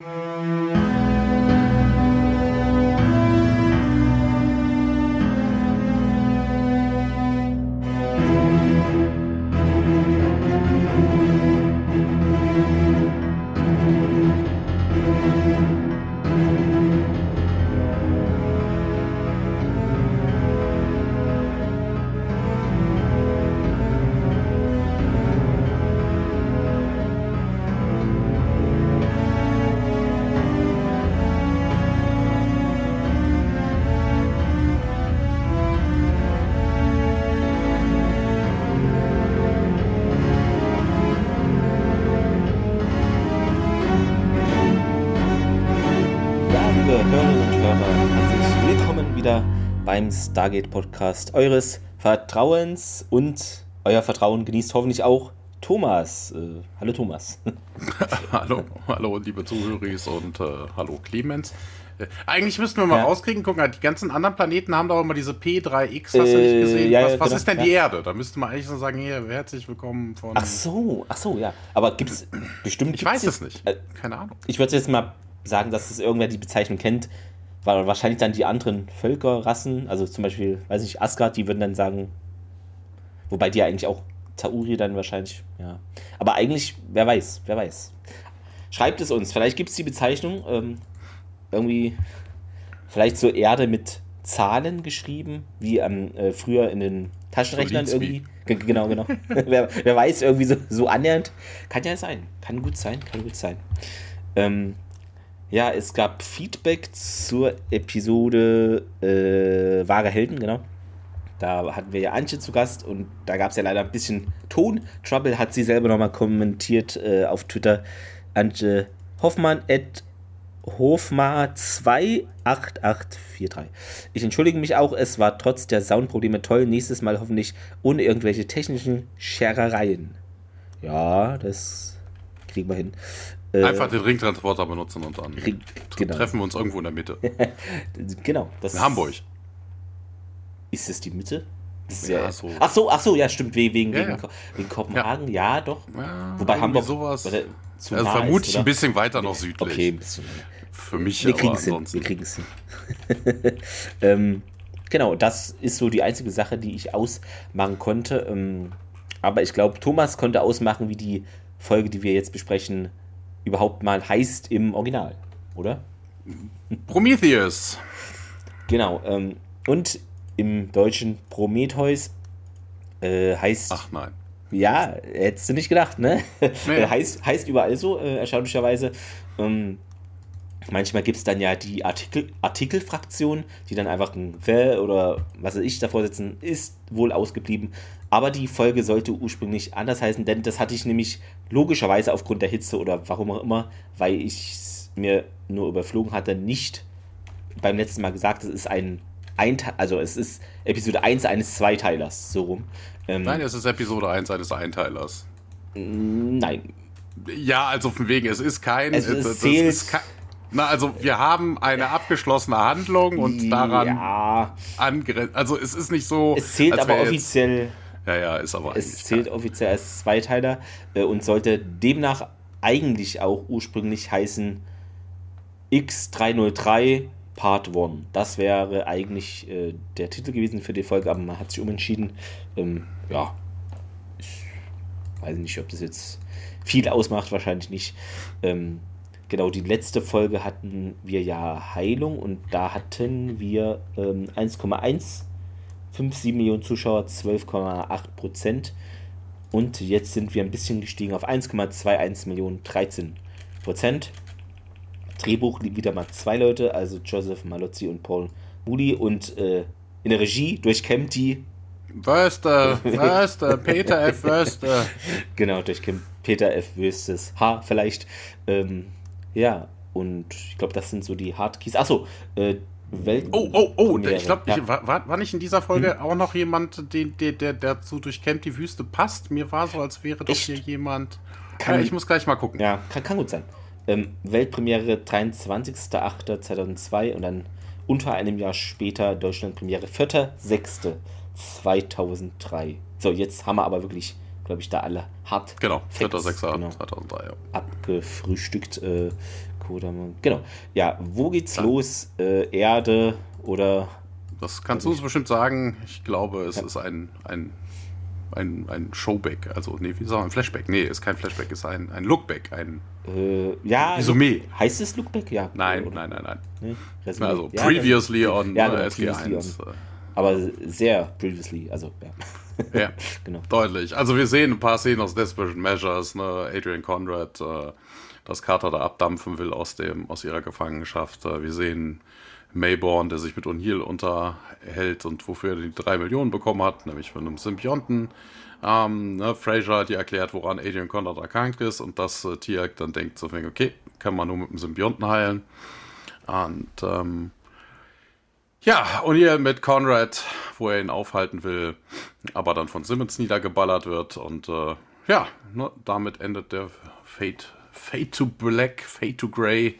Ja, Stargate Podcast eures Vertrauens und euer Vertrauen genießt hoffentlich auch Thomas. Äh, hallo Thomas. hallo, hallo, liebe Zuhörer und äh, hallo Clemens. Äh, eigentlich müssten wir mal Ja. rauskriegen, gucken, die ganzen anderen Planeten haben doch immer diese P3X, hast du nicht Äh, gesehen? ja, was ja, was genau, ist denn die Erde? Da müsste man eigentlich so sagen, hier, herzlich willkommen von... Ach so, ach so, ja. Aber gibt es bestimmt. ich weiß es nicht. Äh, Keine Ahnung. ich würde jetzt mal sagen, dass es irgendwer die Bezeichnung kennt, weil wahrscheinlich dann die anderen Völker, Rassen, also zum Beispiel, weiß ich, Asgard, die würden dann sagen, wobei die ja eigentlich auch Tauri dann wahrscheinlich, ja. Aber eigentlich, wer weiß, wer weiß. Schreibt es uns, vielleicht gibt es die Bezeichnung, ähm, irgendwie, vielleicht so Erde mit Zahlen geschrieben, wie ähm, äh, früher in den Taschenrechnern irgendwie. Genau, genau. wer, wer weiß, irgendwie so, so annähernd. Kann ja sein. Kann gut sein, kann gut sein. Ähm, ja, es gab Feedback zur Episode äh, Wahre Helden, genau. Da hatten wir ja Antje zu Gast und da gab es ja leider ein bisschen Ton. Trouble hat sie selber nochmal kommentiert äh, auf Twitter. Antje Hoffmann at Hofma28843. Ich entschuldige mich auch, es war trotz der Soundprobleme toll. Nächstes Mal hoffentlich ohne irgendwelche technischen Scherereien. Ja, das kriegen wir hin. Äh, Einfach den Ringtransporter benutzen und dann Ring- genau. treffen wir uns irgendwo in der Mitte. Genau. In Hamburg. Ist es die Mitte? Ist Ja, so. Ach so, ach so, ja, stimmt, wegen, Ja, wegen, ja. Wegen Kopenhagen, ja, doch. Ja, Wobei Hamburg sowas. Also nah vermutlich ist, ein bisschen weiter noch südlich. Okay, ein bisschen. Für mich Wir kriegen es hin. Wir kriegen es hin. ähm, genau, das ist so die einzige Sache, die ich ausmachen konnte. Ähm, aber ich glaube, Thomas konnte ausmachen, wie die Folge, die wir jetzt besprechen, überhaupt mal heißt im Original, oder? Prometheus. Genau. Ähm, und im deutschen Prometheus äh, heißt. Ach nein. Ja, hättest du nicht gedacht, ne? Nee. heißt, heißt überall so, äh, erstaunlicherweise. Ähm, manchmal gibt es dann ja die Artikel, Artikelfraktion, die dann einfach ein The oder was weiß ich davor setzen, ist wohl ausgeblieben. Aber die Folge sollte ursprünglich anders heißen, denn das hatte ich nämlich logischerweise aufgrund der Hitze oder warum auch immer, weil ich es mir nur überflogen hatte, nicht beim letzten Mal gesagt, es ist ein Einte also es ist Episode 1 eines Zweiteilers, so rum. Ähm, Nein, es ist Episode 1 eines Einteilers. nein, Ja, also von wegen, es ist kein. Es- es das zählt- ist na, also wir haben eine abgeschlossene Handlung und daran Ja, angrenzt. Also es ist nicht so. es zählt aber offiziell, Ja, ja, ist aber es zählt kein- offiziell als Zweiteiler äh, und sollte demnach eigentlich auch ursprünglich heißen X303 Part 1. Das wäre eigentlich äh, der Titel gewesen für die Folge, aber man hat sich umentschieden. Ähm, ja, ich weiß nicht, ob das jetzt viel ausmacht, wahrscheinlich nicht. Ähm, genau, die letzte Folge hatten wir ja Heilung und da hatten wir ähm, 1,157 Millionen Zuschauer, 12,8 Prozent. Und jetzt sind wir ein bisschen gestiegen auf 1,21 Millionen, 13 Prozent. Drehbuch liegt wieder mal zwei Leute, also Joseph Malozzi und Paul Moody. Und äh, in der Regie durch Kempty, Wörster, Wörster, Peter F. Wörster. genau, durch Peter F. Wüstes H. vielleicht. Ähm, ja, und ich glaube, das sind so die Hardkeys. Achso, äh, Welt. Oh, oh, oh, Premiere, ich glaube, ja. war, war, nicht in dieser Folge auch noch jemand, den, der, der dazu durchkämmt die Wüste passt? Mir war so, als wäre doch hier jemand. Kann- ja, ich muss gleich mal gucken. Ja, kann, kann gut sein. Ähm, Weltpremiere 23.08.2002 und dann unter einem Jahr später Deutschlandpremiere 4.06.2003. So, jetzt haben wir aber wirklich, glaube ich, da alle hart Genau, Facts, 4.6.2003. genau, ja. abgefrühstückt. Äh, Kodaman. Genau. Ja, wo geht's ja. los? Äh, Erde oder. Das kannst du uns bestimmt sagen. Ich glaube, es ja. ist ein, ein, ein, ein Showback. Also, nee, wie sagen wir, ein Flashback? Nee, ist kein Flashback, ist ein, ein Lookback. Ein äh, ja. Resümee. Heißt es Lookback? Ja. Nein, oder? nein, nein, nein. Nee? Also, ja, previously on ja, genau, SG1. On. Aber sehr previously, also, ja. Ja, genau. deutlich. Also wir sehen ein paar Szenen aus Desperate Measures, ne? Adrian Conrad, äh, dass Carter da abdampfen will aus, dem, aus ihrer Gefangenschaft. Äh, wir sehen Mayborn, der sich mit O'Neill unterhält und wofür er die drei Millionen bekommen hat, nämlich von einem Symbionten. Ähm, ne, Fraser, die erklärt, woran Adrian Conrad erkrankt ist und dass äh, Tiak dann denkt, so, okay, kann man nur mit dem Symbionten heilen. Und ähm, ja, und hier mit Conrad, wo er ihn aufhalten will, aber dann von Simmons niedergeballert wird. Und äh, ja, ne, damit endet der Fate, Fate to Black, Fate to Grey.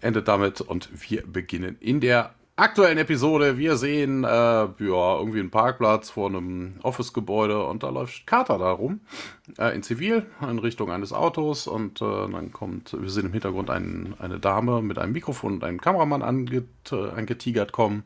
Endet damit und wir beginnen in der aktuellen Episode. Wir sehen äh, ja, irgendwie einen Parkplatz vor einem Office-Gebäude und da läuft Carter da rum, äh, in Zivil, in Richtung eines Autos und äh, dann kommt, wir sehen im Hintergrund ein, eine Dame mit einem Mikrofon und einem Kameramann anget, äh, angetigert kommen.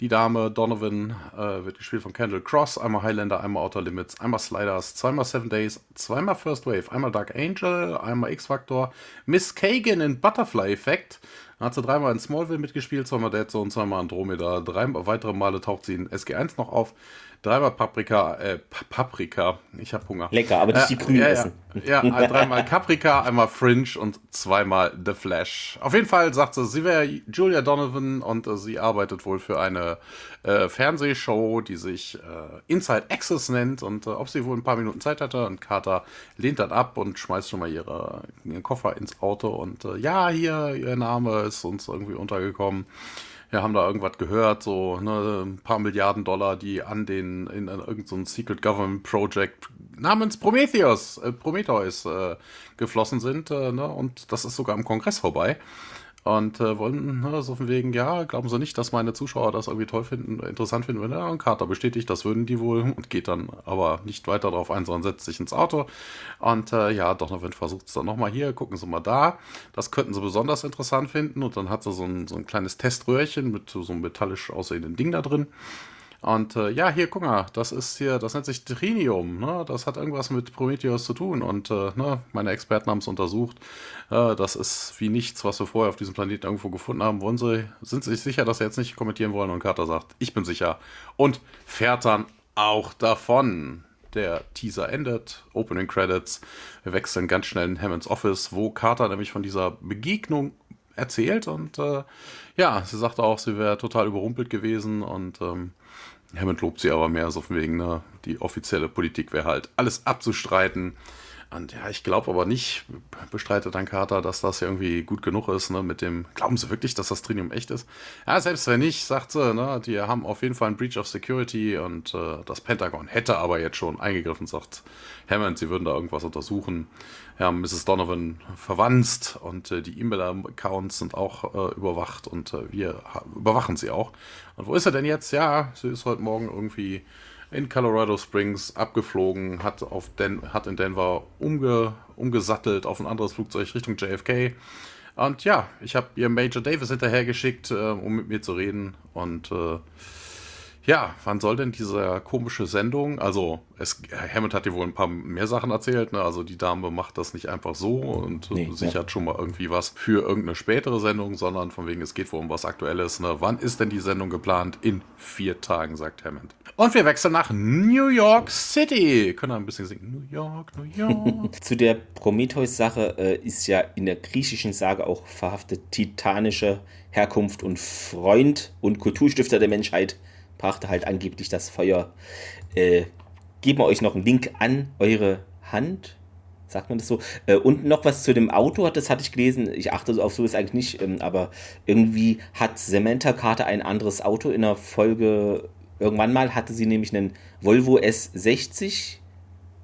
Die Dame Donovan äh, wird gespielt von Kendall Cross, einmal Highlander, einmal Outer Limits, einmal Sliders, zweimal Seven Days, zweimal First Wave, einmal Dark Angel, einmal X-Factor, Miss Kagan in Butterfly Effect, hat sie dreimal in Smallville mitgespielt, zweimal Dead Zone, zweimal Andromeda. Drei weitere Male taucht sie in SG1 noch auf. Dreimal Paprika, äh, Paprika, ich habe Hunger. Lecker, aber nicht die grün ja, essen. Ja, ja dreimal Paprika, einmal Fringe und zweimal The Flash. Auf jeden Fall sagt sie, sie wäre Julia Donovan und äh, sie arbeitet wohl für eine äh, Fernsehshow, die sich äh, Inside Access nennt und äh, ob sie wohl ein paar Minuten Zeit hatte und Carter lehnt dann ab und schmeißt schon mal ihre, ihren Koffer ins Auto und äh, ja, hier, ihr Name ist uns irgendwie untergekommen ja, haben da irgendwas gehört, so ne, ein paar Milliarden Dollar, die an den in, in irgendein so Secret Government Project namens Prometheus, äh, Prometheus äh, geflossen sind, äh, ne, und das ist sogar im Kongress vorbei und äh, wollen ne, so von wegen, ja, glauben Sie nicht, dass meine Zuschauer das irgendwie toll finden, interessant finden, wenn ja, ein Carter bestätigt, das würden die wohl und geht dann aber nicht weiter darauf ein, sondern setzt sich ins Auto. Und äh, ja, Donovan versucht es dann nochmal hier, gucken Sie mal da, das könnten Sie besonders interessant finden. Und dann hat sie so ein, so ein kleines Teströhrchen mit so einem metallisch aussehenden Ding da drin und äh, ja, hier, guck mal, das ist hier, das nennt sich Trinium, ne? Das hat irgendwas mit Prometheus zu tun. Und äh, ne, meine Experten haben es untersucht. Äh, das ist wie nichts, was wir vorher auf diesem Planeten irgendwo gefunden haben. Wollen Sie, sind Sie sich sicher, dass Sie jetzt nicht kommentieren wollen? Und Carter sagt, ich bin sicher. Und fährt dann auch davon. Der Teaser endet, Opening Credits. Wir wechseln ganz schnell in Hammonds Office, wo Carter nämlich von dieser Begegnung erzählt und äh, ja, sie sagte auch, sie wäre total überrumpelt gewesen und ähm, Hammond lobt sie aber mehr so von wegen, ne, die offizielle Politik wäre halt alles abzustreiten. Und ja, ich glaube aber nicht, bestreitet dann Carter, dass das irgendwie gut genug ist, ne, mit dem, glauben Sie wirklich, dass das Trinium echt ist? Ja, selbst wenn nicht, sagt sie, ne, die haben auf jeden Fall einen Breach of Security und äh, das Pentagon hätte aber jetzt schon eingegriffen, sagt Hammond, sie würden da irgendwas untersuchen. Ja, Mrs. Donovan verwandt und äh, die E-Mail-Accounts sind auch äh, überwacht und äh, wir überwachen sie auch. Und wo ist er denn jetzt? Ja, sie ist heute Morgen irgendwie in Colorado Springs abgeflogen, hat, auf Den hat in Denver umge umgesattelt auf ein anderes Flugzeug Richtung JFK. Und ja, ich habe ihr Major Davis hinterhergeschickt, äh, um mit mir zu reden. Und äh, ja, wann soll denn diese komische Sendung? Also, es, Hammond hat dir wohl ein paar mehr Sachen erzählt. Ne? Also, die Dame macht das nicht einfach so und nee, sichert ja. schon mal irgendwie was für irgendeine spätere Sendung, sondern von wegen, es geht wohl um was Aktuelles. Ne? Wann ist denn die Sendung geplant? In vier Tagen, sagt Hammond. Und wir wechseln nach New York City. Können wir ein bisschen singen? New York, New York. Zu der Prometheus-Sache äh, ist ja in der griechischen Sage auch verhaftet titanische Herkunft und Freund und Kulturstifter der Menschheit brachte halt angeblich das Feuer. Äh, geben wir euch noch einen Link an eure Hand. Sagt man das so? Äh, und noch was zu dem Auto, das hatte ich gelesen. Ich achte auf so ist eigentlich nicht, ähm, aber irgendwie hat Samantha Carter ein anderes Auto in der Folge. Irgendwann mal hatte sie nämlich einen Volvo S60.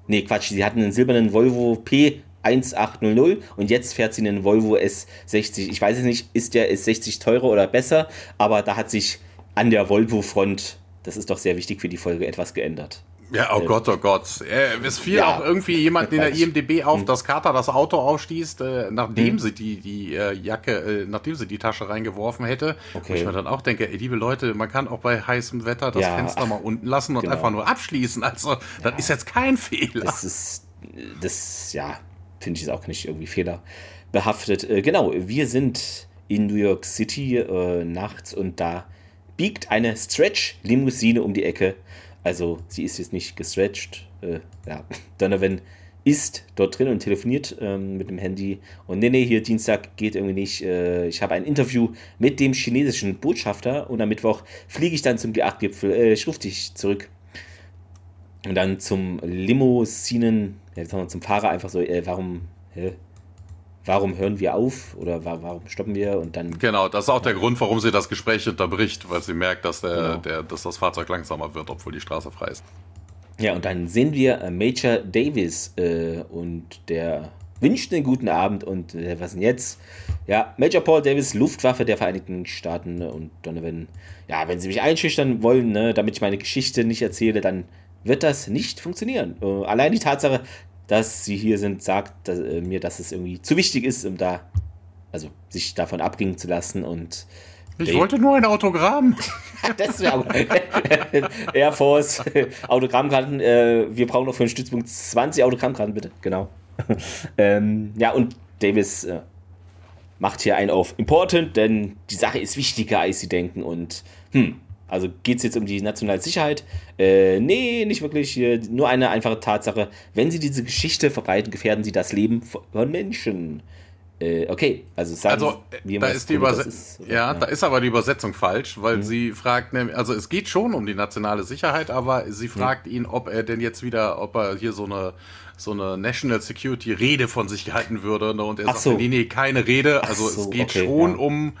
Nee, Quatsch, sie hatten einen silbernen Volvo P 1800 und jetzt fährt sie einen Volvo S60. Ich weiß es nicht, ist der S60 teurer oder besser, aber da hat sich an der Volvo-Front, das ist doch sehr wichtig für die Folge, etwas geändert. Ja, oh äh, Gott, oh Gott. Äh, es fiel ja, auch irgendwie jemand in der IMDB auf, hm. dass Carter das Auto aufstießt, äh, nachdem hm. sie die, die äh, Jacke, äh, nachdem sie die Tasche reingeworfen hätte. Okay. Wo ich mir dann auch denke, ey, liebe Leute, man kann auch bei heißem Wetter das ja, Fenster mal unten lassen und genau. einfach nur abschließen. Also, das ist jetzt kein Fehler. Das ist, das, ja, finde ich auch nicht irgendwie fehlerbehaftet. Äh, genau, wir sind in New York City nachts und da biegt eine Stretch-Limousine um die Ecke also sie ist jetzt nicht gestretched. Äh, ja, Donovan ist dort drin und telefoniert ähm, mit dem Handy. Und nee, nee, hier Dienstag geht irgendwie nicht. Äh, ich habe ein Interview mit dem chinesischen Botschafter und am Mittwoch fliege ich dann zum G8-Gipfel. Äh, ich rufe dich zurück. Und dann zum Limousinen, ja, zum Fahrer einfach so, äh, warum, hä? Warum hören wir auf oder warum stoppen wir und dann. Genau, das ist auch der Grund, warum sie das Gespräch unterbricht, weil sie merkt, dass, der, genau. der, dass das Fahrzeug langsamer wird, obwohl die Straße frei ist. Ja, und dann sehen wir äh, Major Davis äh, und der wünscht einen guten Abend und äh, was denn jetzt? Ja, Major Paul Davis, Luftwaffe der Vereinigten Staaten ne, und Donovan, ja, wenn sie mich einschüchtern wollen, ne, damit ich meine Geschichte nicht erzähle, dann wird das nicht funktionieren. Uh, allein die Tatsache, dass sie hier sind, sagt dass, äh, mir, dass es irgendwie zu wichtig ist, um da, also sich davon abbringen zu lassen und ich wollte nur ein Autogramm. das wäre Air Force, Autogrammkarten. Äh, wir brauchen noch für den Stützpunkt 20 Autogrammkarten, bitte. Genau. ähm, ja, und Davis äh, macht hier einen auf Important, denn die Sache ist wichtiger, als sie denken. Und hm, also geht es jetzt um die nationale Sicherheit? Äh, nee, nicht wirklich. Nur eine einfache Tatsache. Wenn sie diese Geschichte verbreiten, gefährden sie das Leben von Menschen. Äh, okay, also sagen also, wir da ist die ist, ja, ja, da ist aber die Übersetzung falsch, weil mhm. sie fragt, also es geht schon um die nationale Sicherheit, aber sie mhm. fragt mhm. ihn, ob er denn jetzt wieder, ob er hier so eine so eine National Security Rede von sich gehalten würde. Ne? Und er Ach sagt, so. nee, nee, keine Rede. Also so, es geht okay, schon ja. um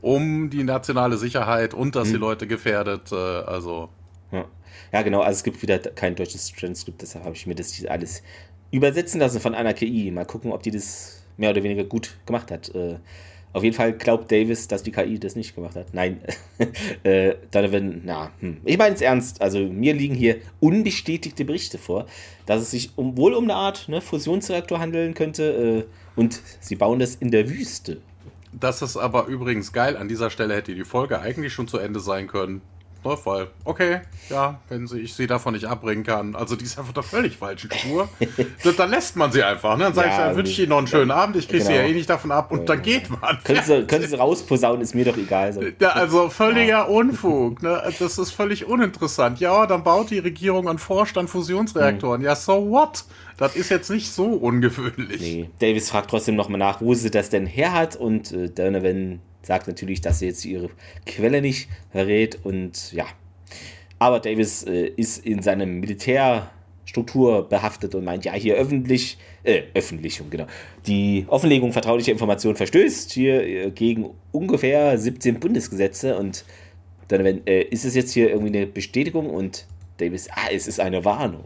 um die nationale Sicherheit und dass hm. die Leute gefährdet. Äh, also. Ja. ja. genau. Also es gibt wieder kein deutsches Transkript, deshalb habe ich mir das alles übersetzen lassen von einer KI. Mal gucken, ob die das mehr oder weniger gut gemacht hat. Äh, auf jeden Fall glaubt Davis, dass die KI das nicht gemacht hat. Nein. äh, Donovan, na, hm. ich meine es ernst. Also mir liegen hier unbestätigte Berichte vor, dass es sich um, wohl um eine Art ne, Fusionsreaktor handeln könnte. Äh, und sie bauen das in der Wüste. Das ist aber übrigens geil. An dieser Stelle hätte die Folge eigentlich schon zu Ende sein können. Ne, weil, okay, ja, wenn sie, ich sie davon nicht abbringen kann. Also die ist einfach der völlig falschen Spur. dann lässt man sie einfach. Ne? Dann sage ja, ich, wünsche ich Ihnen noch einen schönen Abend, ich kriege genau. sie ja eh nicht davon ab und dann geht man. Können sie, können sie rausposaunen, ist mir doch egal. So. Ja, also völliger ja. Unfug. Ne? Das ist völlig uninteressant. Ja, dann baut die Regierung und forscht an Fusionsreaktoren. Hm. Ja, so what? Das ist jetzt nicht so ungewöhnlich. Nee, Davis fragt trotzdem nochmal nach, wo sie das denn her hat und äh, Donovan sagt natürlich, dass sie jetzt ihre Quelle nicht verrät und ja. Aber Davis äh, ist in seinem Militärstruktur behaftet und meint, ja, hier öffentlich, äh, öffentlich, genau, die Offenlegung vertraulicher Informationen verstößt hier äh, gegen ungefähr 17 Bundesgesetze und dann äh, ist es jetzt hier irgendwie eine Bestätigung und Davis, ah, es ist eine Warnung.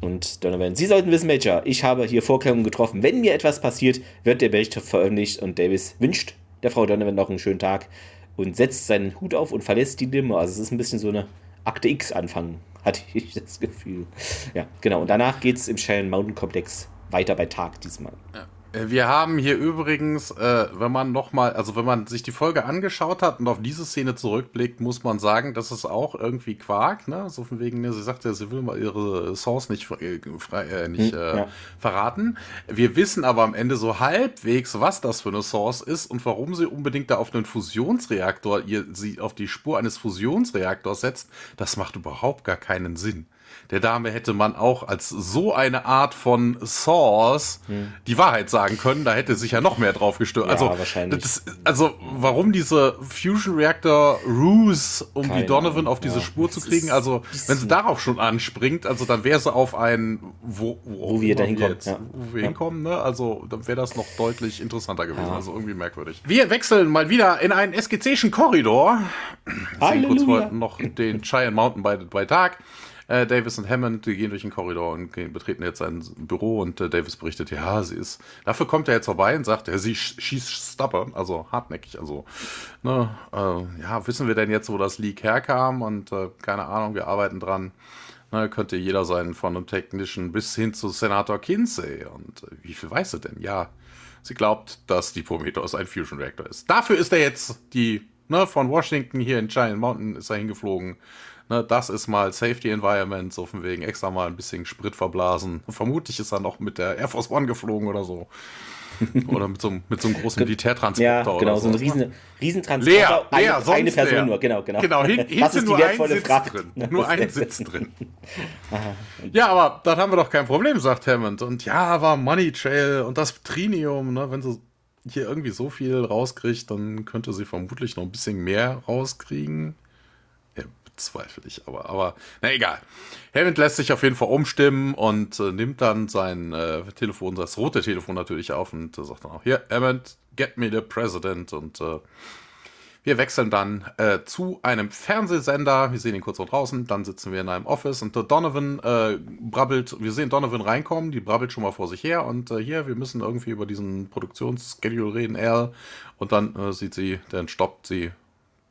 Und Donovan, Sie sollten wissen, Major, ich habe hier Vorkehrungen getroffen. Wenn mir etwas passiert, wird der Bericht veröffentlicht und Davis wünscht der Frau Donovan noch einen schönen Tag und setzt seinen Hut auf und verlässt die Limo. Also es ist ein bisschen so eine Akte X-Anfang, hatte ich das Gefühl. Ja, genau. Und danach geht es im Cheyenne Mountain Komplex weiter bei Tag diesmal. Ja. Äh, wir haben hier übrigens, äh, wenn man nochmal, also wenn man sich die Folge angeschaut hat und auf diese Szene zurückblickt, muss man sagen, das ist auch irgendwie Quark, ne? So von wegen, ne, sie sagt ja, sie will mal ihre Source nicht, äh, frei, äh, nicht hm, äh, ja. verraten. Wir wissen aber am Ende so halbwegs, was das für eine Source ist und warum sie unbedingt da auf einen Fusionsreaktor, ihr, sie auf die Spur eines Fusionsreaktors setzt, das macht überhaupt gar keinen Sinn der Dame hätte man auch als so eine Art von Source hm. die Wahrheit sagen können. Da hätte sich ja noch mehr drauf gestört. Ja, also, wahrscheinlich. Das, also, warum diese Fusion Reactor Ruse, um Keine die Donovan auf diese ja, Spur zu kriegen? Also, wenn sie darauf schon anspringt, also dann wäre sie auf ein, wo, wo, wo wir da hinkommen. Ja. Wo wir hinkommen, ne? Also, dann wäre das noch deutlich interessanter gewesen. Also, irgendwie merkwürdig. Wir wechseln mal wieder in einen SGC'schen Korridor. Sehen kurz mal noch den Cheyenne Mountain bei, bei Tag. Äh, Davis und Hammond, die gehen durch den Korridor und gehen, betreten jetzt sein Büro und äh, Davis berichtet, ja, sie ist, dafür kommt er jetzt vorbei und sagt, ja, sie schießt stubborn, also hartnäckig, also, ne, äh, ja, wissen wir denn jetzt, wo das Leak herkam und äh, keine Ahnung, wir arbeiten dran. Na, könnte jeder sein, von einem Technischen bis hin zu Senator Kinsey. Und äh, wie viel weiß sie denn? Ja, sie glaubt, dass die Prometheus ein Fusion Reactor ist. Dafür ist er jetzt die, ne, von Washington hier in Giant Mountain ist er hingeflogen. Ne, das ist mal Safety Environment, so von wegen extra mal ein bisschen Sprit verblasen. Vermutlich ist er noch mit der Air Force One geflogen oder so. Oder mit so, einem, mit so einem großen Militärtransporter. Ja, genau, so, so ein riesen, Riesentransporter. Leer, leer, eine, sonst eine Person leer. nur, genau, genau. Genau, hin, hinten ist nur ein Sitz Fracht? drin. Nur ein Sitz drin. Ja, aber dann haben wir doch kein Problem, sagt Hammond. Und ja, aber Money Trail und das Trinium, ne, wenn sie hier irgendwie so viel rauskriegt, dann könnte sie vermutlich noch ein bisschen mehr rauskriegen. Ja, bezweifle ich aber. Aber na egal. Hammond lässt sich auf jeden Fall umstimmen und äh, nimmt dann sein äh, Telefon, das rote Telefon natürlich auf und äh, sagt dann auch, hier, Hammond, get me the president. Und äh, wir wechseln dann äh, zu einem Fernsehsender. Wir sehen ihn kurz von draußen. Dann sitzen wir in einem Office und Donovan äh, brabbelt. Wir sehen Donovan reinkommen. Die brabbelt schon mal vor sich her. Und hier, wir müssen irgendwie über diesen Produktionsschedule reden, Al. Und dann sieht sie, dann stoppt sie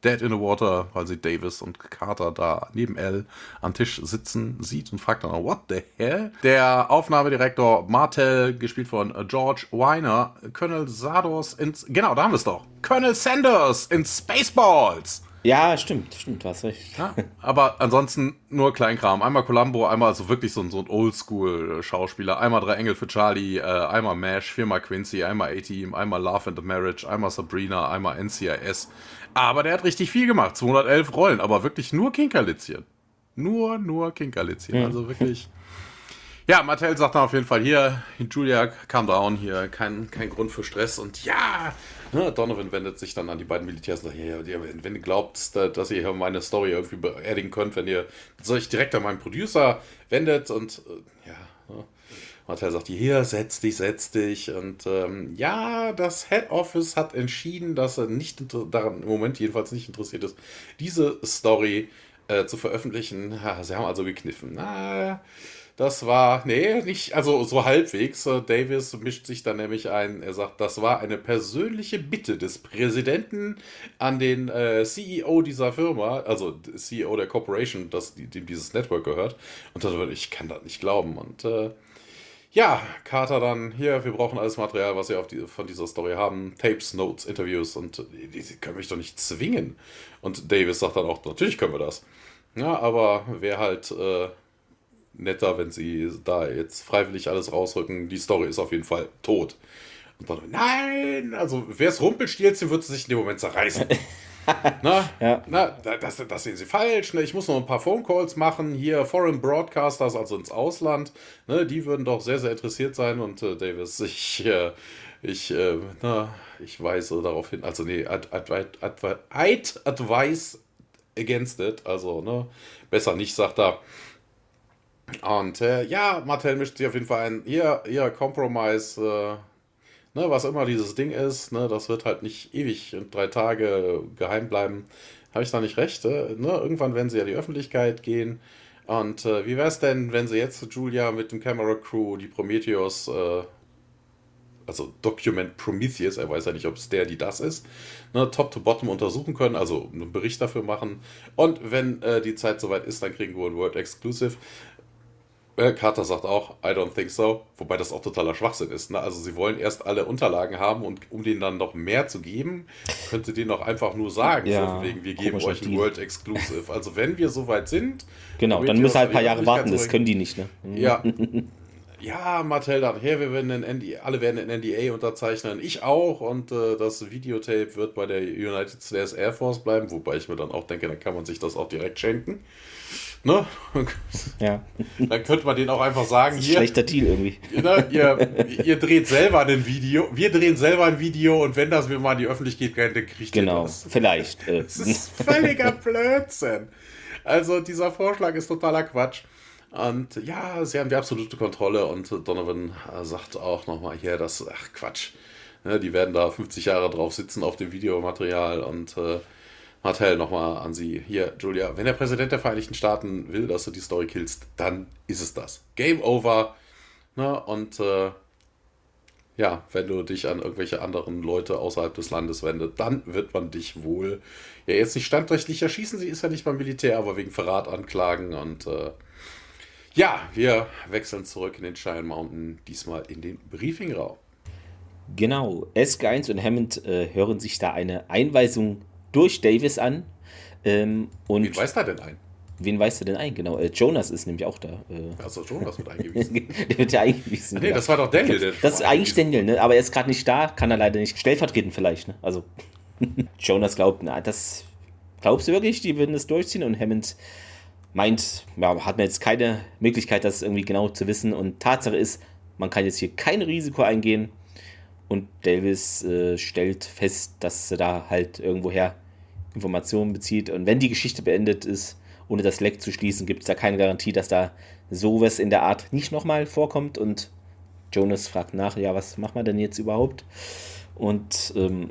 Dead in the Water, weil sie Davis und Carter da neben Al am Tisch sitzen sieht und fragt dann, what the hell? Der Aufnahmedirektor Martell, gespielt von äh, George Weiner, Colonel Sados ins, genau, da haben wir es doch. Colonel Sanders in Spaceballs. Ja, stimmt, stimmt, hast recht. Ja, aber ansonsten nur Kleinkram. Einmal Columbo, einmal also wirklich so, ein- so ein Oldschool-Schauspieler. Einmal Drei Engel für Charlie, äh, einmal MASH, viermal Quincy, einmal A-Team, einmal Love and the Marriage, einmal Sabrina, einmal NCIS. Aber der hat richtig viel gemacht. 211 Rollen, aber wirklich nur Kinkerlitzchen. Nur, nur Kinkerlitzchen. Also wirklich. Ja, Mattel sagt dann auf jeden Fall hier, Julia, calm down, hier, kein, kein Grund für Stress. Und ja, ne, Donovan wendet sich dann an die beiden Militärs und sagt, ja, wenn, du glaubt, da- dass ihr hier meine Story irgendwie beerdigen könnt, wenn ihr euch direkt an meinen Producer wendet und äh. Mattel sagt, hier, setz dich, setz dich. Und ähm, ja, das Head Office hat entschieden, dass er nicht daran im Moment jedenfalls nicht interessiert ist, diese Story äh, zu veröffentlichen. Ha, sie haben also gekniffen. Na, das war, nee, nicht, also so halbwegs. Äh, Davis mischt sich dann nämlich ein. Er sagt, das war eine persönliche Bitte des Präsidenten an den äh, CEO dieser Firma, also CEO der Corporation, das, dem dieses Network gehört. Und dann, wird, ich kann das nicht glauben. Und äh, ja, Carter dann, hier, wir brauchen alles Material, was wir die, von dieser Story haben. Tapes, Notes, Interviews und die, die können mich doch nicht zwingen. Und Davis sagt dann auch, natürlich können wir das. Ja, aber wäre halt äh, netter, wenn sie da jetzt freiwillig alles rausrücken. Die Story ist auf jeden Fall tot. Und dann, nein, also wer es Rumpelstilzchen, wird sich in dem Moment zerreißen. Na, Ja. na das, das sehen Sie falsch. Ne? Ich muss noch ein paar Phone Calls machen. Hier Foreign Broadcasters, also ins Ausland. Ne? Die würden doch sehr, sehr interessiert sein. Und äh, Davis, ich, äh, ich, äh, na, ich weise darauf hin. Also nee, ad, ad, ad, ad, I'd advise against it. Also ne, besser nicht, sagt er. Und äh, ja, Martell mischt sich auf jeden Fall ein. Hier, hier, Compromise, äh, ne, was immer dieses Ding ist, ne, das wird halt nicht ewig und drei Tage geheim bleiben. Habe ich da nicht recht? Äh, ne? Irgendwann werden sie ja die Öffentlichkeit gehen. Und äh, wie wäre es denn, wenn sie jetzt, Julia, mit dem Camera Crew die Prometheus, äh, also Document Prometheus, er weiß ja nicht, ob es der, die das ist, ne, top to bottom untersuchen können, also einen Bericht dafür machen. Und wenn äh, die Zeit soweit ist, dann kriegen wir ein Word Exclusive. Äh, Carter sagt auch, I don't think so, wobei das auch totaler Schwachsinn ist. Ne? Also sie wollen erst alle Unterlagen haben und um denen dann noch mehr zu geben, könnte denen auch einfach nur sagen, Ja, so wegen, wir geben euch ein. World Exclusive. Also wenn wir soweit sind, Genau, dann müssen wir halt ein paar Jahre warten, das können die nicht, ne? ja. Ja, Mattel dann, her, wir werden ein NDA, alle werden ein NDA unterzeichnen, ich auch und äh, das Videotape wird bei der United States Air Force bleiben, wobei ich mir dann auch denke, dann kann man sich das auch direkt schenken. Ne? Ja, Dann könnte man denen auch einfach sagen, hier, schlechter Deal irgendwie. ne, ihr, ihr dreht selber ein Video, wir drehen selber ein Video und wenn das wir mal in die Öffentlichkeit geht, dann kriegt ihr Genau, das. vielleicht. Äh, Das ist völliger Blödsinn. Also dieser Vorschlag ist totaler Quatsch. Und ja, sie haben die absolute Kontrolle und Donovan äh, sagt auch nochmal hier, das, ach Quatsch. Ne, die werden da 50 Jahre drauf sitzen auf dem Videomaterial und äh, Martell nochmal an sie. Hier, Julia, wenn der Präsident der Vereinigten Staaten will, dass du die Story killst, dann ist es das. Game over. Ne, und äh, ja, wenn du dich an irgendwelche anderen Leute außerhalb des Landes wendest, dann wird man dich wohl ja jetzt nicht standrechtlich erschießen. Sie ist ja nicht beim Militär, aber wegen Verrat anklagen und äh, Ja, wir wechseln zurück in den Cheyenne Mountain, diesmal in den Briefingraum. Genau, SG1 und Hammond äh, hören sich da eine Einweisung durch Davis an. Ähm, und Wen weist er denn ein? Wen weist er denn ein? Genau, äh, Jonas ist nämlich auch da. Äh, Achso, Jonas wird eingewiesen. der wird ja eingewiesen. nee, ja. das war doch Daniel. Der Das ist eigentlich Daniel, ne? aber er ist gerade nicht da, kann er leider nicht. Stellvertretend vielleicht, ne? Also, Jonas glaubt, na, das glaubst du wirklich, die würden das durchziehen? Und Hammond meint, ja, hat man jetzt keine Möglichkeit, das irgendwie genau zu wissen. Und Tatsache ist, man kann jetzt hier kein Risiko eingehen. Und Davis äh, stellt fest, dass er da halt irgendwoher Informationen bezieht. Und wenn die Geschichte beendet ist, ohne das Leck zu schließen, gibt es da keine Garantie, dass da sowas in der Art nicht nochmal vorkommt. Und Jonas fragt nach, ja, was machen wir denn jetzt überhaupt? Und ähm,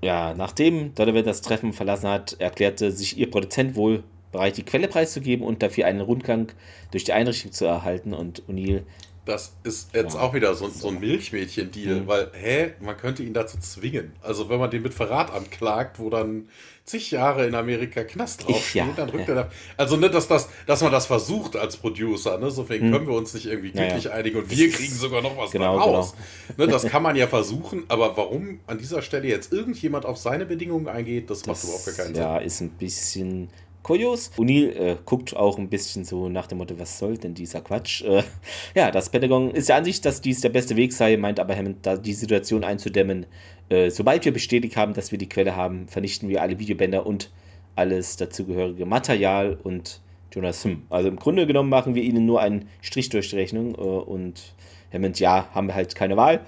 ja, nachdem Donovan das Treffen verlassen hat, erklärte sich ihr Produzent wohl bereit, die Quelle preiszugeben und dafür einen Rundgang durch die Einrichtung zu erhalten. Und O'Neill Das ist jetzt Ja. auch wieder so, so ein Milchmädchen-Deal, Mhm. weil, hä, man könnte ihn dazu zwingen. Also wenn man den mit Verrat anklagt, wo dann zig Jahre in Amerika Knast draufsteht, Ja, dann rückt ja. er da. Also ne, dass, das, dass man das versucht als Producer, ne? So können wir uns nicht irgendwie Ja, ja. glücklich einigen und wir kriegen sogar noch was Genau, raus. Ne, das kann man ja versuchen, aber warum an dieser Stelle jetzt irgendjemand auf seine Bedingungen eingeht, das, macht überhaupt gar keinen Sinn. ja, ist ein bisschen kurios. O'Neill äh, guckt auch ein bisschen so nach dem Motto, was soll denn dieser Quatsch? Äh, ja, das Pentagon ist der Ansicht, dass dies der beste Weg sei, meint aber Hammond, da die Situation einzudämmen. Äh, sobald wir bestätigt haben, dass wir die Quelle haben, vernichten wir alle Videobänder und alles dazugehörige Material und Jonas, hm. Also im Grunde genommen machen wir ihnen nur einen Strich durch die Rechnung äh, und Hammond, ja, haben wir halt keine Wahl.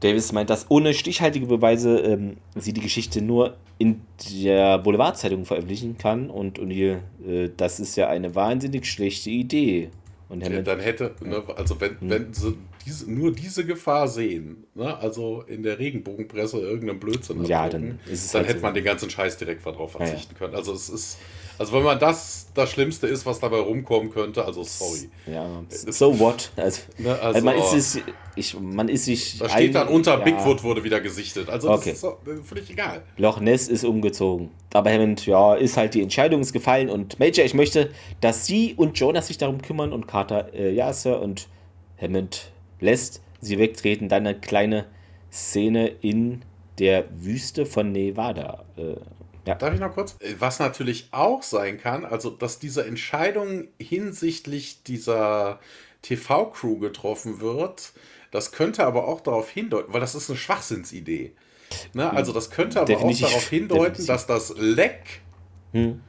Davis meint, dass ohne stichhaltige Beweise ähm, sie die Geschichte nur in der Boulevardzeitung veröffentlichen kann. Und O'Neill, äh, das ist ja eine wahnsinnig schlechte Idee. Und Ja, dann hätte, ne, also wenn, Hm. wenn sie diese, nur diese Gefahr sehen, ne, also in der Regenbogenpresse irgendeinem Blödsinn Ja, abdrucken, dann dann halt hätte so. man den ganzen Scheiß direkt darauf Ja, ja. verzichten können. Also es ist, also wenn man das das Schlimmste ist, was dabei rumkommen könnte, also sorry. ja, so what? Also, Ne, also, man ist es, ich, man ist sich. da steht dann ein- unter ja, Bigfoot wurde wieder gesichtet. Also Okay. das ist so, äh, völlig egal. Loch Ness ist umgezogen. Aber Hammond, ja, ist halt die Entscheidung ist gefallen und Major, ich möchte, dass sie und Jonas sich darum kümmern und Carter, äh, ja, Sir, und Hammond lässt sie wegtreten. Dann eine kleine Szene in der Wüste von Nevada. Äh, ja. Darf ich noch kurz? Äh, Was natürlich auch sein kann, also dass diese Entscheidung hinsichtlich dieser TV-Crew getroffen wird, das könnte aber auch darauf hindeuten, weil das ist eine Schwachsinnsidee. Ne? Also das könnte aber Definitiv. auch darauf hindeuten, Definitiv. dass das Leck Hm.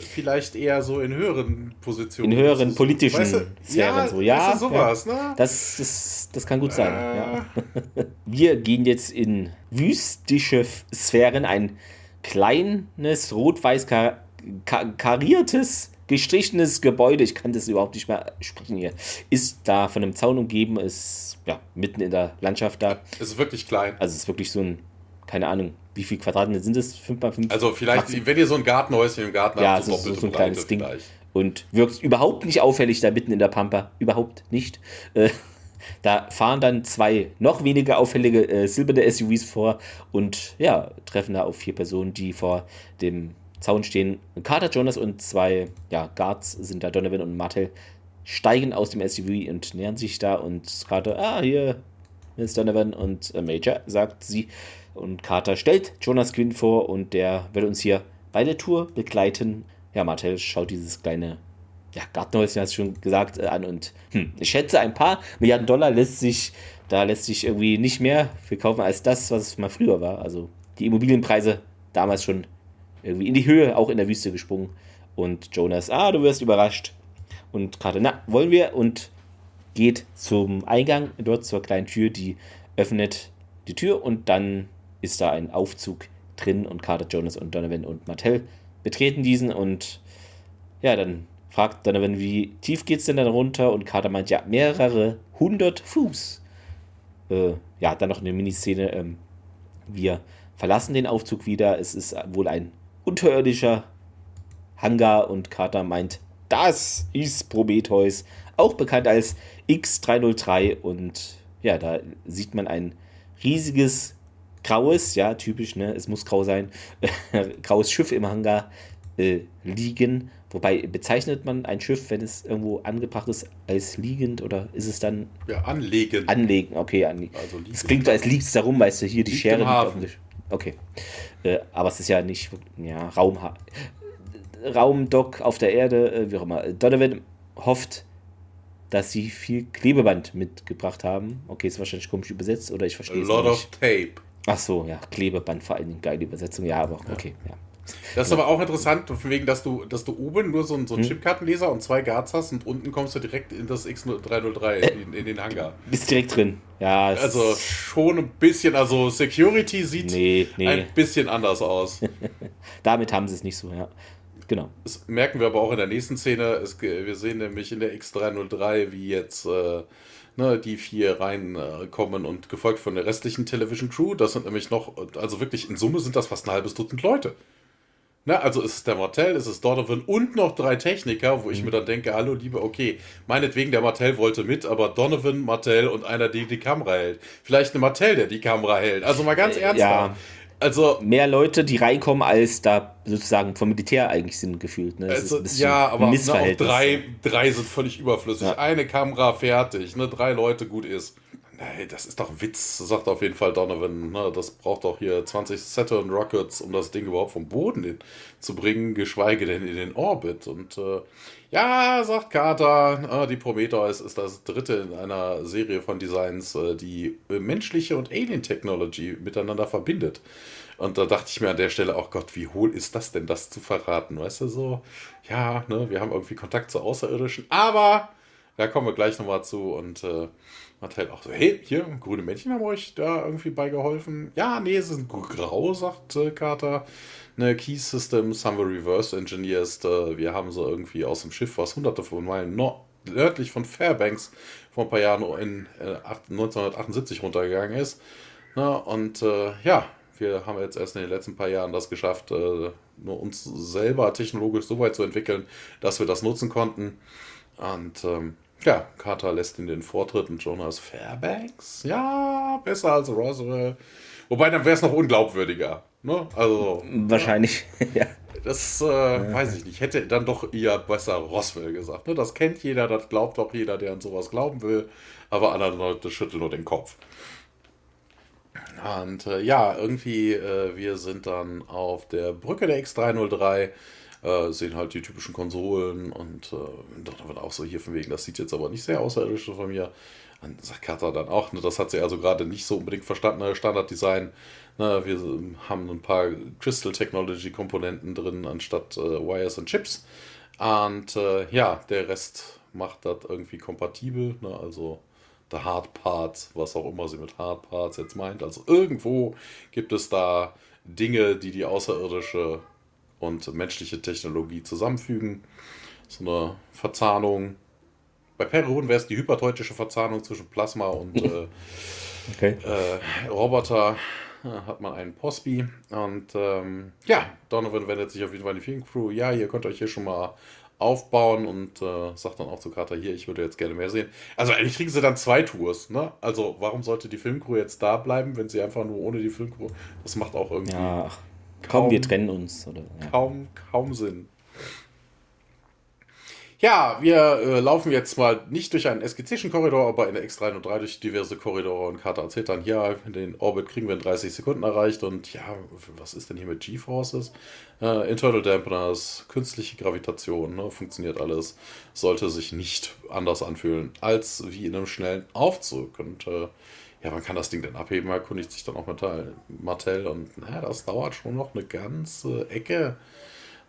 vielleicht eher so in höheren Positionen. In höheren ist. politischen Weißt du, Sphären ja, so. Ja, sowas, ne? Das, das, das kann gut sein. Äh. Ja. Wir gehen jetzt in wüstische Sphären. Ein kleines, rot-weiß kar ka kariertes, gestrichenes Gebäude, ich kann das überhaupt nicht mehr sprechen hier, ist da von einem Zaun umgeben, ist ja mitten in der Landschaft da. Es ist wirklich klein. Also es ist wirklich so ein, keine Ahnung, wie viele Quadratmeter sind es? 5 mal 5? Also vielleicht, wenn ihr so ein Gartenhäuschen im Garten Ja, habt, so, so, so ein kleines Ding. vielleicht. Und wirkt überhaupt nicht auffällig da mitten in der Pampa. Überhaupt nicht. Äh, da fahren dann zwei noch weniger auffällige äh, silberne SUVs vor und ja, treffen da auf vier Personen, die vor dem Zaun stehen. Carter Jonas und zwei ja, Guards sind da, Donovan und Martell, steigen aus dem SUV und nähern sich da und Carter, ah, hier ist Donovan und äh, Major, sagt sie. Und Carter stellt Jonas Quinn vor und der wird uns hier bei der Tour begleiten. Ja, Martell schaut dieses kleine ja, Gartenhäuschen, hast du schon gesagt, äh, an und hm, ich schätze, ein paar Milliarden Dollar lässt sich, da lässt sich irgendwie nicht mehr verkaufen als das, was es mal früher war. Also die Immobilienpreise damals schon irgendwie in die Höhe, auch in der Wüste gesprungen. Und Jonas, ah, du wirst überrascht. Und Carter, na, wollen wir? Und geht zum Eingang, dort zur kleinen Tür, die öffnet die Tür und dann ist da ein Aufzug drin und Carter, Jonas und Donovan und Martell betreten diesen und ja, dann fragt Donovan, wie tief geht's denn dann runter? Und Carter meint, ja, mehrere hundert Fuß. Äh, ja, dann noch eine Miniszene. Ähm, wir verlassen den Aufzug wieder. Es ist wohl ein unterirdischer Hangar und Carter meint, das ist Prometheus, auch bekannt als X303. Und ja, da sieht man ein riesiges graues, ja, typisch, ne, es muss grau sein, graues Schiff im Hangar. äh, liegen. Wobei bezeichnet man ein Schiff, wenn es irgendwo angebracht ist, als liegend oder ist es dann. Ja, anlegen. Anlegen, okay. Anle also es klingt, als liegt es darum, weißt du, hier die liegt Schere liegt auf dem Okay. Äh, aber es ist ja nicht ja, Raum, Raumdock auf der Erde, äh, wie auch immer. Donovan hofft, dass sie viel Klebeband mitgebracht haben. Okay, ist wahrscheinlich komisch übersetzt oder ich verstehe es nicht. A lot of tape. Ach so, ja, Klebeband vor allen Dingen, geile Übersetzung. Ja, aber okay, ja. Das ist aber auch interessant, von wegen, dass du, dass du oben nur so einen, so einen hm. Chipkartenleser und zwei Guards hast und unten kommst du direkt in das X303 äh, in, in, den Hangar. Bist direkt drin. Ja. Also schon ein bisschen, also Security sieht nee, nee. ein bisschen anders aus. Damit haben sie es nicht so, ja. Genau. Das merken wir aber auch in der nächsten Szene. Es, wir sehen nämlich in der X303, wie jetzt äh, ne, die vier reinkommen äh, und gefolgt von der restlichen Television Crew. Das sind nämlich noch, also wirklich in Summe sind das fast ein halbes Dutzend Leute. Na, also ist es der Martell, ist es Donovan und noch drei Techniker, wo ich mhm. mir dann denke, hallo liebe, okay, meinetwegen der Martell wollte mit, aber Donovan, Martell und einer, der die Kamera hält. Vielleicht eine Martell, der die Kamera hält. Also mal ganz äh, ernsthaft. Ja. Also mehr Leute, die reinkommen, als da sozusagen vom Militär eigentlich sind gefühlt. Ne? Also, ja, aber ne, auch drei, drei sind völlig überflüssig. Ja. Eine Kamera fertig, ne, drei Leute gut ist. Nee, das ist doch ein Witz, sagt auf jeden Fall Donovan. Ne? Das braucht doch hier 20 Saturn Rockets, um das Ding überhaupt vom Boden in, zu bringen, geschweige denn in den Orbit. Und äh, ja, sagt Carter, äh, die Prometheus ist das dritte in einer Serie von Designs, äh, die menschliche und Alien Technology miteinander verbindet. Und da dachte ich mir an der Stelle auch, Gott, wie hohl ist das denn, das zu verraten? Weißt du, so, ja, ne, wir haben irgendwie Kontakt zu Außerirdischen, aber da kommen wir gleich nochmal zu und äh, Mattel auch so, hey, hier, grüne Männchen haben euch da irgendwie beigeholfen. Ja, nee, es sind grau, sagt äh, Carter. Ne, Key Systems haben wir reverse engineers. Äh, wir haben so irgendwie aus dem Schiff, was hunderte von Meilen nördlich von Fairbanks vor ein paar Jahren in äh, 1978 runtergegangen ist. Na, und äh, ja, wir haben jetzt erst in den letzten paar Jahren das geschafft, äh, nur uns selber technologisch so weit zu entwickeln, dass wir das nutzen konnten. Und ähm, ja, Carter lässt ihn den Vortritt und Jonas Fairbanks, ja, besser als Roswell. Wobei, dann wäre es noch unglaubwürdiger. Ne? Also, Wahrscheinlich, ja. Das äh, ja. weiß ich nicht. Hätte dann doch eher besser Roswell gesagt. Ne? Das kennt jeder, das glaubt auch jeder, der an sowas glauben will. Aber andere Leute schütteln nur den Kopf. Und äh, ja, irgendwie, äh, wir sind dann auf der Brücke der X303 äh, sehen halt die typischen Konsolen und äh, dann wird auch so hier von wegen, das sieht jetzt aber nicht sehr außerirdisch von mir. Dann sagt Kata dann auch, ne, das hat sie also gerade nicht so unbedingt verstanden, ne, Standarddesign. Ne, wir haben ein paar Crystal Technology Komponenten drin anstatt äh, Wires und Chips. Und äh, ja, der Rest macht das irgendwie kompatibel, ne, also der Hard Parts, was auch immer sie mit Hard Parts jetzt meint. Also irgendwo gibt es da Dinge, die die außerirdische und menschliche Technologie zusammenfügen. So eine Verzahnung. Bei Perron wäre es die hyperteutische Verzahnung zwischen Plasma und äh, okay. äh, Roboter. Da hat man einen Posby. Und ähm, ja, Donovan wendet sich auf jeden Fall an die Filmcrew. Ja, ihr könnt euch hier schon mal aufbauen und äh, sagt dann auch zu Carter, hier, ich würde jetzt gerne mehr sehen. Also eigentlich kriegen sie dann zwei Tours, ne? Also warum sollte die Filmcrew jetzt da bleiben, wenn sie einfach nur ohne die Filmcrew... Das macht auch irgendwie... Ja, Kaum, Komm, wir trennen uns. Oder, ja. Kaum, kaum Sinn. Ja, wir äh, laufen jetzt mal nicht durch einen skizischen Korridor, aber in der X303 durch diverse Korridore und Karte erzählt dann, ja, den Orbit kriegen wir in 30 Sekunden erreicht und ja, was ist denn hier mit G-Forces? Äh, Internal Dampeners, künstliche Gravitation, ne, funktioniert alles, sollte sich nicht anders anfühlen als wie in einem schnellen Aufzug und äh, ja, man kann das Ding denn abheben, erkundigt sich dann auch Mattel und naja, das dauert schon noch eine ganze Ecke.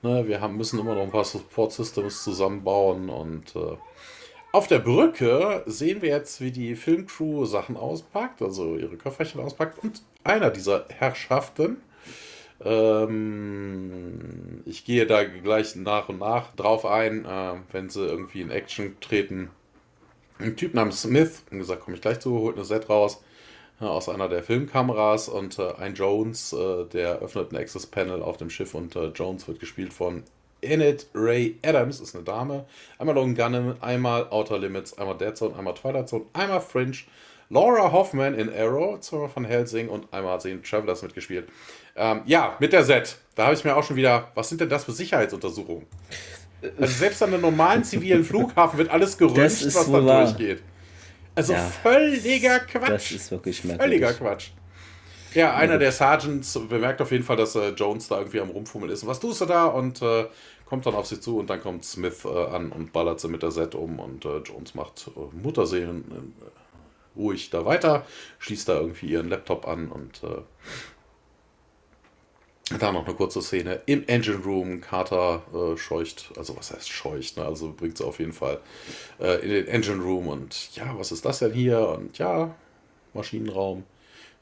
Ne, wir haben, müssen immer noch ein paar Support Systems zusammenbauen und äh, auf der Brücke sehen wir jetzt, wie die Filmcrew Sachen auspackt, also ihre Köfferchen auspackt und einer dieser Herrschaften, ähm, ich gehe da gleich nach und nach drauf ein, äh, wenn sie irgendwie in Action treten. Ein Typ namens Smith, wie gesagt, komme ich gleich zu, holt eine Set raus aus einer der Filmkameras und äh, ein Jones, äh, der öffnet ein Access Panel auf dem Schiff und äh, Jones wird gespielt von Enid Ray Adams, ist eine Dame. Einmal Logan Gunham, einmal Outer Limits, einmal Dead Zone, einmal Twilight Zone, einmal Fringe, Laura Hoffman in Arrow, Zora von Helsing und einmal hat sie in Travelers mitgespielt. Ähm, ja, mit der Set. Da habe ich mir auch schon wieder, was sind denn das für Sicherheitsuntersuchungen? Also selbst an einem normalen zivilen Flughafen wird alles geröntgt, was da durchgeht. Also ja, völliger Quatsch. Das ist wirklich merkwürdig. Völliger Quatsch. Ja, einer der Sergeants bemerkt auf jeden Fall, dass äh, Jones da irgendwie am Rumfummeln ist. Was tust du da? Und äh, kommt dann auf sie zu und dann kommt Smith äh, an und ballert sie mit der Set um und äh, Jones macht äh, Mutterseelen äh, ruhig da weiter, schließt da irgendwie ihren Laptop an und da noch eine kurze Szene im Engine Room. Carter äh, scheucht, also was heißt scheucht, ne? also bringt sie auf jeden Fall äh, in den Engine Room und ja, was ist das denn hier? Und ja, Maschinenraum.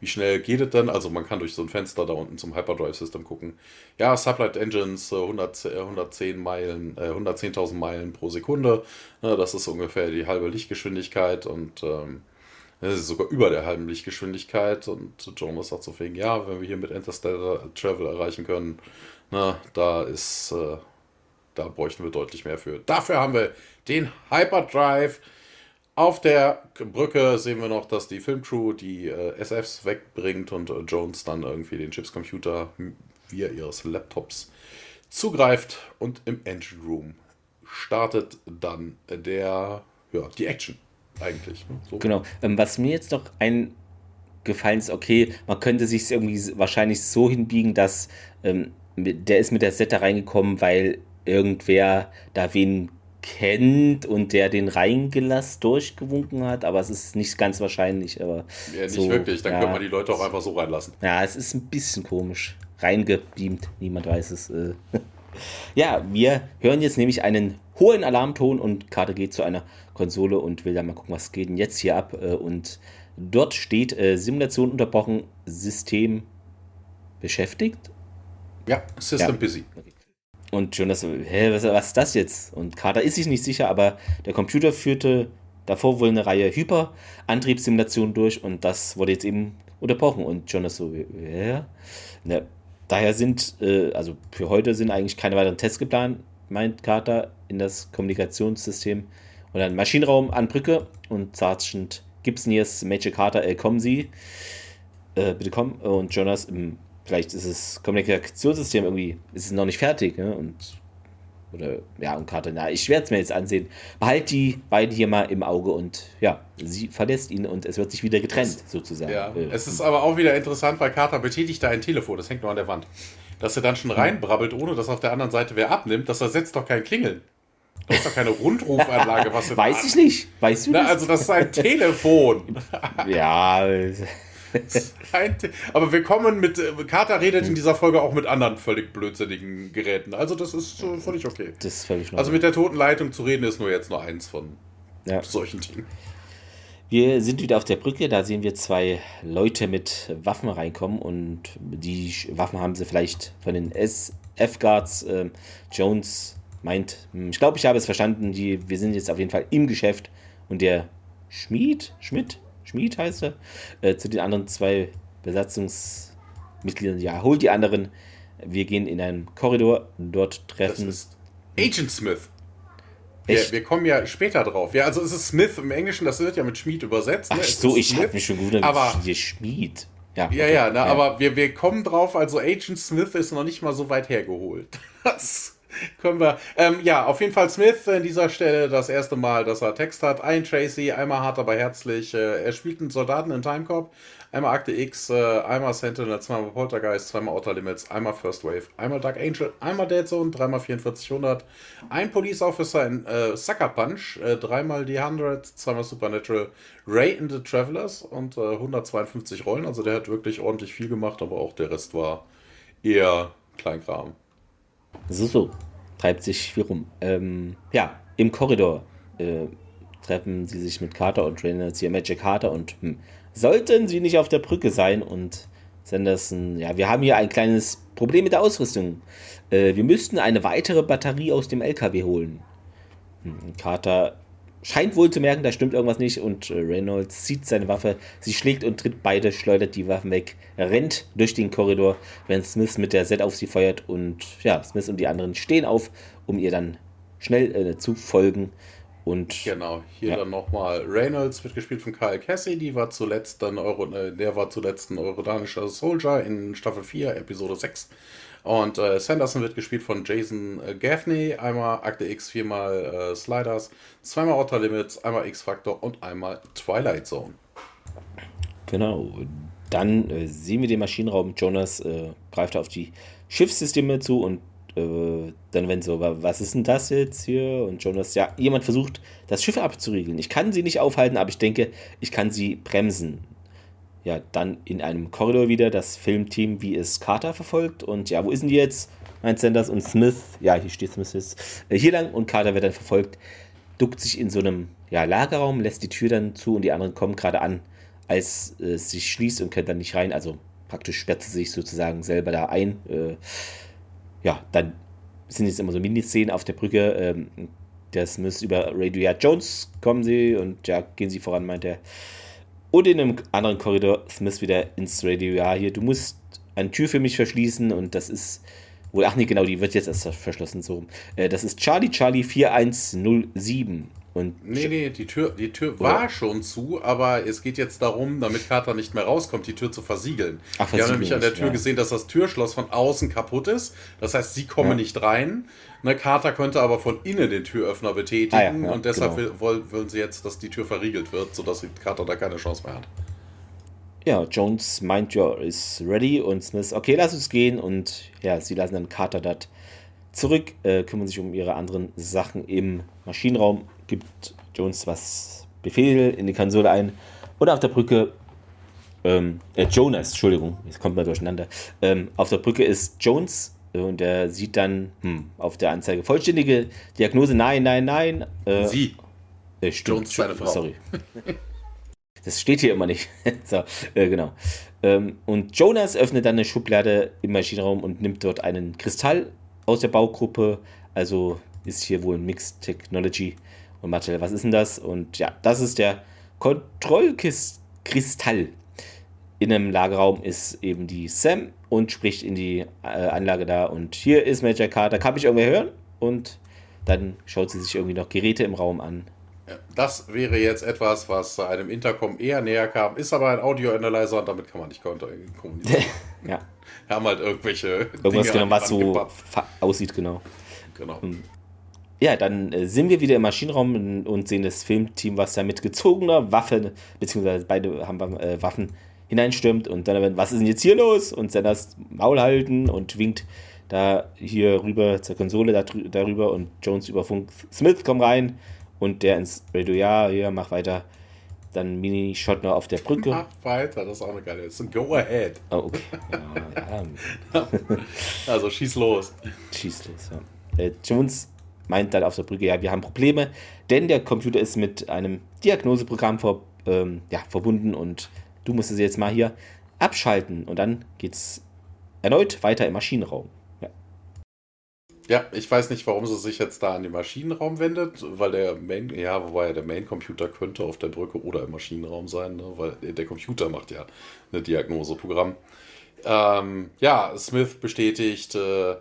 Wie schnell geht es denn? Also man kann durch so ein Fenster da unten zum Hyperdrive System gucken. Ja, Sublight Engines, äh, 100, 110 Meilen, äh, 110.000 Meilen pro Sekunde. Ne, das ist ungefähr die halbe Lichtgeschwindigkeit und ähm, das ist sogar über der halben Lichtgeschwindigkeit. Und Jonas sagt so wegen, ja, wenn wir hier mit Interstellar Travel erreichen können, na, da ist, äh, da bräuchten wir deutlich mehr für. Dafür haben wir den Hyperdrive. Auf der Brücke sehen wir noch, dass die Filmcrew die äh, SFs wegbringt und äh, Jones dann irgendwie den Chipscomputer via ihres Laptops zugreift und im Engine Room startet dann der, ja, die Action eigentlich. Ne? So. Genau. Ähm, was mir jetzt noch eingefallen ist, okay, man könnte sich irgendwie wahrscheinlich so hinbiegen, dass ähm, der ist mit der Set da reingekommen, weil irgendwer da wen kennt und der den reingelassen durchgewunken hat, aber es ist nicht ganz wahrscheinlich. Aber ja, nicht so, wirklich, dann ja, könnte man die Leute auch einfach so reinlassen. Ja, es ist ein bisschen komisch. Reingebeamt, niemand weiß es. Äh. ja, wir hören jetzt nämlich einen hohen Alarmton und Karte geht zu einer Konsole und will dann mal gucken, was geht denn jetzt hier ab. Äh, und dort steht äh, Simulation unterbrochen, System beschäftigt. Ja, System ja. busy. Okay. Und Jonas so, hä, was, was ist das jetzt? Und Carter ist sich nicht sicher, aber der Computer führte davor wohl eine Reihe Hyper-Antriebssimulationen durch und das wurde jetzt eben unterbrochen. Und Jonas so, hä? Na, daher sind, äh, also für heute sind eigentlich keine weiteren Tests geplant, meint Carter in das Kommunikationssystem. Und dann Maschinenraum an Brücke und Sergeant Gibson ist Major Carter, äh, kommen Sie. Äh, bitte kommen. Und Jonas, im vielleicht ist das Kommunikationssystem irgendwie, ist es noch nicht fertig, ne? Und oder ja, und Carter, na, ich werde es mir jetzt ansehen. Behalt die beiden hier mal im Auge und ja, sie verlässt ihn und es wird sich wieder getrennt, sozusagen. Ja, äh, es ist aber auch wieder interessant, weil Carter betätigt da ein Telefon, das hängt nur an der Wand. Dass er dann schon reinbrabbelt, ohne dass auf der anderen Seite wer abnimmt, das ersetzt doch kein Klingeln. Das ist doch keine Rundrufanlage, was du Weiß ich nicht. Weißt du Na, Also, das ist ein Telefon. ja. Aber wir kommen mit. Äh, Carter redet in dieser Folge auch mit anderen völlig blödsinnigen Geräten. Also, das ist äh, völlig okay. Das ist völlig normal. Also, mit der toten Leitung zu reden, ist nur jetzt nur eins von ja. solchen Dingen. Wir sind wieder auf der Brücke, da sehen wir zwei Leute mit Waffen reinkommen und die Waffen haben sie vielleicht von den SF-Guards. Äh, Jones meint, hm, ich glaube, ich habe es verstanden, die, wir sind jetzt auf jeden Fall im Geschäft und der Schmied, Schmidt, Schmied heißt er, äh, zu den anderen zwei Besatzungsmitgliedern. Ja, holt die anderen. Wir gehen in einen Korridor, dort treffen. Das ist Agent Smith. Wir, wir, kommen ja später drauf. Ja, also es ist Smith im Englischen, das wird ja mit Schmied übersetzt. Ne? Ach so, ich habe mich schon gut aber Schmied. Ja, ja, ja, na, ja, aber wir, wir kommen drauf, also Agent Smith ist noch nicht mal so weit hergeholt. Das können wir. Ähm, ja, auf jeden Fall Smith an dieser Stelle das erste Mal, dass er Text hat. Ein Tracy, einmal hart, aber herzlich. Äh, er spielt einen Soldaten in Timecop, einmal Akte X, äh, einmal Sentinel, zweimal Poltergeist, zweimal Outer Limits, einmal First Wave, einmal Dark Angel, einmal Dead Zone, dreimal 4400, ein Police Officer in äh, Sucker Punch, äh, dreimal The 100, zweimal Supernatural, Ray in the Travelers und 152 äh, Rollen. Also der hat wirklich ordentlich viel gemacht, aber auch der Rest war eher Kleinkram. So, so. Treibt sich viel rum. Ähm, ja, im Korridor äh, treffen sie sich mit Carter und trainen jetzt hier Magic Carter und hm, sollten sie nicht auf der Brücke sein und Sanderson, ja, wir haben hier ein kleines Problem mit der Ausrüstung. Äh, wir müssten eine weitere Batterie aus dem LKW holen. Hm, Carter scheint wohl zu merken, da stimmt irgendwas nicht und äh, Reynolds zieht seine Waffe, sie schlägt und tritt beide, schleudert die Waffen weg, rennt durch den Korridor, während Smith mit der Set auf sie feuert und ja, Smith und die anderen stehen auf, um ihr dann schnell äh, zu folgen. Und genau, hier ja. dann nochmal Reynolds wird gespielt von Kyle Cassidy, war zuletzt dann Euro, äh, der war zuletzt ein eurodanischer Soldier in Staffel 4, Episode 6. Und äh, Sanderson wird gespielt von Jason äh, Gaffney, einmal Akte X, viermal äh, Sliders, zweimal Outer Limits, einmal X-Factor und einmal Twilight Zone. Genau, dann äh, sehen wir den Maschinenraum. Jonas äh, greift auf die Schiffssysteme zu und äh, dann wenn so, was ist denn das jetzt hier? Und Jonas, ja, jemand versucht, das Schiff abzuriegeln. Ich kann sie nicht aufhalten, aber ich denke, ich kann sie bremsen. Ja, dann in einem Korridor wieder das Filmteam, wie es Carter verfolgt. Und ja, wo ist denn die jetzt? Meint Sanders und Smith. Ja, hier steht Smith jetzt. Äh, hier lang und Carter wird dann verfolgt. Duckt sich in so einem ja, Lagerraum, lässt die Tür dann zu und die anderen kommen gerade an, als äh, es sich schließt und können dann nicht rein. Also praktisch sperrt sie sich sozusagen selber da ein. Äh, ja, dann sind jetzt immer so Miniszenen auf der Brücke. Ähm, das muss über Radio ja, Jones kommen sie und ja, gehen sie voran, meint er. Und in einem anderen Korridor Smith wieder ins Radio, ja, hier, du musst eine Tür für mich verschließen und das ist wohl, ach nee, genau, die wird jetzt erst verschlossen, so. Äh, das ist Charlie Charlie 4107 und nee, nee, die Tür, die Tür war schon zu, aber es geht jetzt darum, damit Carter nicht mehr rauskommt, die Tür zu versiegeln. Ach, Wir haben nämlich an der Tür ja. gesehen, dass das Türschloss von außen kaputt ist. Das heißt, sie kommen ja. nicht rein. Ne, Carter könnte aber von innen den Türöffner betätigen ah, ja, und deshalb genau. will, wollen sie jetzt, dass die Tür verriegelt wird, sodass Carter da keine Chance mehr hat. Ja, Jones meint, ja, ist ready und Smith, okay, lass uns gehen und ja, sie lassen dann Carter dort zurück, äh, kümmern sich um ihre anderen Sachen im Maschinenraum gibt Jones was Befehl in die Konsole ein. Und auf der Brücke, ähm, äh, Jonas, Entschuldigung, jetzt kommt mal durcheinander. Ähm, auf der Brücke ist Jones äh, und er sieht dann hm, auf der Anzeige vollständige Diagnose, nein, nein, nein. Äh, Sie. Äh, stimmt, Jones, seine Frau. Sorry. das steht hier immer nicht. so, äh, genau. Ähm, und Jonas öffnet dann eine Schublade im Maschinenraum und nimmt dort einen Kristall aus der Baugruppe. Also ist hier wohl ein Mixed Technology. Und Marcel, was ist denn das? Und ja, das ist der Kontrollkristall. In einem Lagerraum ist eben die Sam und spricht in die äh, Anlage da. Und hier ist Major Carter. Kann ich irgendwer hören? Und dann schaut sie sich irgendwie noch Geräte im Raum an. Das wäre jetzt etwas, was einem Intercom eher näher kam, ist aber ein Audio-Analyzer und damit kann man nicht kommunizieren. ja. Haben halt irgendwelche. Irgendwas, Dinge genau, was so aussieht, genau. Genau. Und ja, dann äh, sind wir wieder im Maschinenraum und sehen das Filmteam, was da mit gezogener Waffe, beziehungsweise beide haben äh, Waffen, hineinstürmt und dann, was ist denn jetzt hier los? Und dann das Maul halten und winkt da hier rüber zur Konsole da, darüber und Jones über Funk, Smith komm rein und der ins Radio, ja, hier, mach weiter. Dann Mini-Shot noch auf der Brücke. Mach weiter, das ist auch eine geile. Das ist ein Go-Ahead. Oh, okay. Ja, ja. also schieß los. Schieß los, ja. Äh, Jones meint dann auf der Brücke, ja, wir haben Probleme, denn der Computer ist mit einem Diagnoseprogramm vor, ähm, ja, verbunden und du musst es jetzt mal hier abschalten und dann geht es erneut weiter im Maschinenraum. Ja. ich weiß nicht, warum sie sich jetzt da an den Maschinenraum wendet, weil der Main, ja, wobei der Main-Computer könnte auf der Brücke oder im Maschinenraum sein, ne? weil der Computer macht ja ein Diagnoseprogramm. Ähm, ja, Smith bestätigt, äh,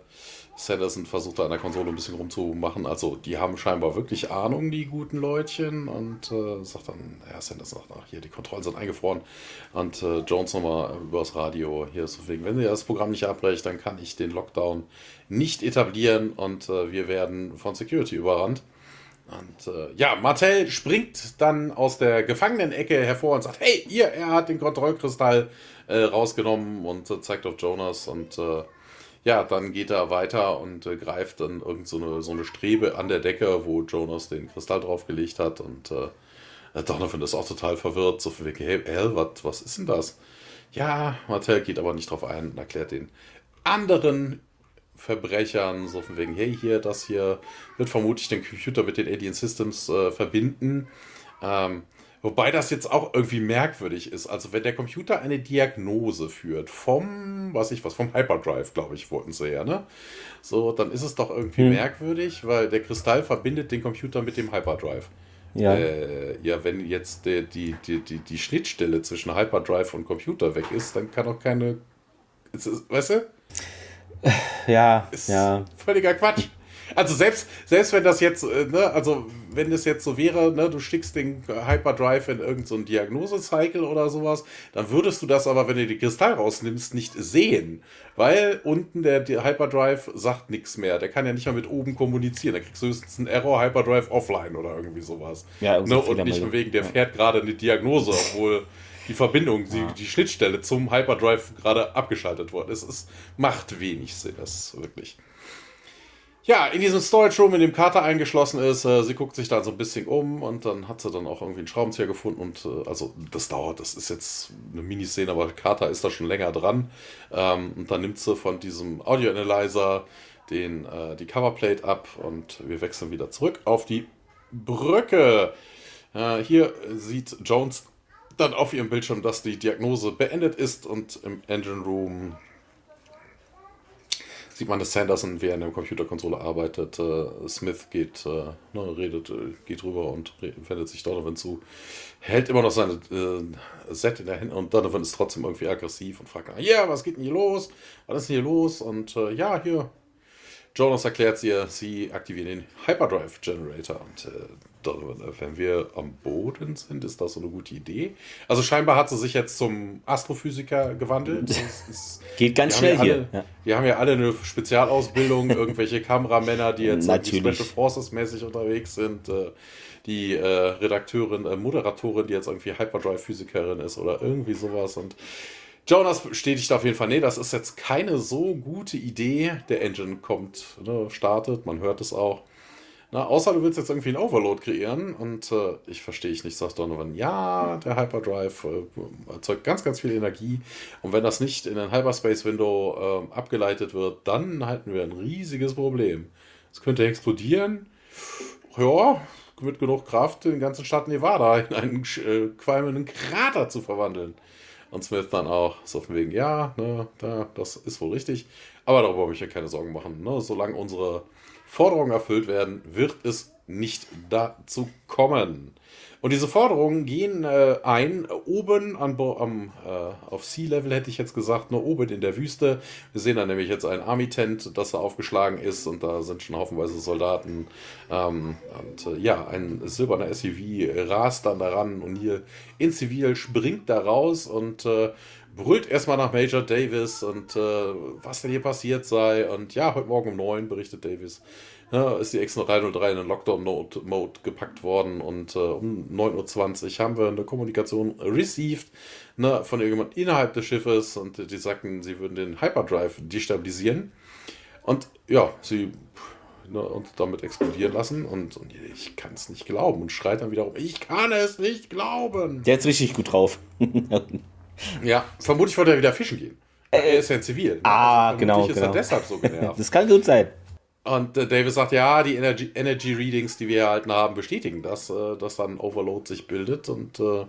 Sanderson versucht da an der Konsole ein bisschen rumzumachen. Also, die haben scheinbar wirklich Ahnung, die guten Leutchen. Und äh, sagt dann, ja, Sanderson sagt, ach, hier, die Kontrollen sind eingefroren. Und äh, Jones nochmal übers Radio, hier ist wegen, wenn ihr das Programm nicht abbrecht, dann kann ich den Lockdown nicht etablieren und äh, wir werden von Security überrannt. Und äh, ja, Martell springt dann aus der Gefangenenecke hervor und sagt, hey, ihr, er hat den Kontrollkristall äh, rausgenommen und äh, zeigt auf Jonas und ja, dann geht er weiter und äh, greift dann irgend so eine, so eine Strebe an der Decke, wo Jonas den Kristall draufgelegt hat. Und äh, Donovan ist auch total verwirrt. So von wegen, hey, hell, was, ist denn das? Ja, Martell geht aber nicht drauf ein und erklärt den anderen Verbrechern, so von wegen, hey, hier, das hier wird vermutlich den Computer mit den Alien Systems äh, verbinden. Ähm, Wobei das jetzt auch irgendwie merkwürdig ist. Also wenn der Computer eine Diagnose führt vom, was ich was, vom Hyperdrive, glaube ich, wollten sie ja, ne? So, dann ist es doch irgendwie hm. merkwürdig, weil der Kristall verbindet den Computer mit dem Hyperdrive. Ja. Äh, ja, wenn jetzt der, die, die, die, die Schnittstelle zwischen Hyperdrive und Computer weg ist, dann kann auch keine. Ist, weißt du? Ja, ist ja. Völliger Quatsch. Also selbst, selbst wenn das jetzt, äh, ne, also wenn es jetzt so wäre, ne, du stickst den Hyperdrive in irgendein so Diagnose-Cycle oder sowas, dann würdest du das aber, wenn du den Kristall rausnimmst, nicht sehen. Weil unten der, Hyperdrive sagt nichts mehr. Der kann ja nicht mal mit oben kommunizieren. Da kriegst du höchstens einen Error Hyperdrive offline oder irgendwie sowas. Ja, ne, und nicht nur wegen, der ja. fährt gerade eine Diagnose, obwohl die Verbindung, die, die Schnittstelle zum Hyperdrive gerade abgeschaltet worden ist. Es macht wenig Sinn, das wirklich. Ja, in diesem Storage Room, in dem Carter eingeschlossen ist, äh, sie guckt sich da so ein bisschen um und dann hat sie dann auch irgendwie einen Schraubenzieher gefunden und äh, also das dauert, das ist jetzt eine Miniszene, aber Carter ist da schon länger dran ähm, und dann nimmt sie von diesem Audio Analyzer den, äh, die Coverplate ab und wir wechseln wieder zurück auf die Brücke. Äh, hier sieht Jones dann auf ihrem Bildschirm, dass die Diagnose beendet ist und im Engine Room sieht man, dass Sanderson während der Computerkonsole arbeitet. Äh, Smith geht, äh, ne, redet, äh, geht rüber und wendet sich Donovan zu. Hält immer noch seine äh, Set in der Hand und Donovan ist trotzdem irgendwie aggressiv und fragt, ja, yeah, was geht denn hier los? Was ist denn hier los? Und äh, ja, hier. Jonas erklärt sie, sie aktivieren den Hyperdrive Generator und äh, wenn wir am Boden sind, ist das so eine gute Idee. Also scheinbar hat sie sich jetzt zum Astrophysiker gewandelt. Ist, Geht ganz schnell ja hier. Alle, ja. Wir haben ja alle eine Spezialausbildung, irgendwelche Kameramänner, die jetzt Special Forces mäßig unterwegs sind. Äh, die äh, Redakteurin, äh, Moderatorin, die jetzt irgendwie Hyperdrive-Physikerin ist oder irgendwie sowas. Und Jonas bestätigt auf jeden Fall, nee, das ist jetzt keine so gute Idee. Der Engine kommt, ne, startet, man hört es auch. Na, außer du willst jetzt irgendwie einen Overload kreieren und äh, ich verstehe ich nicht, sagt Donovan, ja, der Hyperdrive äh, erzeugt ganz, ganz viel Energie und wenn das nicht in ein Hyperspace-Window äh, abgeleitet wird, dann halten wir ein riesiges Problem. Es könnte explodieren, ja, mit genug Kraft den ganzen Staat Nevada in einen äh, qualmenden Krater zu verwandeln. Und Smith dann auch, so von wegen, ja, ne, da, das ist wohl richtig, aber darüber habe ich mir keine Sorgen machen. Ne? Solange unsere Forderungen erfüllt werden, wird es nicht dazu kommen. Und diese Forderungen gehen äh, ein, oben an, am, äh, auf Sea-Level hätte ich jetzt gesagt, nur oben in der Wüste. Wir sehen da nämlich jetzt ein Army-Tent, das da aufgeschlagen ist und da sind schon haufenweise Soldaten. Ähm, und äh, ja, ein silberner SUV rast dann daran und hier in Zivil springt da raus und äh, brüllt erstmal nach Major Davis und äh, was denn hier passiert sei. Und ja, heute Morgen um 9 berichtet Davis, ja, ist die X303 in den Lockdown-Mode gepackt worden und äh, um 9.20 Uhr haben wir eine Kommunikation received ne, von irgendjemand innerhalb des Schiffes und die sagten, sie würden den Hyperdrive destabilisieren. Und ja, sie ne, und damit explodieren lassen und, und ich kann es nicht glauben und schreit dann wiederum, ich kann es nicht glauben. Der ist richtig gut drauf. Ja, vermutlich wollte er wieder fischen gehen. Äh, er ist ja zivil. Ah, also genau. ist genau. er deshalb so genervt. das kann gut sein. Und äh, Davis sagt, ja, die Energy, Energy Readings, die wir erhalten haben, bestätigen das, äh, dass dann Overload sich bildet. Und äh,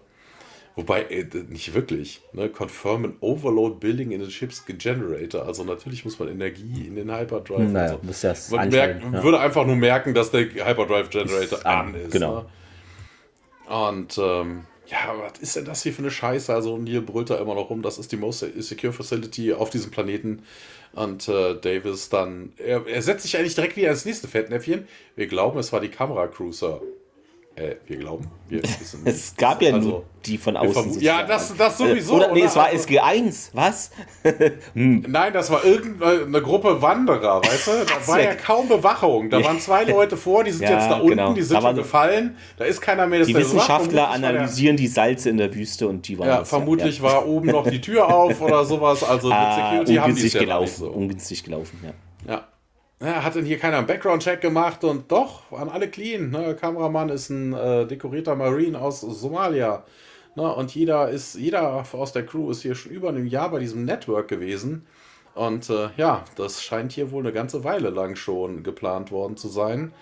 wobei, äh, nicht wirklich. Ne? Confirm an Overload Building in the Ship's Generator. Also natürlich muss man Energie in den Hyperdrive. Naja, so. muss das man merkt, ja. würde einfach nur merken, dass der Hyperdrive Generator an, ist. Genau. Ne? Und ähm, ja, was ist denn das hier für eine Scheiße? Also Neil brüllt da immer noch rum, das ist die most secure facility auf diesem Planeten. Und äh, Davis dann, er, er setzt sich eigentlich direkt wieder ins nächste Fettnäpfchen. Wir glauben, es war die Kamera Cruiser. Äh, wir glauben. Wir es gab ja also, nur die von außen. Ja, das, das sowieso. Oder, nee, oder? es war also, SG1. Was? hm. Nein, das war irgendeine Gruppe Wanderer, weißt du? Da war ja kaum Bewachung. Da waren zwei Leute vor, die sind ja, jetzt da unten, genau. die sind schon gefallen. Da ist keiner mehr. Das die Wissenschaftler analysieren die Salze in der Wüste und die waren. Ja, vermutlich ja. war oben noch die Tür auf oder sowas. Also mit ah, Security haben die es ja gelaufen. So. Ungünstig gelaufen, ja. Ja. Ja, hat denn hier keiner einen Background-Check gemacht und doch, waren alle clean. Ne? Der Kameramann ist ein äh, dekorierter Marine aus Somalia. Ne? Und jeder ist, jeder aus der Crew ist hier schon über einem Jahr bei diesem Network gewesen. Und äh, ja, das scheint hier wohl eine ganze Weile lang schon geplant worden zu sein.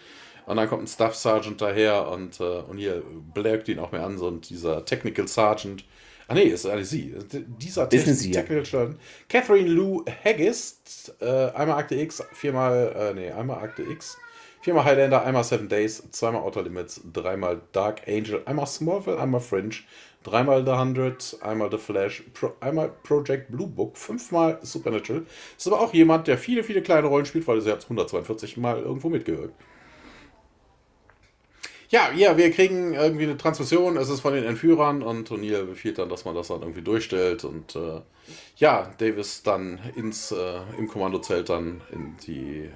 Und dann kommt ein Staff Sergeant daher und, äh, und hier blärkt ihn auch mehr an, so dieser Technical Sergeant. Ah nee, ist eine sie. Dieser Technical Technical Sergeant. Catherine Lou Haggis, äh, einmal Akte X, viermal, äh, nee, einmal Akte X, viermal Highlander, einmal Seven Days, zweimal Outer Limits, dreimal Dark Angel, einmal Smallville, einmal Fringe, dreimal The Hundred, einmal The Flash, Pro, einmal Project Blue Book, fünfmal Supernatural. Ist aber auch jemand, der viele, viele kleine Rollen spielt, weil er hat 142 Mal irgendwo mitgewirkt. Ja, ja, wir kriegen irgendwie eine Transmission, es ist von den Entführern und O'Neill befiehlt dann, dass man das dann irgendwie durchstellt und äh, ja, Davis dann ins, äh, im Kommandozelt dann in die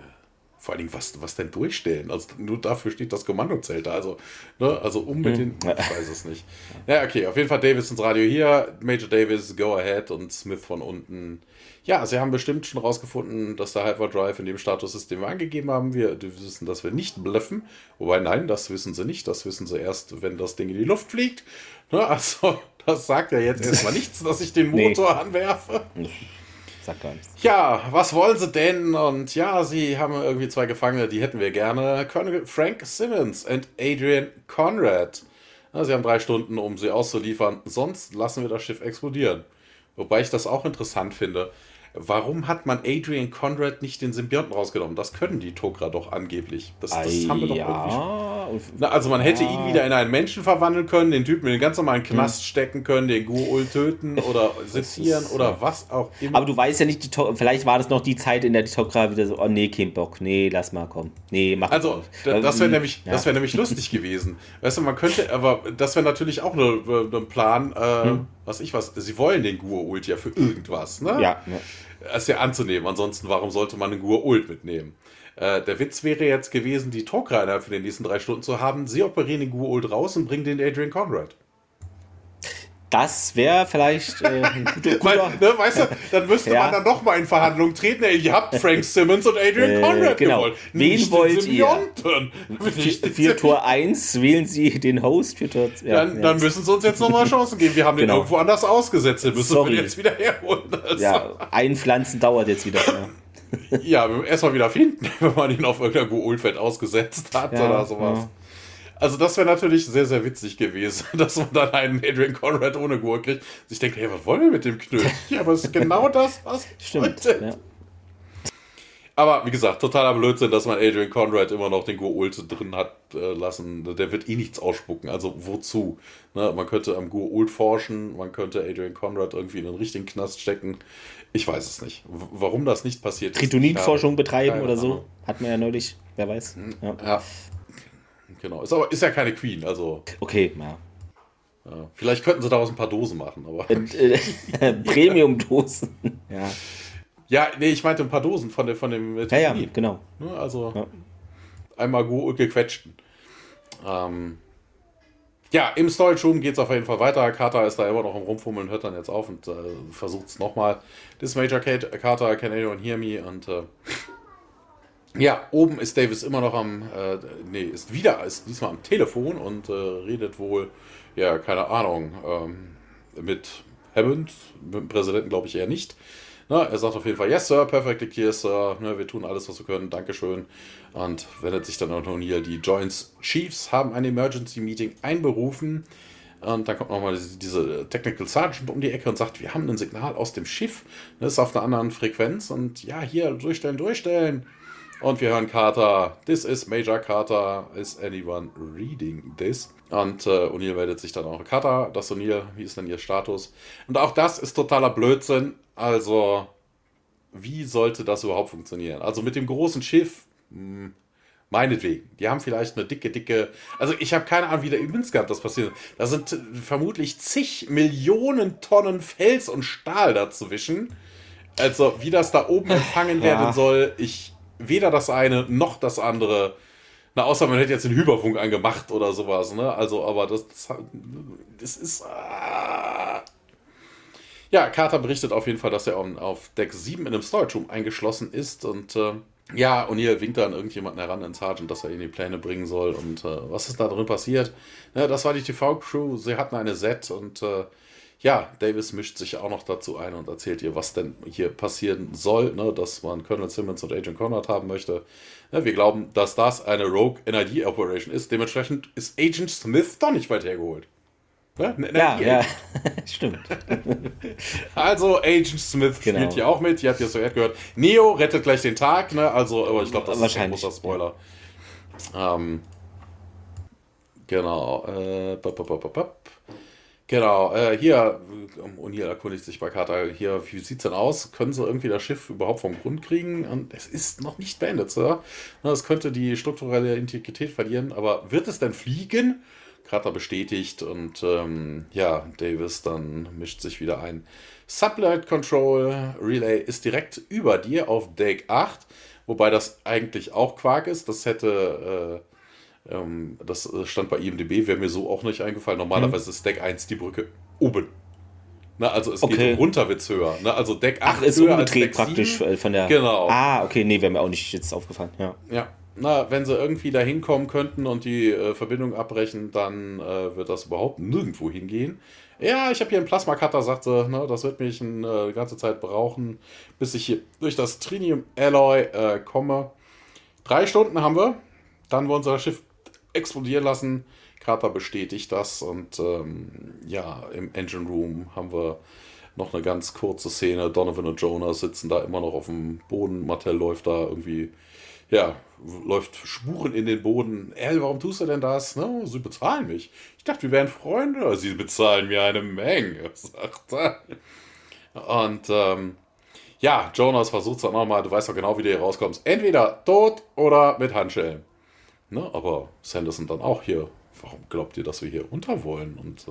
vor allen Dingen, was, was denn durchstellen? Also nur dafür steht das Kommandozelt da. Also, ne, also um mit hm. den. Ich weiß es nicht. Ja, okay, auf jeden Fall Davis ins Radio hier, Major Davis, Go Ahead und Smith von unten. Ja, sie haben bestimmt schon rausgefunden, dass der Hyperdrive in dem Status ist, den wir angegeben haben. Wir wissen, dass wir nicht bluffen. Wobei, nein, das wissen sie nicht. Das wissen sie erst, wenn das Ding in die Luft fliegt. Ne, also, das sagt ja jetzt erstmal nichts, dass ich den Motor nee. anwerfe sagt gar nichts. Ja, was wollen sie denn? Und ja, sie haben irgendwie zwei Gefangene, die hätten wir gerne. Colonel Frank Simmons und Adrian Conrad. Sie haben drei Stunden, um sie auszuliefern. Sonst lassen wir das Schiff explodieren. Wobei ich das auch interessant finde warum hat man Adrian Conrad nicht den Symbionten rausgenommen? Das können die Tok'ra doch angeblich. Das, das haben wir doch ja. irgendwie. Na, also man hätte ja. ihn wieder in einen Menschen verwandeln können, den Typen in den ganz normalen Knast hm. stecken können, den Guul töten oder sezieren oder was auch immer. Aber du weißt ja nicht, vielleicht war das noch die Zeit, in der die Tok'ra wieder so, oh nee, kein Bock, nee, lass mal kommen. Nee, mach Also, da, das wäre nämlich, ja. wär nämlich lustig gewesen. Weißt du, man könnte, aber das wäre natürlich auch ein ne, Plan, äh, hm. was ich was, sie wollen den Guul ja für irgendwas, ne? Ja, ne ist ja anzunehmen. Ansonsten, warum sollte man einen Gur-Ult mitnehmen? Äh, der Witz wäre jetzt gewesen, die innerhalb von den nächsten drei Stunden zu haben. Sie operieren den Gur-Ult raus und bringen den Adrian Conrad. Das wäre vielleicht äh, ein guter, guter ne, Weißt du, dann müsste ja. man dann doch mal in Verhandlungen treten. Ey, ihr habt Frank Simmons und Adrian äh, Conrad genau. gewollt. Wen Nicht wollt ihr? Für, für Tor 1 wählen Sie den Host für Tor 2. Ja, dann, ja. dann, müssen Sie uns jetzt nochmal Chancen geben. Wir haben genau. den irgendwo anders ausgesetzt. Den müssen Sorry. wir jetzt wieder herholen. Also. Ja, einpflanzen dauert jetzt wieder. ja, erstmal wieder finden, wenn man ihn auf irgendeiner Goulfett ausgesetzt hat oder sowas. Also das wäre natürlich sehr, sehr witzig gewesen, dass man dann einen Adrian Conrad ohne Gurt kriegt. Ich denke, hey, was wollen wir mit dem Knöll? Ja, aber es ist genau das, was Stimmt, ja. Aber wie gesagt, totaler Blödsinn, dass man Adrian Conrad immer noch den Go-Ult drin hat äh, lassen. Der wird eh nichts ausspucken. Also wozu? Ne, man könnte am Go-Ult forschen, man könnte Adrian Conrad irgendwie in einen richtigen Knast stecken. Ich weiß es nicht. Warum das nicht passiert ist. Tritoninforschung betreiben oder so. Hat man ja neulich, wer weiß. Hm, ja. ja. Genau. Ist aber ist ja keine Queen, also. Okay, ja. ja. Vielleicht könnten sie daraus ein paar Dosen machen, aber. Äh, äh, Premium-Dosen. ja. Ja, nee, ich meinte ein paar Dosen von, der, von dem äh, Ja, ja, genau. Ne, also einmal gut gequetschten. Ähm, ja, im Storage Room geht es auf jeden Fall weiter. Carter ist da immer noch im Rumfummeln, hört dann jetzt auf und äh, versucht es nochmal. This Major Kate, Carter, can anyone hear me? Und äh, ja, oben ist Davis immer noch am, äh, nee, ist wieder, ist diesmal am Telefon und äh, redet wohl, ja, keine Ahnung, ähm, mit Hammond, mit dem Präsidenten glaube ich eher nicht. Na, er sagt auf jeden Fall, yes, Sir, perfectly clear, Sir, ne, wir tun alles, was wir können, Dankeschön. Und wendet sich dann an O'Neill. Die Joint Chiefs haben ein Emergency Meeting einberufen. Und dann kommt nochmal diese, diese Technical Sergeant um die Ecke und sagt, wir haben ein Signal aus dem Schiff, das ist auf einer anderen Frequenz. Und ja, hier, durchstellen, durchstellen. Und wir hören Carter, this is Major Carter, is anyone reading this? Und äh, O'Neill meldet sich dann auch. Carter, das O'Neill, wie ist denn ihr Status? Und auch das ist totaler Blödsinn. Also, wie sollte das überhaupt funktionieren? Also mit dem großen Schiff, mh, hm, meinetwegen. Die haben vielleicht eine dicke, dicke. Also ich habe keine Ahnung, wie der gehabt das passiert. Da sind vermutlich zig Millionen Tonnen Fels und Stahl dazwischen. Also, wie das da oben empfangen ja. werden soll, ich weder das eine noch das andere. Na, außer man hätte jetzt den Hyperfunk angemacht oder sowas, ne? Also, aber das, das, das ist. Ah. Ja, Carter berichtet auf jeden Fall, dass er auf Deck 7 in einem Storage Room eingeschlossen ist und äh, ja, O'Neill winkt dann irgendjemanden heran, den Sergeant, dass er ihn die Pläne bringen soll und äh, was ist da drin passiert? Ja, das war die TV-Crew, sie hatten eine Set und äh, ja, Davis mischt sich auch noch dazu ein und erzählt ihr, was denn hier passieren soll, ne, dass man Colonel Simmons und Agent Conrad haben möchte. Wir glauben, dass das eine Rogue NID Operation ist. Dementsprechend ist Agent Smith doch nicht weit hergeholt. Ja, ja, ja. stimmt. also Agent Smith genau. spielt hier auch mit. Ihr habt ja so gehört. Neo rettet gleich den Tag, ne? Also, aber ich glaube, das ist ein großer Spoiler. Ähm, genau. Äh, Genau, äh, hier, O'Neill erkundigt sich bei Carter, hier, wie sieht's denn aus? Können sie irgendwie das Schiff überhaupt vom Grund kriegen? Und es ist noch nicht beendet, Sir. Es könnte die strukturelle Integrität verlieren, aber wird es denn fliegen? Carter bestätigt und ähm, ja, Davis dann mischt sich wieder ein. Sublight Control Relay ist direkt über dir auf Deck 8, wobei das eigentlich auch Quark ist. Das hätte, äh, ähm, das stand bei IMDb, wäre mir so auch nicht eingefallen. Normalerweise mhm. ist Deck 1 die Brücke oben. Na, also es okay. geht runter, wird's höher. Ne? Also Deck 8 Ach, ist umgedreht praktisch 7. von der. Genau. Ah, okay, nee, wäre mir auch nicht jetzt aufgefallen. Ja. Ja, na, wenn sie irgendwie da hinkommen könnten und die äh, Verbindung abbrechen, dann äh, wird das überhaupt nirgendwo hingehen. Ja, ich habe hier einen Plasma-Cutter, sagt sie, ne, das wird mich eine äh, ganze Zeit brauchen, bis ich hier durch das Trinium-Alloy äh, komme. Drei Stunden haben wir, dann wollen das Schiff explodieren lassen. Carter bestätigt das und ähm, ja, im Engine Room haben wir noch eine ganz kurze Szene. Donovan und Jonas sitzen da immer noch auf dem Boden. Martell läuft da irgendwie ja, läuft Spuren in den Boden. El, warum tust du denn das? Ne? Sie bezahlen mich. Ich dachte, wir wären Freunde. Sie bezahlen mir eine Menge, sagt er. Und ähm, ja, Jonas versucht es dann nochmal. Du weißt doch genau, wie du hier rauskommst. Entweder tot oder mit Handschellen. Ne? Aber Sanderson dann auch hier. Warum glaubt ihr, dass wir hier runter wollen? Und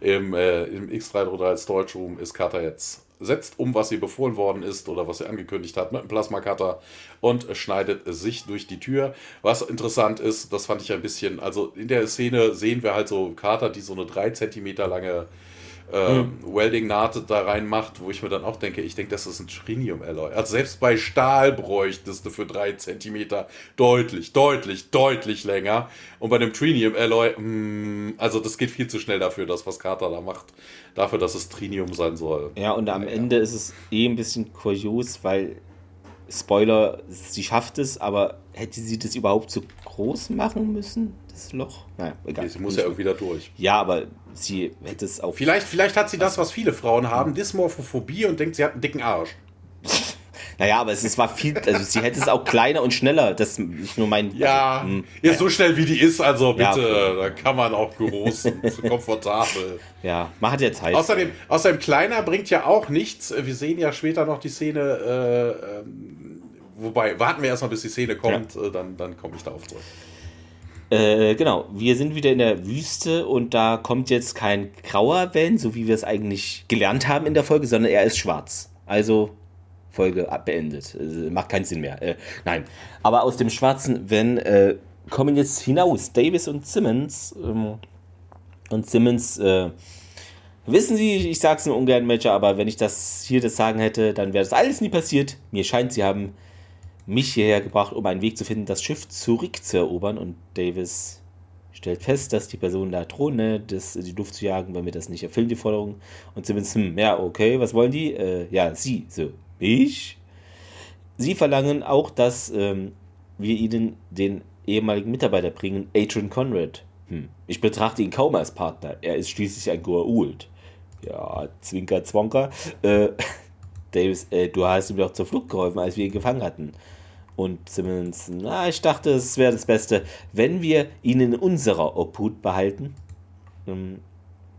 äh, im, äh, im X333 Storage Room ist Carter jetzt setzt um, was ihr befohlen worden ist oder was ihr angekündigt hat mit einem Plasma-Cutter und schneidet sich durch die Tür. Was interessant ist, das fand ich ein bisschen, also in der Szene sehen wir halt so Carter, die so eine 3 cm lange äh, hm. Welding-Naht da reinmacht, wo ich mir dann auch denke, ich denke, das ist ein Trinium-Alloy. Also selbst bei Stahl bräuchtest du für 3 cm deutlich, deutlich, deutlich länger. Und bei einem Trinium-Alloy, mm, also das geht viel zu schnell dafür, das, was Carter da macht, dafür, dass es Trinium sein soll. Ja, und am ja. Ende ist es eh ein bisschen kurios, weil Spoiler, sie schafft es, aber hätte sie das überhaupt so groß machen müssen, das Loch? Naja, egal. Sie muss ja irgendwie da durch. Ja, aber sie hätte es auch. Vielleicht, vielleicht hat sie das, was viele Frauen haben, Dysmorphophobie und denkt, sie hat einen dicken Arsch. Naja, aber es, war viel, also sie hätte es auch kleiner und schneller. Das ist nur mein. Ja, also, hm, ja, so schnell wie die ist, also bitte, ja, da kann man auch groß und komfortabel. Ja, man hat ja Zeit. Außerdem, außerdem kleiner bringt ja auch nichts. Wir sehen ja später noch die Szene, äh, ähm, wobei, warten wir erstmal, bis die Szene kommt, ja. äh, dann, dann komme ich darauf zurück. Äh, genau, wir sind wieder in der Wüste und da kommt jetzt kein grauer Van, so wie wir es eigentlich gelernt haben in der Folge, sondern er ist schwarz. Also Folge beendet. Äh, macht keinen Sinn mehr. Äh, nein. Aber aus dem schwarzen Van äh, kommen jetzt hinaus Davis und Simmons. Ähm, und Simmons, äh, wissen Sie, ich sag's nur ungern, Major, aber wenn ich das hier das sagen hätte, dann wäre das alles nie passiert. Mir scheint, Sie haben mich hierher gebracht, um einen Weg zu finden, das Schiff zurückzuerobern. Und Davis stellt fest, dass die Person da drohen, das, die Luft zu jagen, wenn wir das nicht erfüllen, die Forderung. Und zumindest, hm, ja, okay, was wollen die? Äh, ja, sie, so, ich. Sie verlangen auch, dass ähm, wir ihnen den ehemaligen Mitarbeiter bringen, Adrian Conrad. Hm. Ich betrachte ihn kaum als Partner. Er ist schließlich ein Goa'uld. Ja, Zwinker, Zwonker. Äh, Davis, äh, du hast ihm doch zur Flucht geholfen, als wir ihn gefangen hatten. Und Simmons, na, ich dachte, es wäre das Beste, wenn wir ihn in unserer Obhut behalten. Ähm,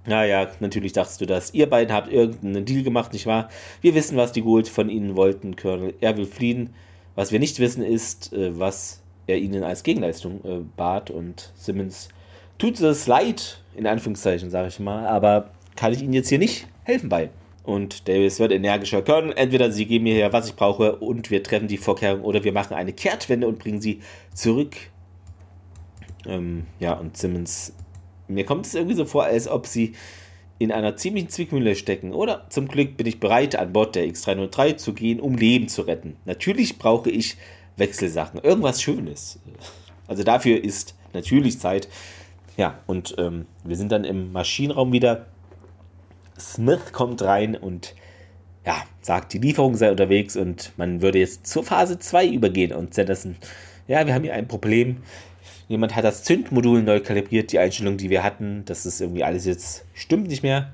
naja, natürlich dachtest du das. Ihr beiden habt irgendeinen Deal gemacht, nicht wahr? Wir wissen, was die Gould von ihnen wollten, Colonel. Er will fliehen. Was wir nicht wissen, ist, äh, was er ihnen als Gegenleistung äh, bat. Und Simmons tut es leid, in Anführungszeichen, sage ich mal. Aber kann ich ihnen jetzt hier nicht helfen bei. Und Davis wird energischer können. Entweder sie geben mir hier, was ich brauche, und wir treffen die Vorkehrung, oder wir machen eine Kehrtwende und bringen sie zurück. Ähm, ja, und Simmons, mir kommt es irgendwie so vor, als ob sie in einer ziemlichen Zwickmühle stecken. Oder zum Glück bin ich bereit, an Bord der X303 zu gehen, um Leben zu retten. Natürlich brauche ich Wechselsachen, irgendwas Schönes. Also dafür ist natürlich Zeit. Ja, und ähm, wir sind dann im Maschinenraum wieder Smith kommt rein und ja, sagt, die Lieferung sei unterwegs und man würde jetzt zur Phase 2 übergehen. Und Sanderson, ja, wir haben hier ein Problem. Jemand hat das Zündmodul neu kalibriert, die Einstellung, die wir hatten. Das ist irgendwie alles jetzt, stimmt nicht mehr.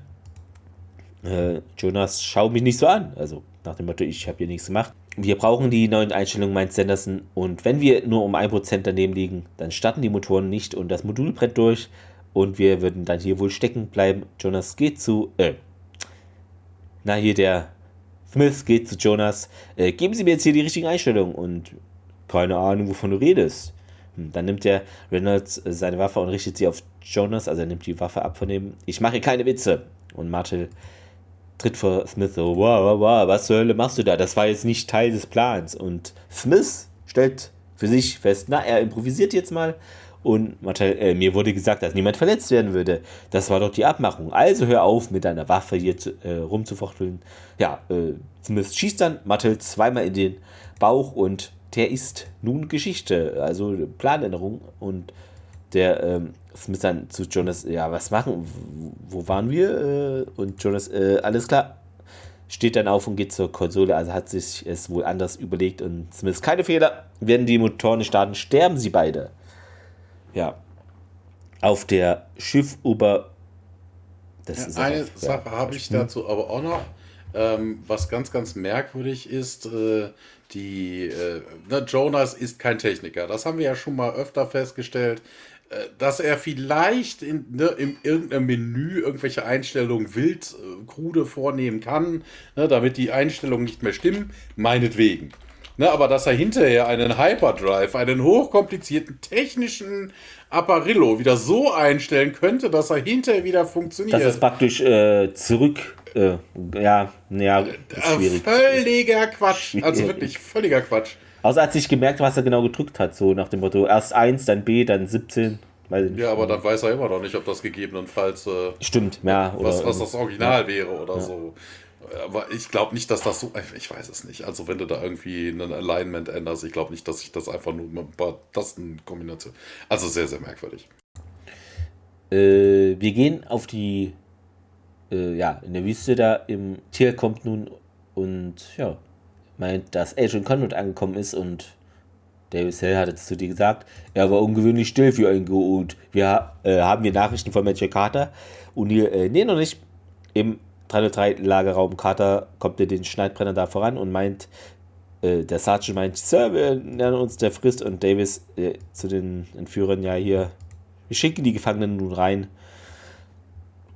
Äh, Jonas, schau mich nicht so an. Also nach dem Motto, ich habe hier nichts gemacht. Wir brauchen die neuen Einstellungen, meint Sanderson. Und wenn wir nur um 1% daneben liegen, dann starten die Motoren nicht und das Modul brennt durch. Und wir würden dann hier wohl stecken bleiben. Jonas geht zu, äh, na hier der Smith geht zu Jonas. Äh, geben Sie mir jetzt hier die richtigen Einstellungen. Und keine Ahnung, wovon du redest. Hm, dann nimmt der Reynolds äh, seine Waffe und richtet sie auf Jonas. Also er nimmt die Waffe ab von ihm. Ich mache keine Witze. Und Martel tritt vor Smith so, wow, wow, wow, was zur Hölle machst du da? Das war jetzt nicht Teil des Plans. Und Smith stellt für sich fest, na, er improvisiert jetzt mal. Und Martel, äh, mir wurde gesagt, dass niemand verletzt werden würde. Das war doch die Abmachung. Also hör auf, mit deiner Waffe hier zu, äh, rumzufuchteln. Ja, äh, Smith schießt dann Martel zweimal in den Bauch und der ist nun Geschichte. Also Planänderung. Und der ähm, Smith dann zu Jonas, ja, was machen? Wo waren wir? Äh, und Jonas, äh, alles klar. Steht dann auf und geht zur Konsole, also hat sich es wohl anders überlegt und Smith, keine Fehler, werden die Motoren starten, sterben sie beide. Ja. Auf der Schiffober. Das ja, eine auf, Sache ja. habe ich dazu aber auch noch. Ähm, was ganz, ganz merkwürdig ist, äh, die äh, ne, Jonas ist kein Techniker. Das haben wir ja schon mal öfter festgestellt. Äh, dass er vielleicht in, ne, in irgendeinem Menü irgendwelche Einstellungen wild äh, krude vornehmen kann, ne, damit die Einstellungen nicht mehr stimmen, meinetwegen. Ne, aber dass er hinterher einen Hyperdrive, einen hochkomplizierten technischen Apparillo wieder so einstellen könnte, dass er hinterher wieder funktioniert. Das ist praktisch äh, zurück. Äh, ja, ja, äh, schwierig. Völliger Quatsch. Also wirklich völliger Quatsch. Außer hat sich gemerkt, was er genau gedrückt hat, so nach dem Motto, erst 1, dann B, dann 17. Ja, aber dann weiß er immer noch nicht, ob das gegebenenfalls. Äh, Stimmt, ja. was, was das Original ja. wäre oder ja. so. Aber ich glaube nicht, dass das so. Ich weiß es nicht. Also, wenn du da irgendwie ein Alignment änderst, ich glaube nicht, dass sich das einfach nur mit ein paar Tastenkombinationen. Also, sehr, sehr merkwürdig. Äh, wir gehen auf die. Äh, ja, in der Wüste da. Im Tier kommt nun und ja, meint, dass Agent Conrad angekommen ist und Davis Hill hat es zu dir gesagt, er war ungewöhnlich still für ihn und wir äh, haben wir Nachrichten von Major Carter und ihr, äh, nee, noch nicht. Im 303 Lagerraum Carter kommt er den Schneidbrenner da voran und meint, äh, der Sergeant meint, Sir, wir nähern uns der Frist und Davis äh, zu den Entführern, ja hier, wir schicken die Gefangenen nun rein.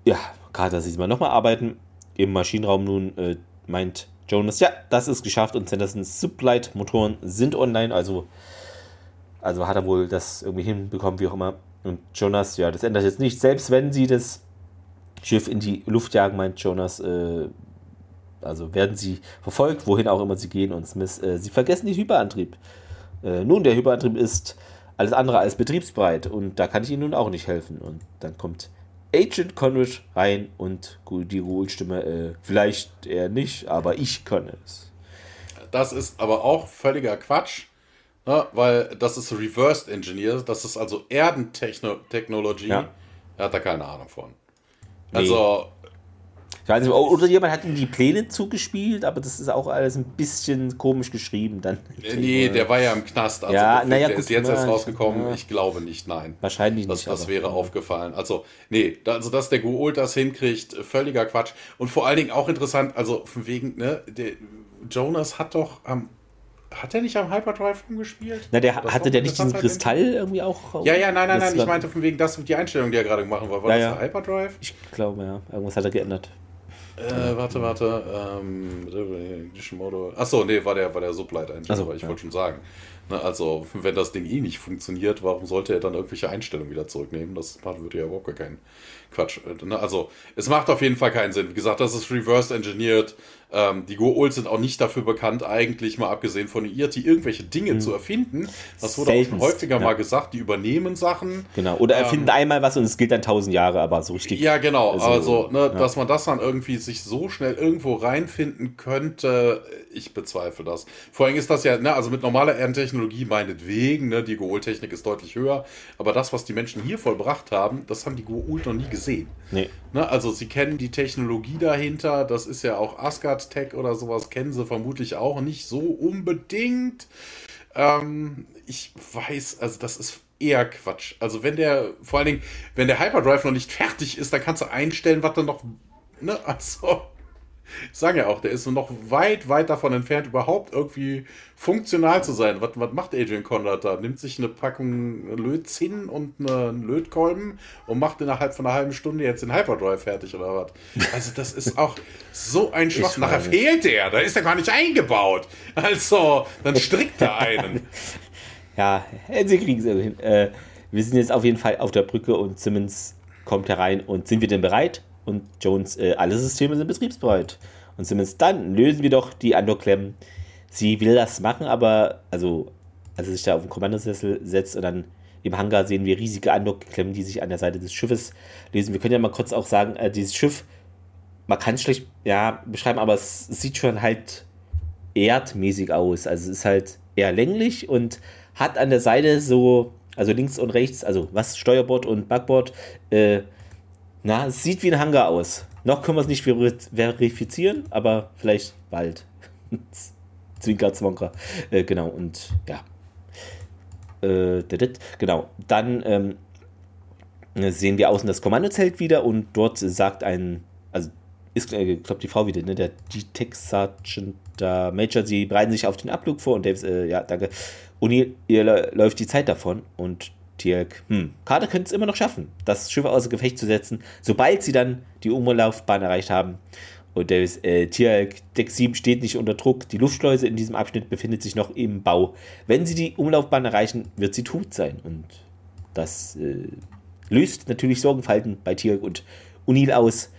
Ja, Carter sieht mal nochmal arbeiten. Im Maschinenraum nun äh, meint Jonas, ja, das ist geschafft und Sandersons Sublight-Motoren sind online, also, also hat er wohl das irgendwie hinbekommen, wie auch immer. Und Jonas, ja, das ändert jetzt nicht. Selbst wenn sie das Schiff in die Luft jagen, meint Jonas, äh, also werden sie verfolgt, wohin auch immer sie gehen. Und Smith, äh, sie vergessen den Hyperantrieb. Äh, nun, der Hyperantrieb ist alles andere als betriebsbereit und da kann ich ihnen nun auch nicht helfen. Und dann kommt Agent Conrad rein und die Ruhlstimme, äh, vielleicht er nicht, aber ich kann es. Das ist aber auch völliger Quatsch, ne, weil das ist Reversed Engineer, das ist also Erdentechnologie. Ja. Er hat da keine Ahnung von. Also, ich weiß nicht, oder jemand hat ihm die Pläne zugespielt, aber das ist auch alles ein bisschen komisch geschrieben dann. Nee, der war ja im Knast. Also ja, naja, der gut, ist jetzt erst rausgekommen. Ich glaube nicht, nein. Wahrscheinlich das, nicht. Das wäre aufgefallen. Also, nee, also dass der Guult das hinkriegt, völliger Quatsch. Und vor allen Dingen auch interessant, also von wegen, ne, der Jonas hat doch am hat er nicht am Hyperdrive rumgespielt? Na, der hatte der nicht diesen Kristall irgendwie auch? Ja, ja, nein, nein, nein. Ich meinte von wegen das die Einstellung, die er gerade gemacht war. War ja, das der Hyperdrive? Ich glaube, ja. Irgendwas hat er geändert. Äh, warte, warte. Ähm, Achso, nee, war der, war der Subleiter-Engine, also, ich ja. wollte schon sagen. Ne, also, wenn das Ding eh nicht funktioniert, warum sollte er dann irgendwelche Einstellungen wieder zurücknehmen? Das würde ja überhaupt keinen Quatsch. Ne, also, es macht auf jeden Fall keinen Sinn. Wie gesagt, das ist reverse engineered. Ähm, die Go-Ult sind auch nicht dafür bekannt, eigentlich mal abgesehen von IRT, irgendwelche Dinge hm. zu erfinden. Das wurde Seltenst, auch schon häufiger ja. mal gesagt, die übernehmen Sachen. Genau, oder erfinden ähm, einmal was und es gilt dann tausend Jahre, aber so richtig. Ja, genau. Also, also ne, ja. dass man das dann irgendwie sich so schnell irgendwo reinfinden könnte, ich bezweifle das. Vor allem ist das ja, ne, also mit normaler Erdentechnologie meinetwegen, ne, die Go-Ult-Technik ist deutlich höher, aber das, was die Menschen hier vollbracht haben, das haben die Go-Ult noch nie gesehen. Nee. Ne, also sie kennen die Technologie dahinter, das ist ja auch Asgard Tech oder sowas, kennen sie vermutlich auch nicht so unbedingt. Ähm, ich weiß, also das ist eher Quatsch. Also wenn der, vor allen Dingen, wenn der Hyperdrive noch nicht fertig ist, dann kannst du einstellen, was dann noch, ne, also Ich sage ja auch, der ist noch weit, weit davon entfernt, überhaupt irgendwie funktional zu sein. Was, was macht Adrian Conrad da? Nimmt sich eine Packung Lötzinn und einen Lötkolben und macht innerhalb von einer halben Stunde jetzt den Hyperdrive fertig oder was? Also, das ist auch so ein Schwach. Nachher fehlt der, da ist er gar nicht eingebaut. Also, dann strickt er einen. ja, sie kriegen es hin. Äh, wir sind jetzt auf jeden Fall auf der Brücke und Simmons kommt herein und sind wir denn bereit? Und Jones, äh, alle Systeme sind betriebsbereit. Und Simmons, dann lösen wir doch die Andor-Klemmen. Sie will das machen, aber, also, als er sich da auf den Kommandosessel setzt und dann im Hangar sehen wir riesige Andor-Klemmen, die sich an der Seite des Schiffes lösen. Wir können ja mal kurz auch sagen, äh, dieses Schiff, man kann es schlecht ja, beschreiben, aber es sieht schon halt erdmäßig aus. Also es ist halt eher länglich und hat an der Seite so, also links und rechts, also was Steuerbord und Backbord, äh, na, es sieht wie ein Hangar aus. Noch können wir es nicht verifizieren, aber vielleicht bald. Zwinker, Zwonker. Äh, genau, und ja. Äh, genau, dann ähm, sehen wir außen das Kommandozelt wieder und dort sagt ein, also ist, äh, glaube die Frau wieder, ne, der Detect Sergeant der Major, sie bereiten sich auf den Abflug vor und Davis, äh, ja, danke. Und ihr, ihr läuft die Zeit davon und Dirk, hm, Carter könnte es immer noch schaffen, das Schiff außer Gefecht zu setzen, sobald sie dann die Umlaufbahn erreicht haben. Und der äh, Tierk, Deck 7 steht nicht unter Druck. Die Luftschleuse in diesem Abschnitt befindet sich noch im Bau. Wenn sie die Umlaufbahn erreichen, wird sie tot sein. Und das äh, löst natürlich Sorgenfalten bei Tierk und Unil aus.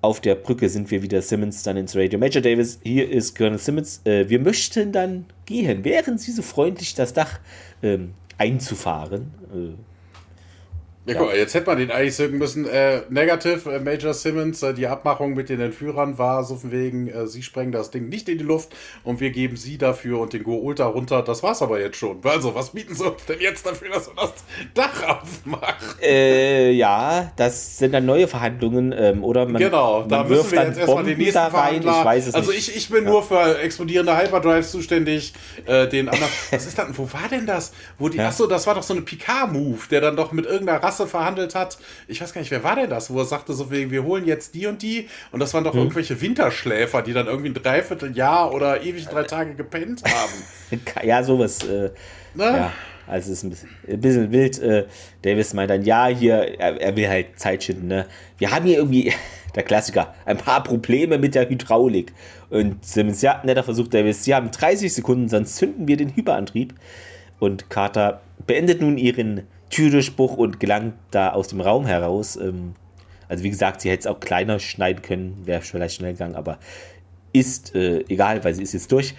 Auf der Brücke sind wir wieder Simmons dann ins Radio. Major Davis, hier ist Colonel Simmons. Äh, wir möchten dann gehen. Wären Sie so freundlich, das Dach ähm, einzufahren. Ja, guck jetzt hätte man den eigentlich sagen müssen. Äh, negative, äh, Major Simmons, äh, die Abmachung mit den Entführern war so von wegen, äh, sie sprengen das Ding nicht in die Luft und wir geben sie dafür und den Go Ultra runter. Das war's aber jetzt schon. Also, was bieten sie uns denn jetzt dafür, dass wir das Dach aufmachen? Äh, ja, das sind dann neue Verhandlungen, ähm, oder? Man, genau, da müssen wir jetzt erstmal den nächsten rein. Ich weiß es also, nicht. ich, ich bin ja. nur für explodierende Hyperdrives zuständig. Äh, den anderen. was ist das? Wo war denn das? Wo die, ja. Achso, das war doch so eine Picard-Move, der dann doch mit irgendeiner Rasse Rasse verhandelt hat. Ich weiß gar nicht, wer war denn das, wo er sagte, so wir holen jetzt die und die. Und das waren doch hm. irgendwelche Winterschläfer, die dann irgendwie ein Dreivierteljahr oder ewig drei Tage gepennt haben. ja, sowas. Äh? Ja. Also es ist ein bisschen, ein bisschen wild. Äh, Davis meint dann, ja, hier, er, er will halt Zeit schinden. Ne? Wir haben hier irgendwie, der Klassiker, ein paar Probleme mit der Hydraulik. Und Simmons, ja, netter Versuch, Davis, Sie haben 30 Sekunden, sonst zünden wir den Hyperantrieb. Und Carter beendet nun ihren Türdurchbruch und gelangt da aus dem Raum heraus. Ähm, also wie gesagt, sie hätte es auch kleiner schneiden können, wäre vielleicht schnell gegangen, aber ist äh, egal, weil sie ist jetzt durch.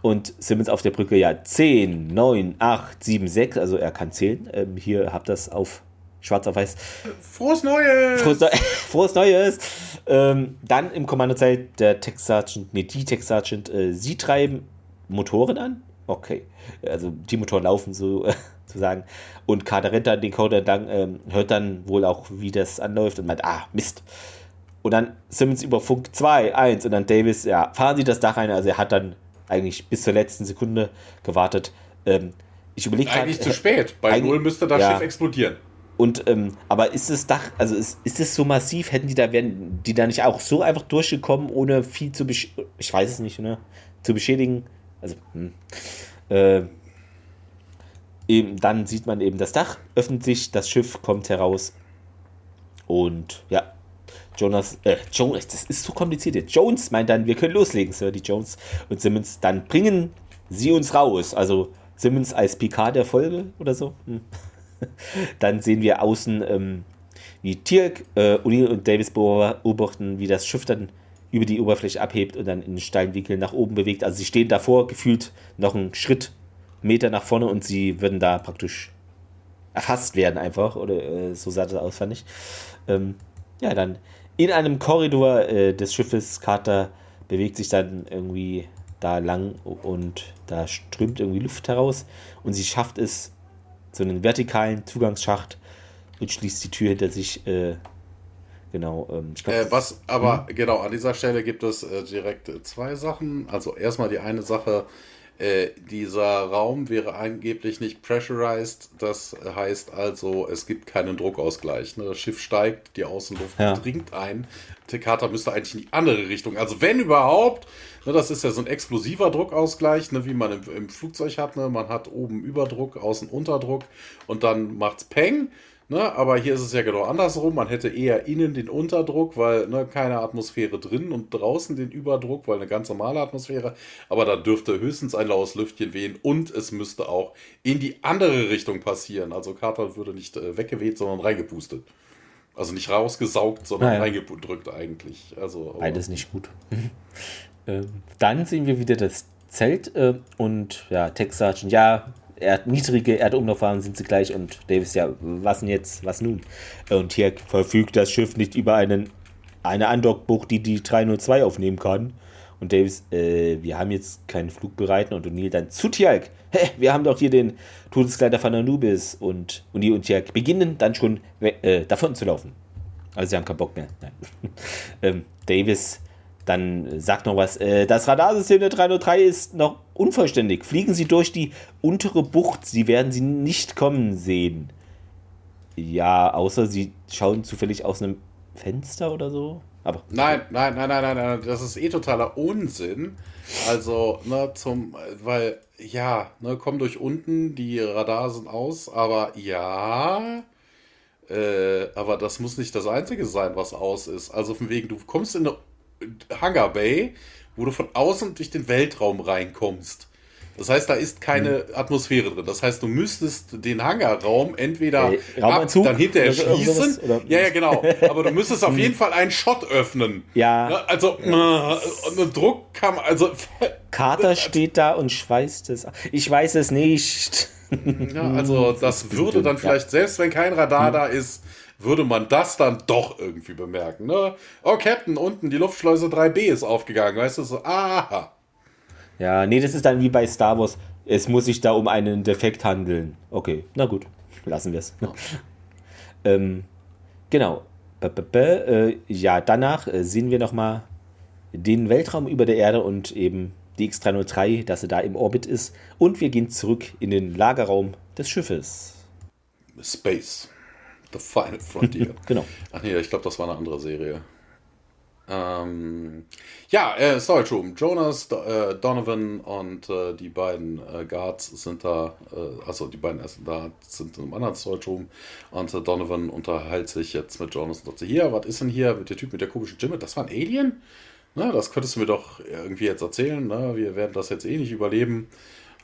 Und Simmons auf der Brücke, ja, 10, 9, 8, 7, 6, also er kann zählen. Ähm, hier habt ihr das auf schwarz auf weiß. Frohes Neues! Frohes, Neu Frohes Neues! Ähm, dann im Kommandozelt der Tech Sergeant, nee, die Tech Sergeant, äh, sie treiben Motoren an. Okay. Also die Motoren laufen so äh, zu sagen. Und Carter rennt dann den Code entlang, ähm, hört dann wohl auch, wie das anläuft und meint, ah, Mist. Und dann Simmons über Funk 2, 1 und dann Davis, ja, fahren sie das Dach ein. Also er hat dann eigentlich bis zur letzten Sekunde gewartet. Ähm, ich überlege. Eigentlich zu spät. Bei Null müsste das ja. Schiff explodieren. Und, ähm, aber ist das Dach, also ist, ist es so massiv, hätten die da, wären die da nicht auch so einfach durchgekommen, ohne viel zu, ich weiß es nicht, ne, zu beschädigen? Also, hm. äh, eben, dann sieht man eben das Dach, öffnet sich, das Schiff kommt heraus. Und ja, Jonas, äh, Jones, das ist so kompliziert. Jones meint dann, wir können loslegen, Sir, die Jones und Simmons. Dann bringen sie uns raus. Also Simmons als PK der Folge oder so. Hm. dann sehen wir außen, ähm, wie Tirk, äh, O'Neill und Davis beobachten, wie das Schiff dann über die Oberfläche abhebt und dann in den Steinwinkel nach oben bewegt. Also sie stehen davor, gefühlt noch einen Schritt Meter nach vorne und sie würden da praktisch erfasst werden einfach. Oder äh, so sah das aus, fand ich. Ähm, ja, dann in einem Korridor äh, des Schiffes Carter bewegt sich dann irgendwie da lang und da strömt irgendwie Luft heraus und sie schafft es, so einen vertikalen Zugangsschacht und schließt die Tür hinter sich. Äh, genau. Ähm, glaub, äh, was aber, hm? genau, an dieser Stelle gibt es äh, direkt zwei Sachen. Also erstmal die eine Sache, Äh, dieser Raum wäre angeblich nicht pressurized. Das heißt also, es gibt keinen Druckausgleich. Ne? Das Schiff steigt, die Außenluft ja. dringt ein. Der Kater müsste eigentlich in die andere Richtung. Also wenn überhaupt, ne, das ist ja so ein explosiver Druckausgleich, ne, wie man im, im Flugzeug hat. Ne? Man hat oben Überdruck, außen Unterdruck und dann macht's Peng. Ne, aber hier ist es ja genau andersrum. Man hätte eher innen den Unterdruck, weil ne, keine Atmosphäre drin und draußen den Überdruck, weil eine ganz normale Atmosphäre. Aber da dürfte höchstens ein laues Lüftchen wehen und es müsste auch in die andere Richtung passieren. Also Kater würde nicht äh, weggeweht, sondern reingepustet. Also nicht rausgesaugt, sondern naja. reingedrückt eigentlich. Also, Beides nicht gut. ähm, dann sehen wir wieder das Zelt äh, und ja, Tex sagt schon, ja, er, niedrige Erdumlaufbahnen sind sie gleich und Davis, ja, was denn jetzt, was nun? Und hier verfügt das Schiff nicht über einen, eine Andockbucht, die die 302 aufnehmen kann. Und Davis, äh, wir haben jetzt keinen Flug bereit. Und O'Neill dann zu Tialk. Hä, wir haben doch hier den Todeskleider von Anubis. Und O'Neill und Tialk beginnen dann schon äh, davon zu laufen. Also sie haben keinen Bock mehr. ähm, Davis dann sagt noch was. Äh, das Radarsystem der 303 ist noch unvollständig. Fliegen Sie durch die untere Bucht. Sie werden sie nicht kommen sehen. Ja, außer Sie schauen zufällig aus einem Fenster oder so. Aber nein, nein, nein, nein, nein, nein, das ist eh totaler Unsinn. Also, ne, zum, weil, ja, ne, kommen durch unten, die Radar sind aus, aber ja, äh, aber das muss nicht das Einzige sein, was aus ist. Also von wegen, du kommst in eine Hangar Bay, wo du von außen durch den Weltraum reinkommst. Das heißt, da ist keine hm. Atmosphäre drin. Das heißt, du müsstest den Hangarraum entweder äh, ab, dann hinterher schließen. Ja, ja, genau. Aber du müsstest auf jeden Fall einen Shot öffnen. Ja. Also, ja. Äh, eine Druckkammer. Also, Carter steht da und schweißt es. Ich weiß es nicht. Ja, also, das würde dann vielleicht, selbst wenn kein Radar hm. da ist, würde man das dann doch irgendwie bemerken. Ne? Oh, Captain, unten die Luftschleuse 3b ist aufgegangen. Weißt du, so, aha. Ja, nee, das ist dann wie bei Star Wars. Es muss sich da um einen Defekt handeln. Okay, na gut, lassen wir es. Ja. ähm, genau. B -b -b äh, ja, danach äh, sehen wir nochmal den Weltraum über der Erde und eben die X303, dass er da im Orbit ist. Und wir gehen zurück in den Lagerraum des Schiffes. Space. The Final Frontier. genau. Ach nee, ich glaube, das war eine andere Serie. Ähm, ja, äh, Storage Room. Jonas, äh, Donovan und äh, die beiden äh, Guards sind da, äh, also die beiden ersten da sind in einem anderen Storage Room und äh, Donovan unterhält sich jetzt mit Jonas und sagt, hier, was ist denn hier mit der Typ mit der komischen Stimme? Das war ein Alien? Na, das könntest du mir doch irgendwie jetzt erzählen. Ne? Wir werden das jetzt eh nicht überleben.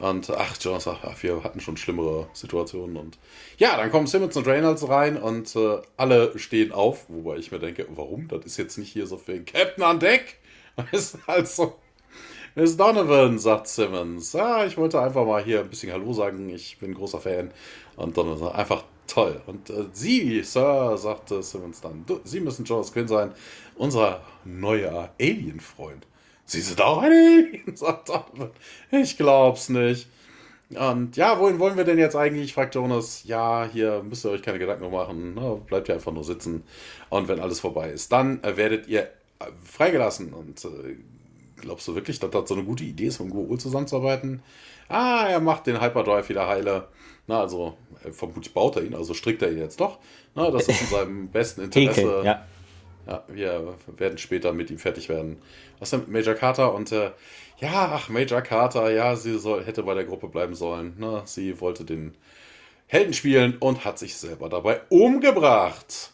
Und ach, sagt, ach, wir hatten schon schlimmere Situationen. Und ja, dann kommen Simmons und Reynolds rein und äh, alle stehen auf, wobei ich mir denke, warum? Das ist jetzt nicht hier so für Captain an Deck. Das ist also. Miss Donovan, sagt Simmons. Ah, ich wollte einfach mal hier ein bisschen Hallo sagen. Ich bin großer Fan. Und Donovan sagt, einfach toll. Und äh, Sie, Sir, sagte Simmons dann, du, Sie müssen Jonas Quinn sein, unser neuer Alien-Freund. Sie sind auch ein Alien, sagt Donovan. Ich glaub's nicht. Und ja, wohin wollen wir denn jetzt eigentlich? fragt Jonas. Ja, hier müsst ihr euch keine Gedanken machen. Ne? Bleibt ihr einfach nur sitzen. Und wenn alles vorbei ist, dann äh, werdet ihr äh, freigelassen. Und äh, glaubst du wirklich, dass das so eine gute Idee ist, mit Goa'uld zusammenzuarbeiten? Ah, er macht den Hyperdrive wieder heile. Na, also vermutlich baut er ihn, also strickt er ihn jetzt doch. Na, das ist in seinem besten Interesse. Heke, ja. Ja, wir werden später mit ihm fertig werden. Was denn mit Major Carter? Und äh, ja, ach, Major Carter, ja, sie soll, hätte bei der Gruppe bleiben sollen. Ne? Sie wollte den Helden spielen und hat sich selber dabei umgebracht.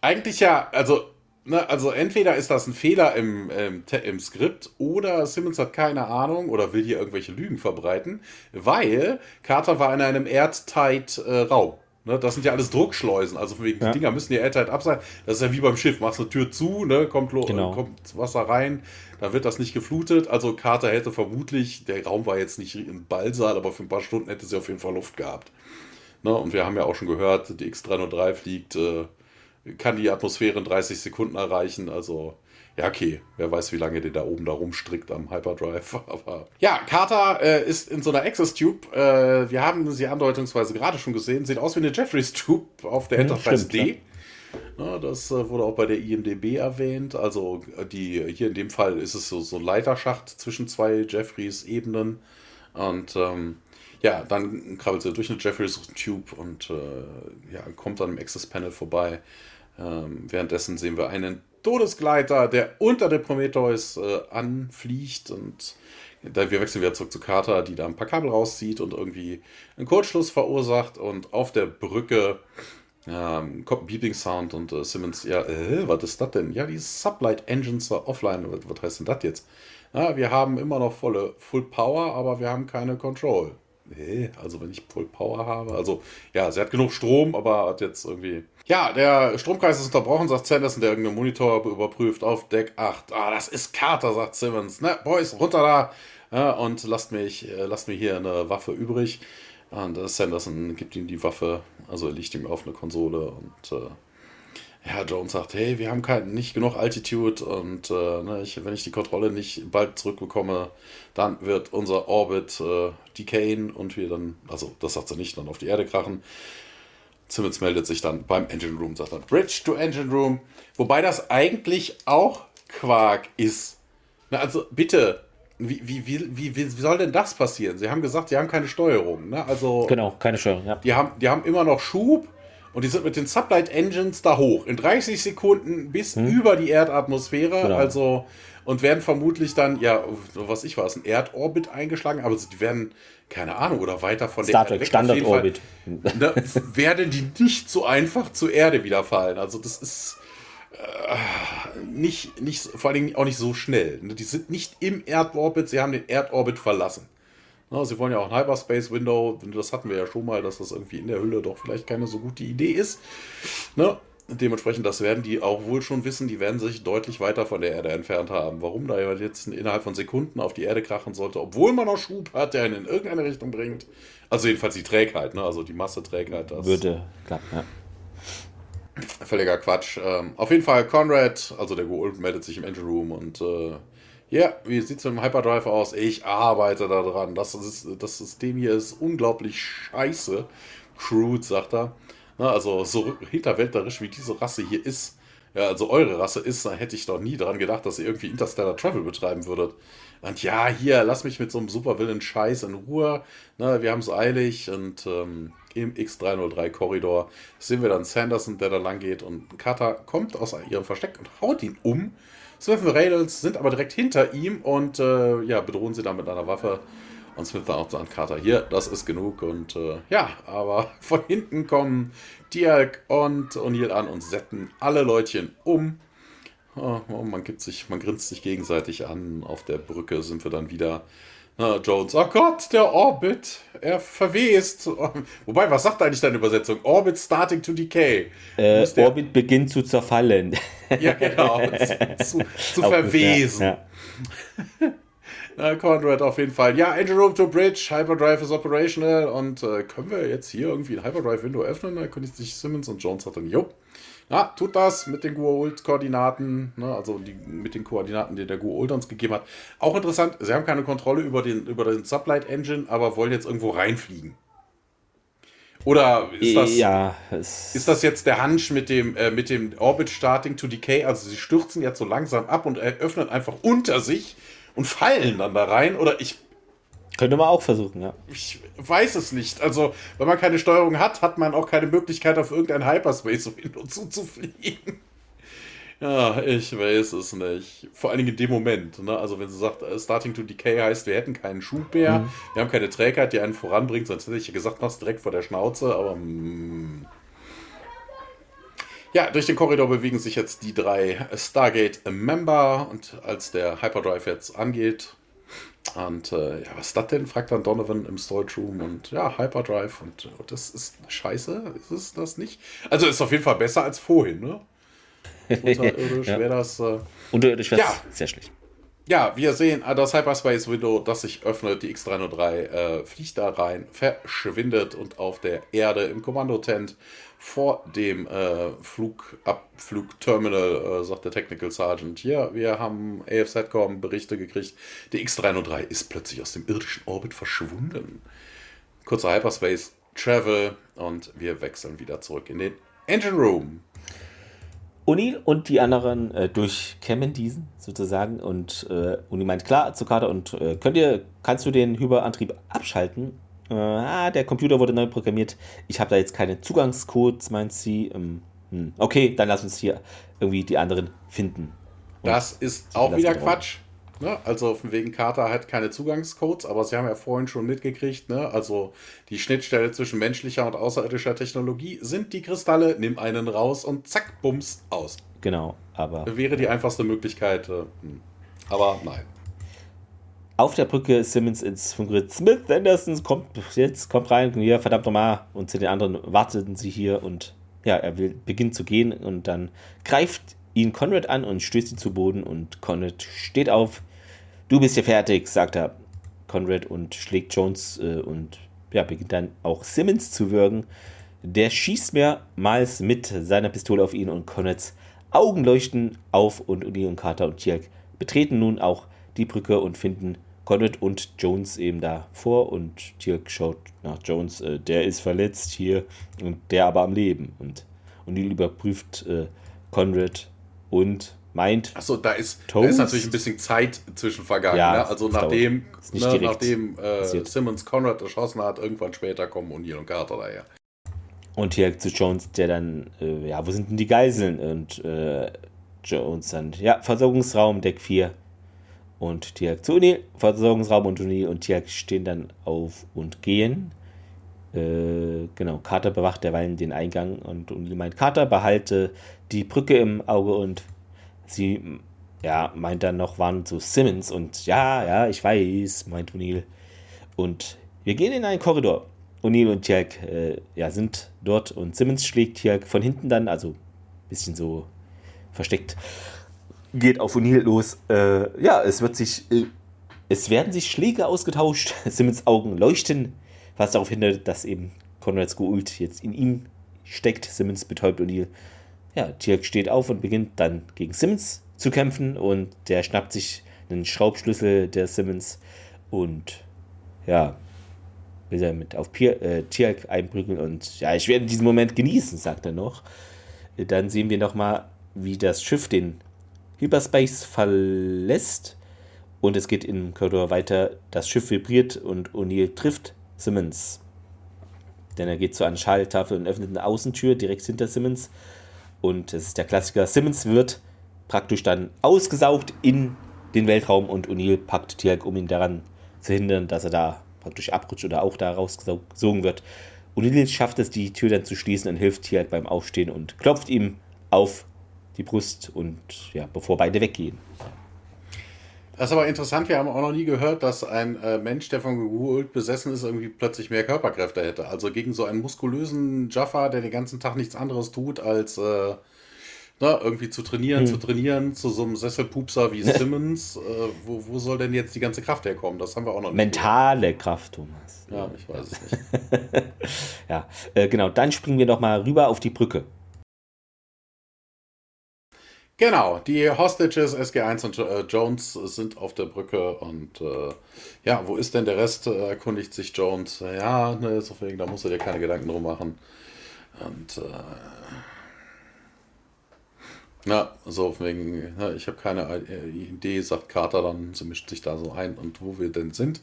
Eigentlich ja, also, ne, also entweder ist das ein Fehler im, im, im Skript oder Simmons hat keine Ahnung oder will hier irgendwelche Lügen verbreiten, weil Carter war in einem airtight äh, Raum. Ne, das sind ja alles Druckschleusen, also wegen ja. die Dinger müssen ja airtight ab sein. Das ist ja wie beim Schiff, machst eine Tür zu, ne, kommt, genau. kommt Wasser rein, dann wird das nicht geflutet. Also Carter hätte vermutlich, der Raum war jetzt nicht ein Ballsaal, aber für ein paar Stunden hätte sie auf jeden Fall Luft gehabt. Ne, und wir haben ja auch schon gehört, die X303 fliegt, äh, kann die Atmosphäre in 30 Sekunden erreichen, also ja, okay, wer weiß, wie lange der da oben da rumstrickt am Hyperdrive. Aber ja, Carter äh, ist in so einer Access Tube. Äh, wir haben sie andeutungsweise gerade schon gesehen. Sieht aus wie eine Jeffreys Tube auf der Enterprise ja, D. Ja, das äh, wurde auch bei der IMDB erwähnt. Also die hier in dem Fall ist es so, so ein Leiterschacht zwischen zwei Jeffreys-Ebenen. Und ähm, ja, dann krabbelt sie durch eine Jeffries Tube und äh, ja, kommt dann im Access Panel vorbei. Ähm, währenddessen sehen wir einen Todesgleiter, der unter dem Prometheus äh, anfliegt und wir wechseln wieder zurück zu Carter, die da ein paar Kabel rauszieht und irgendwie einen Kurzschluss verursacht und auf der Brücke ähm, kommt ein Beeping-Sound und äh, Simmons, ja, äh, was ist das denn? Ja, die Sublight Engines war offline. Was, was heißt denn das jetzt? Ja, wir haben immer noch volle Full Power, aber wir haben keine Control. Nee, also wenn ich Full Power habe. Also, ja, sie hat genug Strom, aber hat jetzt irgendwie. Ja, der Stromkreis ist unterbrochen, sagt Sanderson, der irgendeinen Monitor überprüft auf Deck 8. Ah, das ist Carter, sagt Simmons. Ne, Boys, runter da. Ja, und lasst mich, äh, lasst mir hier eine Waffe übrig. Und äh, Sanderson gibt ihm die Waffe, also er liegt ihm auf eine Konsole und äh, ja, Jones sagt, hey, wir haben kein, nicht genug Altitude und äh, ne, ich, wenn ich die Kontrolle nicht bald zurückbekomme, dann wird unser Orbit äh, decayen und wir dann, also das sagt sie nicht, dann auf die Erde krachen. Simmons meldet sich dann beim Engine Room, sagt dann Bridge to Engine Room, wobei das eigentlich auch Quark ist. Na, also bitte, wie, wie, wie, wie, wie soll denn das passieren? Sie haben gesagt, sie haben keine Steuerung. Ne? Also, genau, keine Steuerung, ja. Die haben, die haben immer noch Schub und die sind mit den Sublight Engines da hoch. In 30 Sekunden bis hm. über die Erdatmosphäre. Genau. Also, und werden vermutlich dann, ja, was ich weiß, ein Erdorbit eingeschlagen, aber die werden, keine Ahnung, oder weiter von Star der Erde Standardorbit. Ne, werden die nicht so einfach zur Erde wieder fallen. Also, das ist nicht, nicht, vor allen Dingen auch nicht so schnell. Ne, die sind nicht im Erdorbit, sie haben den Erdorbit verlassen. Na, sie wollen ja auch ein Hyperspace Window, das hatten wir ja schon mal, dass das irgendwie in der Hülle doch vielleicht keine so gute Idee ist. Ne? Dementsprechend, das werden die auch wohl schon wissen, die werden sich deutlich weiter von der Erde entfernt haben. Warum da jetzt innerhalb von Sekunden auf die Erde krachen sollte, obwohl man noch Schub hat, der ihn in irgendeine Richtung bringt. Also jedenfalls die Trägheit, ne? also die Masseträgheit. Das Würde klappen, ja. Völliger Quatsch. Ähm, auf jeden Fall, Conrad, also der Gould, meldet sich im Engine Room und äh, ja, wie sieht es mit dem Hyperdrive aus? Ich arbeite daran. Das, ist, das System hier ist unglaublich scheiße. Crude, sagt er. Na, also so hinterwäldlerisch wie diese Rasse hier ist, ja, also eure Rasse ist, da hätte ich doch nie daran gedacht, dass ihr irgendwie Interstellar Travel betreiben würdet. Und ja, hier, lass mich mit so einem Supervillain-Scheiß in Ruhe. Na, wir haben es eilig und ähm, im X303-Korridor sehen wir dann Sanderson, der da lang geht und Carter kommt aus ihrem Versteck und haut ihn um. Smith und Reynolds sind aber direkt hinter ihm und äh, ja, bedrohen sie dann mit einer Waffe. Und Smith dann auch an Carter, hier, das ist genug. Und äh, ja, aber von hinten kommen Diak und O'Neill an und setzen alle Leutchen um. Oh, man gibt sich, man grinst sich gegenseitig an. Auf der Brücke sind wir dann wieder. Na, Jones, oh Gott, der Orbit, er verwest. Wobei, was sagt eigentlich deine Übersetzung? Orbit starting to decay. Äh, Orbit beginnt zu zerfallen. Ja, genau, zu, zu, verwesen. Ja, ja. Na, Conrad auf jeden Fall. Ja, Engine Room to Bridge, Hyperdrive is operational. Und äh, können wir jetzt hier irgendwie ein Hyperdrive-Window öffnen? Da könnte sich Simmons und Jones hat dann, jo, ja, tut das mit den Gua'uld-Koordinaten, ne, also die, mit den Koordinaten, die der Gua'uld uns gegeben hat. Auch interessant, sie haben keine Kontrolle über den, über den Sublight Engine, aber wollen jetzt irgendwo reinfliegen. Oder ist das, ja, ist das jetzt der Hunch mit dem, äh, mit dem Orbit Starting to Decay? Also sie stürzen jetzt so langsam ab und eröffnen einfach unter sich und fallen dann da rein? Oder ich könnte man auch versuchen, ja. Ich weiß es nicht. Also, wenn man keine Steuerung hat, hat man auch keine Möglichkeit, auf irgendein Hyperspace-Window zuzufliegen. Ja, ich weiß es nicht. Vor allen Dingen in dem Moment. Ne? Also, wenn sie sagt, uh, Starting to Decay heißt, wir hätten keinen Schub mehr, mhm. wir haben keine Trägheit, die einen voranbringt, sonst hätte ich gesagt, mach's direkt vor der Schnauze, aber. Mm. Ja, durch den Korridor bewegen sich jetzt die drei Stargate-Member und als der Hyperdrive jetzt angeht, und äh, ja, was ist das denn? fragt dann Donovan im Storage Room und ja, Hyperdrive und, und das ist scheiße, ist es das nicht? Also ist auf jeden Fall besser als vorhin, ne? Unterirdisch ja. wäre das. Äh, Unterirdisch wäre ja. sehr schlecht. Ja, wir sehen äh, das Hyperspace Window, das sich öffnet, die X303 äh, fliegt da rein, verschwindet und auf der Erde im Kommandotent vor dem äh, Flugabflugterminal, äh, sagt der Technical Sergeant, ja, wir haben AFSATCOM Berichte gekriegt, die X303 ist plötzlich aus dem irdischen Orbit verschwunden. Kurzer Hyperspace Travel und wir wechseln wieder zurück in den Engine Room. O'Neill und die anderen äh, durchkämmen diesen sozusagen und äh, Uni meint klar zu Carter und äh, könnt ihr, kannst du den Hyperantrieb abschalten? Äh, ah, der Computer wurde neu programmiert. Ich habe da jetzt keine Zugangscodes, meint sie. Ähm, hm, okay, dann lass uns hier irgendwie die anderen finden. Und das ist auch wieder Quatsch. Ne? Also von wegen Carter hat keine Zugangscodes, aber Sie haben ja vorhin schon mitgekriegt, ne? also die Schnittstelle zwischen menschlicher und außerirdischer Technologie sind die Kristalle, nimm einen raus und zack, bums, aus. Genau, aber... Wäre die einfachste Möglichkeit, äh, hm. aber nein. Auf der Brücke Simmons ins Funkgerät. Smith Anderson kommt jetzt, kommt rein, hier, verdammt nochmal. Und zu den anderen warteten sie hier und ja, er will, beginnt zu gehen und dann greift ihn Conrad an und stößt ihn zu Boden und Conrad steht auf. Du bist hier fertig, sagt er. Conrad und schlägt Jones äh, und ja, beginnt dann auch Simmons zu würgen. Der schießt mehrmals mit seiner Pistole auf ihn und Conrads Augen leuchten auf und Uni und Carter und Tierk betreten nun auch die Brücke und finden Conrad und Jones eben da vor und Tirk schaut nach Jones, äh, der ist verletzt hier und der aber am Leben. Und O'Neill überprüft äh, Conrad und meint. Achso, da ist, da ist natürlich ein bisschen Zeit zwischen vergangen. Ja, ne? Also nachdem, ne, nachdem äh, Simmons Conrad erschossen hat, irgendwann später kommen O'Neill und Carter daher. Und hier zu Jones, der dann, äh, ja, wo sind denn die Geiseln? Und äh, Jones dann, ja, Versorgungsraum, Deck 4 und Tiak zu Uni, Versorgungsraum und Uni und Tiak stehen dann auf und gehen. Äh, genau, Carter bewacht derweil den Eingang und Uni meint, Carter behalte die Brücke im Auge und sie ja, meint dann noch, waren so Simmons und ja, ja, ich weiß, meint O'Neill. Und wir gehen in einen Korridor. O'Neill und Tiak äh, ja, sind dort und Simmons schlägt Tiak von hinten dann, also ein bisschen so versteckt, geht auf O'Neill los. Äh, ja, es wird sich, äh, es werden sich Schläge ausgetauscht. Simmons Augen leuchten, was darauf hindert, dass eben Conrads Gould jetzt in ihm steckt. Simmons betäubt O'Neill. Ja, Tirk steht auf und beginnt dann gegen Simmons zu kämpfen und der schnappt sich einen Schraubschlüssel der Simmons und ja, will er mit auf Pier, äh, Tirk einprügeln und ja, ich werde diesen Moment genießen, sagt er noch. Dann sehen wir nochmal, wie das Schiff den Hyperspace verlässt und es geht im Korridor weiter. Das Schiff vibriert und O'Neill trifft Simmons. Denn er geht zu einer Schalltafel und öffnet eine Außentür direkt hinter Simmons. Und es ist der Klassiker. Simmons wird praktisch dann ausgesaugt in den Weltraum und O'Neill packt Tiag, um ihn daran zu hindern, dass er da praktisch abrutscht oder auch da rausgesogen wird. O'Neill schafft es, die Tür dann zu schließen und hilft Tiag beim Aufstehen und klopft ihm auf die Brust und ja, bevor beide weggehen. Das ist aber interessant, wir haben auch noch nie gehört, dass ein äh, Mensch, der von Gould besessen ist, irgendwie plötzlich mehr Körperkräfte hätte. Also gegen so einen muskulösen Jaffa, der den ganzen Tag nichts anderes tut, als äh, ne, irgendwie zu trainieren, hm. zu trainieren, zu so einem Sesselpupser wie Simmons. äh, wo, wo soll denn jetzt die ganze Kraft herkommen? Das haben wir auch noch nicht. Mentale gehört. Kraft, Thomas. Ja, ich weiß es nicht. ja, äh, genau. Dann springen wir noch mal rüber auf die Brücke. Genau, die Hostages, SG1 und äh, Jones sind auf der Brücke und äh, ja, wo ist denn der Rest? Äh, erkundigt sich Jones. Ja, ne, so wegen, da musst du dir keine Gedanken drum machen. Und äh, na, so wegen, na, ich habe keine äh, Idee, sagt Carter dann, sie mischt sich da so ein und wo wir denn sind.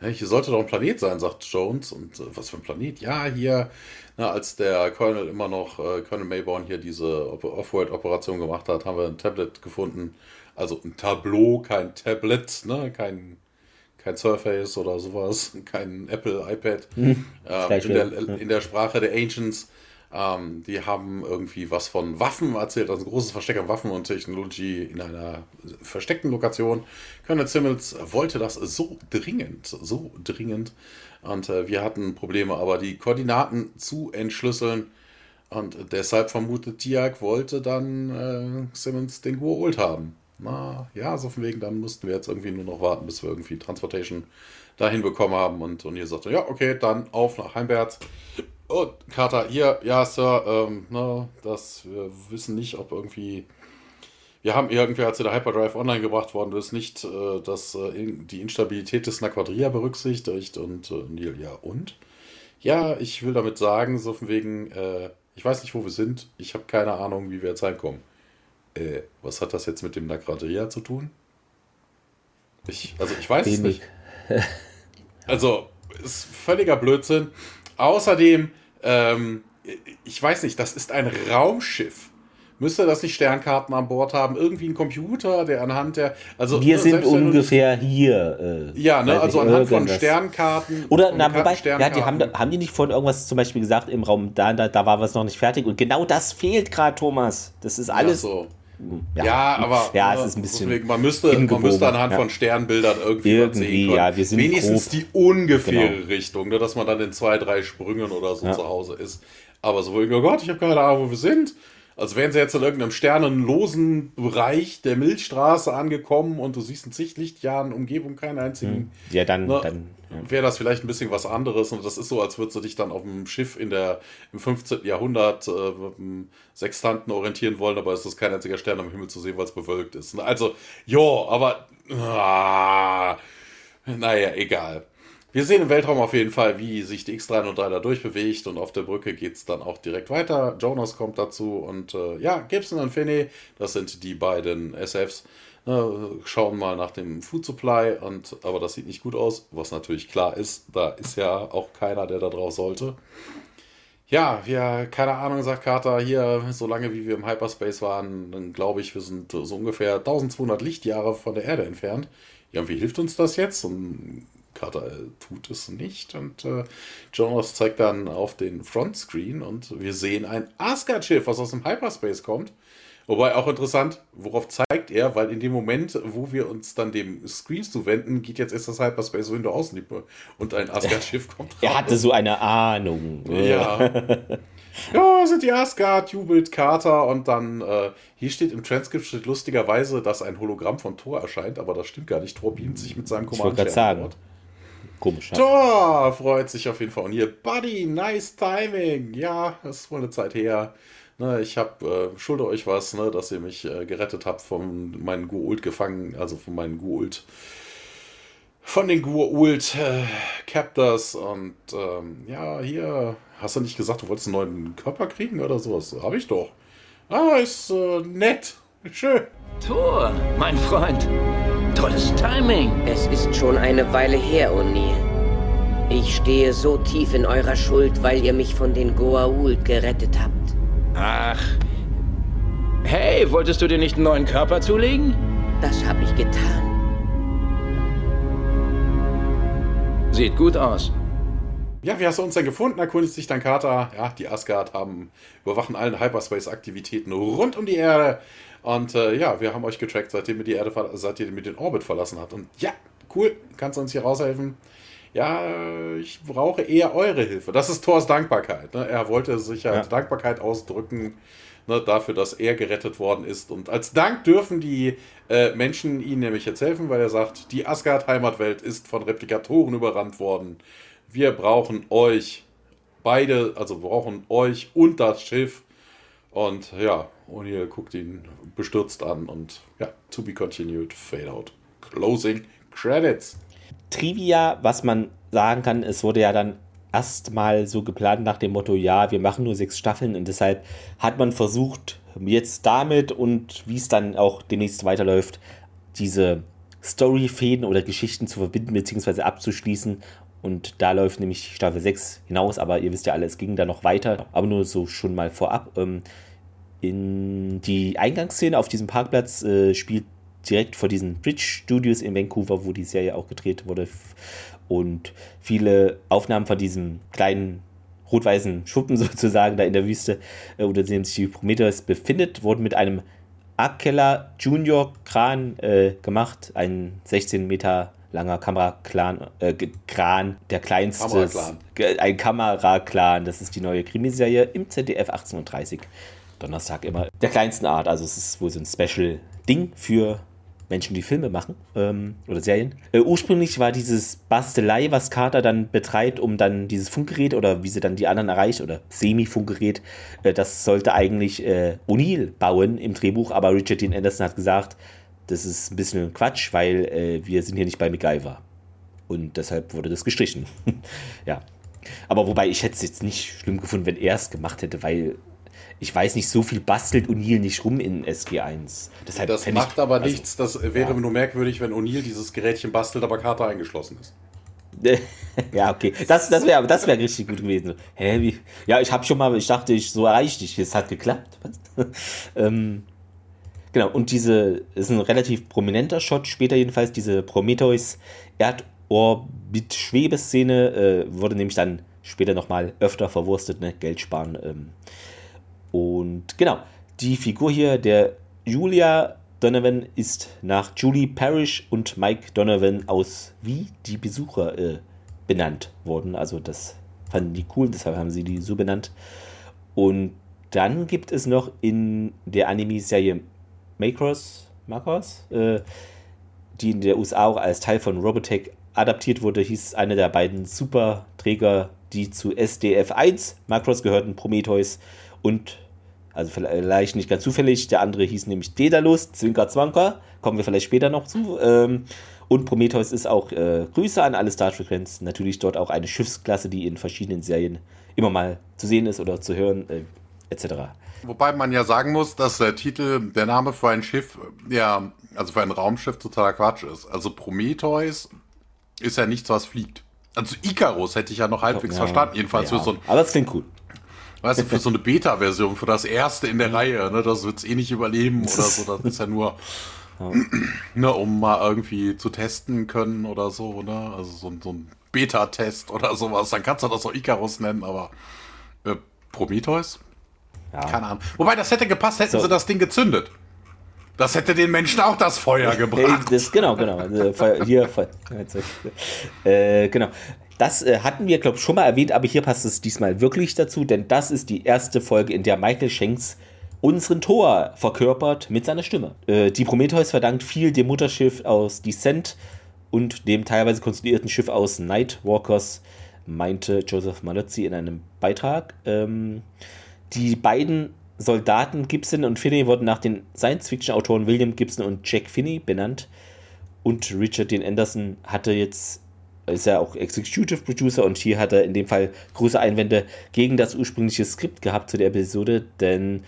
hier sollte doch ein Planet sein, sagt Jones. Und äh, was für ein Planet? Ja, hier na, als der Colonel immer noch, äh, Colonel Mayborn hier diese Off-World-Operation gemacht hat, haben wir ein Tablet gefunden. Also ein Tableau, kein Tablet, ne? kein, kein Surface oder sowas, kein Apple iPad. Hm, ähm, in, der, in der Sprache der Ancients. Ähm, die haben irgendwie was von Waffen erzählt, also ein großes Versteck an Waffen und Technologie in einer versteckten Lokation. Colonel Simmons wollte das so dringend, so dringend, und äh, wir hatten Probleme, aber die Koordinaten zu entschlüsseln. Und deshalb vermutet Tiag wollte dann äh, Simmons den geholt haben. Na ja, so von wegen, dann mussten wir jetzt irgendwie nur noch warten, bis wir irgendwie Transportation dahin bekommen haben. Und, und ihr sagte, ja, okay, dann auf nach Heimbert. Und Carter, hier, ja, Sir, ähm, na, das, wir wissen nicht, ob irgendwie wir haben irgendwie, als der Hyperdrive online gebracht worden ist, nicht äh, das, äh, die Instabilität des Naquadria berücksichtigt. Und äh, Neil, ja, und? Ja, ich will damit sagen, so von wegen, äh, ich weiß nicht, wo wir sind, ich habe keine Ahnung, wie wir jetzt reinkommen. Äh, was hat das jetzt mit dem Nagraderia zu tun? Ich, also ich weiß Wenig. es nicht. Also, ist völliger Blödsinn. Außerdem, ähm, ich weiß nicht, das ist ein Raumschiff. Müsste das nicht Sternkarten an Bord haben? Irgendwie ein Computer, der anhand der. Also, Wir ne, sind ungefähr hier. Äh, ja, ne, also anhand von Sternkarten. Oder, na, wobei, ja, die haben, haben die nicht vorhin irgendwas zum Beispiel gesagt im Raum, da, da, da war was noch nicht fertig. Und genau das fehlt gerade, Thomas. Das ist alles. Ja, so. Ja, ja, aber ja, es ist ein bisschen deswegen, man, müsste, man müsste anhand ja. von Sternbildern irgendwie, irgendwie sehen ja, wir sind wenigstens grob. die ungefähre genau. Richtung, ne, dass man dann in zwei, drei Sprüngen oder so ja. zu Hause ist. Aber so, oh Gott, ich habe keine Ahnung, wo wir sind. Also wären sie jetzt in irgendeinem sternenlosen Bereich der Milchstraße angekommen und du siehst in zig Lichtjahren Umgebung keinen einzigen. Hm. Ja, dann, ne, dann ja. wäre das vielleicht ein bisschen was anderes. Und das ist so, als würdest du dich dann auf dem Schiff in der, im 15. Jahrhundert äh, Sextanten orientieren wollen, aber es ist kein einziger Stern am Himmel zu sehen, weil es bewölkt ist. Also, ja, aber ah, naja, egal. Wir sehen im Weltraum auf jeden Fall, wie sich die X-303 da durchbewegt und auf der Brücke geht es dann auch direkt weiter. Jonas kommt dazu und äh, ja, Gibson und Finney, das sind die beiden SFs, äh, schauen mal nach dem Food Supply und aber das sieht nicht gut aus, was natürlich klar ist, da ist ja auch keiner, der da drauf sollte. Ja, ja, keine Ahnung, sagt Carter, hier, so lange wie wir im Hyperspace waren, dann glaube ich, wir sind so ungefähr 1200 Lichtjahre von der Erde entfernt. Ja, und wie hilft uns das jetzt? Und Carter tut es nicht. Und äh, Jonas zeigt dann auf den Frontscreen und wir sehen ein Asgard-Schiff, was aus dem Hyperspace kommt. Wobei auch interessant, worauf zeigt er, weil in dem Moment, wo wir uns dann dem Screen zuwenden, geht jetzt erst das Hyperspace-Window aus und ein Asgard-Schiff kommt raus. Er hatte so eine Ahnung. Ja. ja, sind die Asgard, jubelt Carter und dann, äh, hier steht im Transkript steht lustigerweise, dass ein Hologramm von Thor erscheint, aber das stimmt gar nicht. Thor beamt sich mit seinem Command. Ich wollte gerade sagen. Komisch. Ja. Tor freut sich auf jeden Fall. Und hier, Buddy, nice timing. Ja, das ist wohl eine Zeit her. Ne, ich habe, äh, schulde euch was, ne, dass ihr mich äh, gerettet habt von meinen Guult gefangen, also von meinen Guult, von den Guult äh, Captors. Und ähm, ja, hier, hast du nicht gesagt, du wolltest einen neuen Körper kriegen oder sowas? Habe ich doch. Ah, ist äh, nett. Schön. Thor, mein Freund. Tolles Timing. Es ist schon eine Weile her, O'Neill. Ich stehe so tief in eurer Schuld, weil ihr mich von den Goa'uld gerettet habt. Ach. Hey, wolltest du dir nicht einen neuen Körper zulegen? Das habe ich getan. Sieht gut aus. Ja, wie hast du uns denn gefunden? Erkundigt sich dein Kater. Ja, die Asgard haben überwachen allen Hyperspace-Aktivitäten rund um die Erde. Und äh, ja, wir haben euch getrackt, seitdem ihr die Erde, seit ihr mit den Orbit verlassen habt. Und ja, cool, kannst du uns hier raushelfen? Ja, ich brauche eher eure Hilfe. Das ist Thors Dankbarkeit. Ne? Er wollte sich halt ja. Dankbarkeit ausdrücken ne, dafür, dass er gerettet worden ist. Und als Dank dürfen die äh, Menschen ihm nämlich jetzt helfen, weil er sagt, die Asgard-Heimatwelt ist von Replikatoren überrannt worden. Wir brauchen euch beide, also brauchen euch und das Schiff. Und ja, O'Neill guckt ihn bestürzt an und ja, to be continued, fade out. Closing Credits. Trivia, was man sagen kann, es wurde ja dann erstmal so geplant nach dem Motto, ja, wir machen nur sechs Staffeln und deshalb hat man versucht, jetzt damit und wie es dann auch demnächst weiterläuft, diese Storyfäden oder Geschichten zu verbinden bzw. abzuschließen. Und da läuft nämlich Staffel 6 hinaus, aber ihr wisst ja alle, es ging da noch weiter, aber nur so schon mal vorab. Ähm, in die Eingangsszene auf diesem Parkplatz äh, spielt direkt vor diesen Bridge Studios in Vancouver, wo die Serie auch gedreht wurde. Und viele Aufnahmen von diesem kleinen rot-weißen Schuppen sozusagen da in der Wüste, äh, unter dem sich die Prometheus befindet, wurden mit einem Akella Junior Kran äh, gemacht. Ein 16 Meter langer Kamerakran, äh, Kran, der kleinste. Kameraklan. Ein Kameraklan. Das ist die neue Krimiserie im ZDF 1830. Donnerstag immer der kleinsten Art. Also es ist wohl so ein Special-Ding für Menschen, die Filme machen ähm, oder Serien. Äh, ursprünglich war dieses Bastelei, was Carter dann betreibt, um dann dieses Funkgerät oder wie sie dann die anderen erreicht oder Semi-Funkgerät, äh, das sollte eigentlich äh, O'Neill bauen im Drehbuch, aber Richard Dean Anderson hat gesagt, das ist ein bisschen Quatsch, weil äh, wir sind hier nicht bei MacGyver. Und deshalb wurde das gestrichen. ja. Aber wobei ich hätte es jetzt nicht schlimm gefunden, wenn er es gemacht hätte, weil ich weiß nicht, so viel bastelt O'Neill nicht rum in SG1. Deshalb das macht ich, aber also, nichts. Das wäre ja. nur merkwürdig, wenn O'Neill dieses Gerätchen bastelt, aber Carter eingeschlossen ist. ja, okay. Das, das wäre das wär richtig gut gewesen. Hä, wie? Ja, ich habe schon mal, ich dachte, ich so erreiche dich. Es hat geklappt. ähm, genau, und diese ist ein relativ prominenter Shot, später jedenfalls, diese Prometheus Erdorbit-Schwebeszene äh, wurde nämlich dann später nochmal öfter verwurstet, ne? Geld sparen. Ähm. Und genau, die Figur hier, der Julia Donovan ist nach Julie Parrish und Mike Donovan aus Wie die Besucher äh, benannt worden. Also das fanden die cool, deshalb haben sie die so benannt. Und dann gibt es noch in der Anime-Serie Macross, Macross äh, die in der USA auch als Teil von Robotech adaptiert wurde, hieß einer der beiden Superträger, die zu SDF 1 Macross gehörten, Prometheus und also vielleicht nicht ganz zufällig. Der andere hieß nämlich Daedalus, Zwinker Zwanker. Kommen wir vielleicht später noch zu. Ähm, und Prometheus ist auch äh, Grüße an alle Star Trek-Fans. Natürlich dort auch eine Schiffsklasse, die in verschiedenen Serien immer mal zu sehen ist oder zu hören, äh, etc. Wobei man ja sagen muss, dass der Titel, der Name für ein Schiff, ja, also für ein Raumschiff totaler Quatsch ist. Also Prometheus ist ja nichts, was fliegt. Also Icarus hätte ich ja noch halbwegs ja, verstanden, jedenfalls ja, für so ein. Aber es klingt cool. Weißt du, für so eine Beta-Version, für das erste in der Reihe, ne, das wird es eh nicht überleben oder so. Das ist ja nur, ne, um mal irgendwie zu testen können oder so, ne? Also so, so ein Beta-Test oder sowas. Dann kannst du das auch Icarus nennen, aber äh, Prometheus? Ja. Keine Ahnung. Wobei, das hätte gepasst, hätten so. sie das Ding gezündet. Das hätte den Menschen auch das Feuer gebracht. Das, genau, genau. Also, hier, äh, genau. Das äh, hatten wir, glaube ich, schon mal erwähnt, aber hier passt es diesmal wirklich dazu, denn das ist die erste Folge, in der Michael Shanks unseren Thor verkörpert mit seiner Stimme. Äh, die Prometheus verdankt viel dem Mutterschiff aus Descent und dem teilweise konstruierten Schiff aus Nightwalkers, meinte Joseph Malozzi in einem Beitrag. Ähm, die beiden Soldaten Gibson und Finney wurden nach den Science-Fiction-Autoren William Gibson und Jack Finney benannt. Und Richard Dean Anderson hatte jetzt ist ja auch Executive Producer und hier hat er in dem Fall große Einwände gegen das ursprüngliche Skript gehabt zu der Episode, denn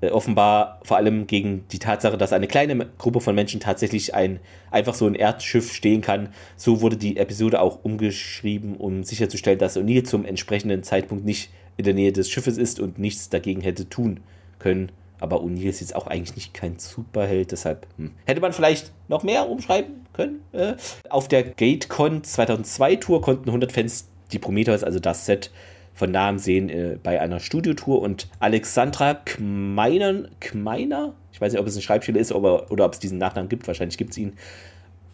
äh, offenbar vor allem gegen die Tatsache, dass eine kleine Gruppe von Menschen tatsächlich ein einfach so ein Erdschiff stehen kann. So wurde die Episode auch umgeschrieben, um sicherzustellen, dass O'Neill zum entsprechenden Zeitpunkt nicht in der Nähe des Schiffes ist und nichts dagegen hätte tun können. Aber O'Neill ist jetzt auch eigentlich nicht kein Superheld, deshalb hm. hätte man vielleicht noch mehr umschreiben können. Äh. Auf der GateCon 2002 Tour konnten 100 Fans die Prometheus, also das Set, von nahem sehen äh, bei einer Studiotour und Alexandra Kmeiner, Kmeiner, ich weiß nicht, ob es ein Schreibschüler ist oder, oder ob es diesen Nachnamen gibt, wahrscheinlich gibt es ihn,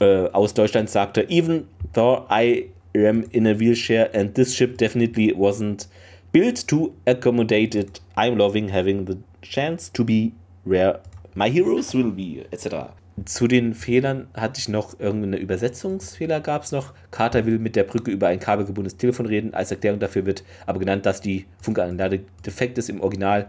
äh, aus Deutschland sagte, even though I am in a wheelchair and this ship definitely wasn't built to accommodate it, I'm loving having the chance to be where my heroes will be, etc. Zu den Fehlern hatte ich noch irgendeine Übersetzungsfehler gab es noch. Carter will mit der Brücke über ein kabelgebundenes Telefon reden. Als Erklärung dafür wird aber genannt, dass die Funkanlage defekt ist. Im Original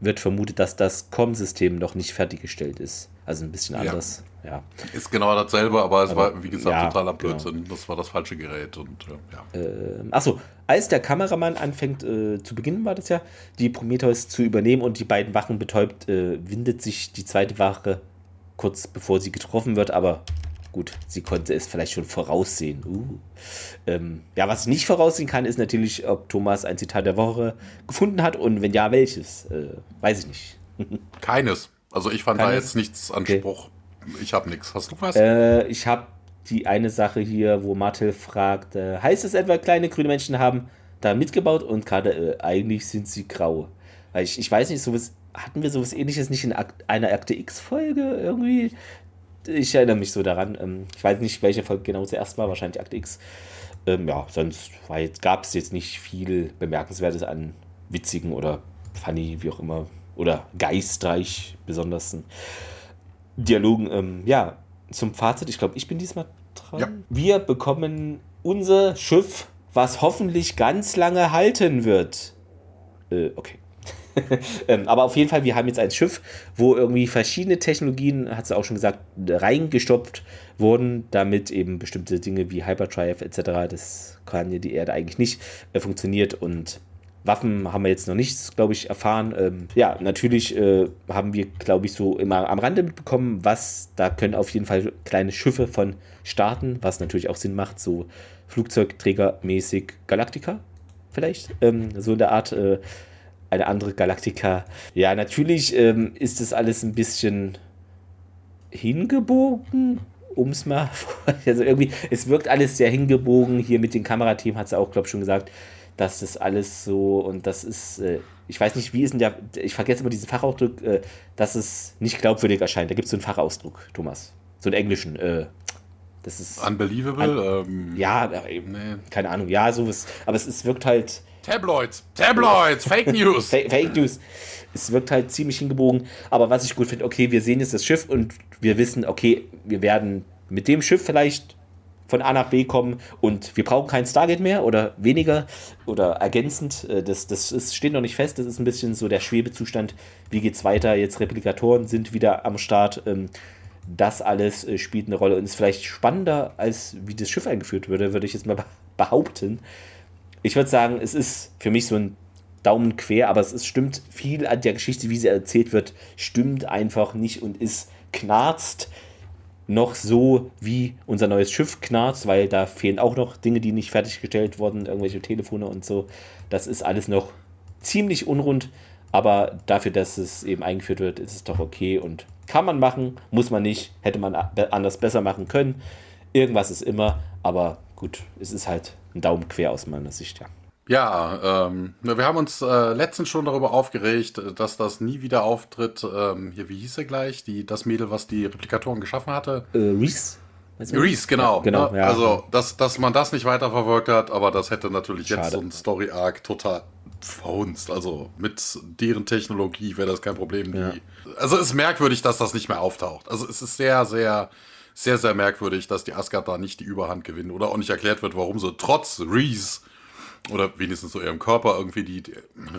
wird vermutet, dass das COM-System noch nicht fertiggestellt ist. Also ein bisschen anders. Ja. Ja. Ist genau dasselbe, aber es aber, war, wie gesagt, ja, totaler genau. Blödsinn. Genau. Das war das falsche Gerät. Und, ja. Ähm, achso, als der Kameramann anfängt, äh, zu beginnen war das ja, die Prometheus zu übernehmen und die beiden Wachen betäubt, äh, windet sich die zweite Wache kurz bevor sie getroffen wird, aber gut, sie konnte es vielleicht schon voraussehen. Uh. Ähm, ja, was ich nicht voraussehen kann, ist natürlich, ob Thomas ein Zitat der Woche gefunden hat und wenn ja, welches. Äh, weiß ich nicht. Keines. Also ich fand Keines? da jetzt nichts Anspruch. Okay. Ich habe nichts. Hast du was? Äh, ich habe die eine Sache hier, wo Martel fragt, äh, heißt es etwa, kleine grüne Menschen haben da mitgebaut und gerade äh, eigentlich sind sie grau. Weil ich, ich weiß nicht, sowas hatten wir sowas ähnliches nicht in Akt, einer Akte X-Folge irgendwie? Ich erinnere mich so daran. Ähm, ich weiß nicht, welche Folge genau zuerst war, wahrscheinlich Akte X. Ähm, ja, sonst gab es jetzt nicht viel Bemerkenswertes an witzigen oder funny, wie auch immer, oder geistreich besonders Dialogen. Ähm, ja, zum Fazit, ich glaube, ich bin diesmal dran. Ja. Wir bekommen unser Schiff, was hoffentlich ganz lange halten wird. Äh, okay. ähm, aber auf jeden Fall, wir haben jetzt ein Schiff, wo irgendwie verschiedene Technologien, hat sie auch schon gesagt, reingestopft wurden, damit eben bestimmte Dinge wie Hyperdrive etc., das kann ja die Erde eigentlich nicht, äh, funktioniert und Waffen haben wir jetzt noch nichts, glaube ich, erfahren. Ähm, ja, natürlich äh, haben wir, glaube ich, so immer am Rande mitbekommen, was, da können auf jeden Fall kleine Schiffe von starten, was natürlich auch Sinn macht, so Flugzeugträgermäßig Galactica vielleicht, ähm, so in der Art. Äh, eine andere Galaktika. Ja, natürlich ähm, ist das alles ein bisschen hingebogen, um es mal. Also irgendwie, es wirkt alles sehr hingebogen. Hier mit dem Kamerateam hat sie auch, glaube ich, schon gesagt, dass das alles so und das ist, äh, ich weiß nicht, wie ist denn der, ich vergesse immer diesen Fachausdruck, äh, dass es nicht glaubwürdig erscheint. Da gibt es so einen Fachausdruck, Thomas. So einen englischen. Äh, das ist. Unbelievable? Un ähm, ja, äh, nee. keine Ahnung. Ja, sowas. Aber es, es wirkt halt Tabloids, Tabloids, Fake News. Fake News. Es wirkt halt ziemlich hingebogen. Aber was ich gut finde, okay, wir sehen jetzt das Schiff und wir wissen, okay, wir werden mit dem Schiff vielleicht von A nach B kommen und wir brauchen kein Stargate mehr oder weniger oder ergänzend. Äh, das, das ist, steht noch nicht fest. Das ist ein bisschen so der Schwebezustand. Wie geht's weiter? Jetzt Replikatoren sind wieder am Start. Ähm, das alles äh, spielt eine Rolle und ist vielleicht spannender, als wie das Schiff eingeführt würde, würde ich jetzt mal behaupten ich würde sagen, es ist für mich so ein Daumen quer, aber es ist, stimmt viel an der Geschichte, wie sie erzählt wird, stimmt einfach nicht und ist knarzt noch so, wie unser neues Schiff knarzt, weil da fehlen auch noch Dinge, die nicht fertiggestellt wurden, irgendwelche Telefone und so. Das ist alles noch ziemlich unrund, aber dafür, dass es eben eingeführt wird, ist es doch okay und kann man machen, muss man nicht, hätte man anders besser machen können. Irgendwas ist immer, aber gut, es ist halt ein Daumen quer aus meiner Sicht, ja. Ja, ähm, wir haben uns äh, letztens schon darüber aufgeregt, dass das nie wieder auftritt. Ähm, hier, wie hieß er gleich? Die, das Mädel, was die Replikatoren geschaffen hatte? Äh, Reese. Reese, genau. Ja, genau ne? ja. Also, dass, dass man das nicht weiterverfolgt hat, aber das hätte natürlich Schade. jetzt so ein Story-Arc total verhunzt. Also mit deren Technologie wäre das kein Problem. Ja. also es ist merkwürdig, dass das nicht mehr auftaucht. Also es ist sehr, sehr sehr, sehr merkwürdig, dass die Asgard da nicht die Überhand gewinnen oder auch nicht erklärt wird, warum sie trotz Reese oder wenigstens so ihrem Körper irgendwie die,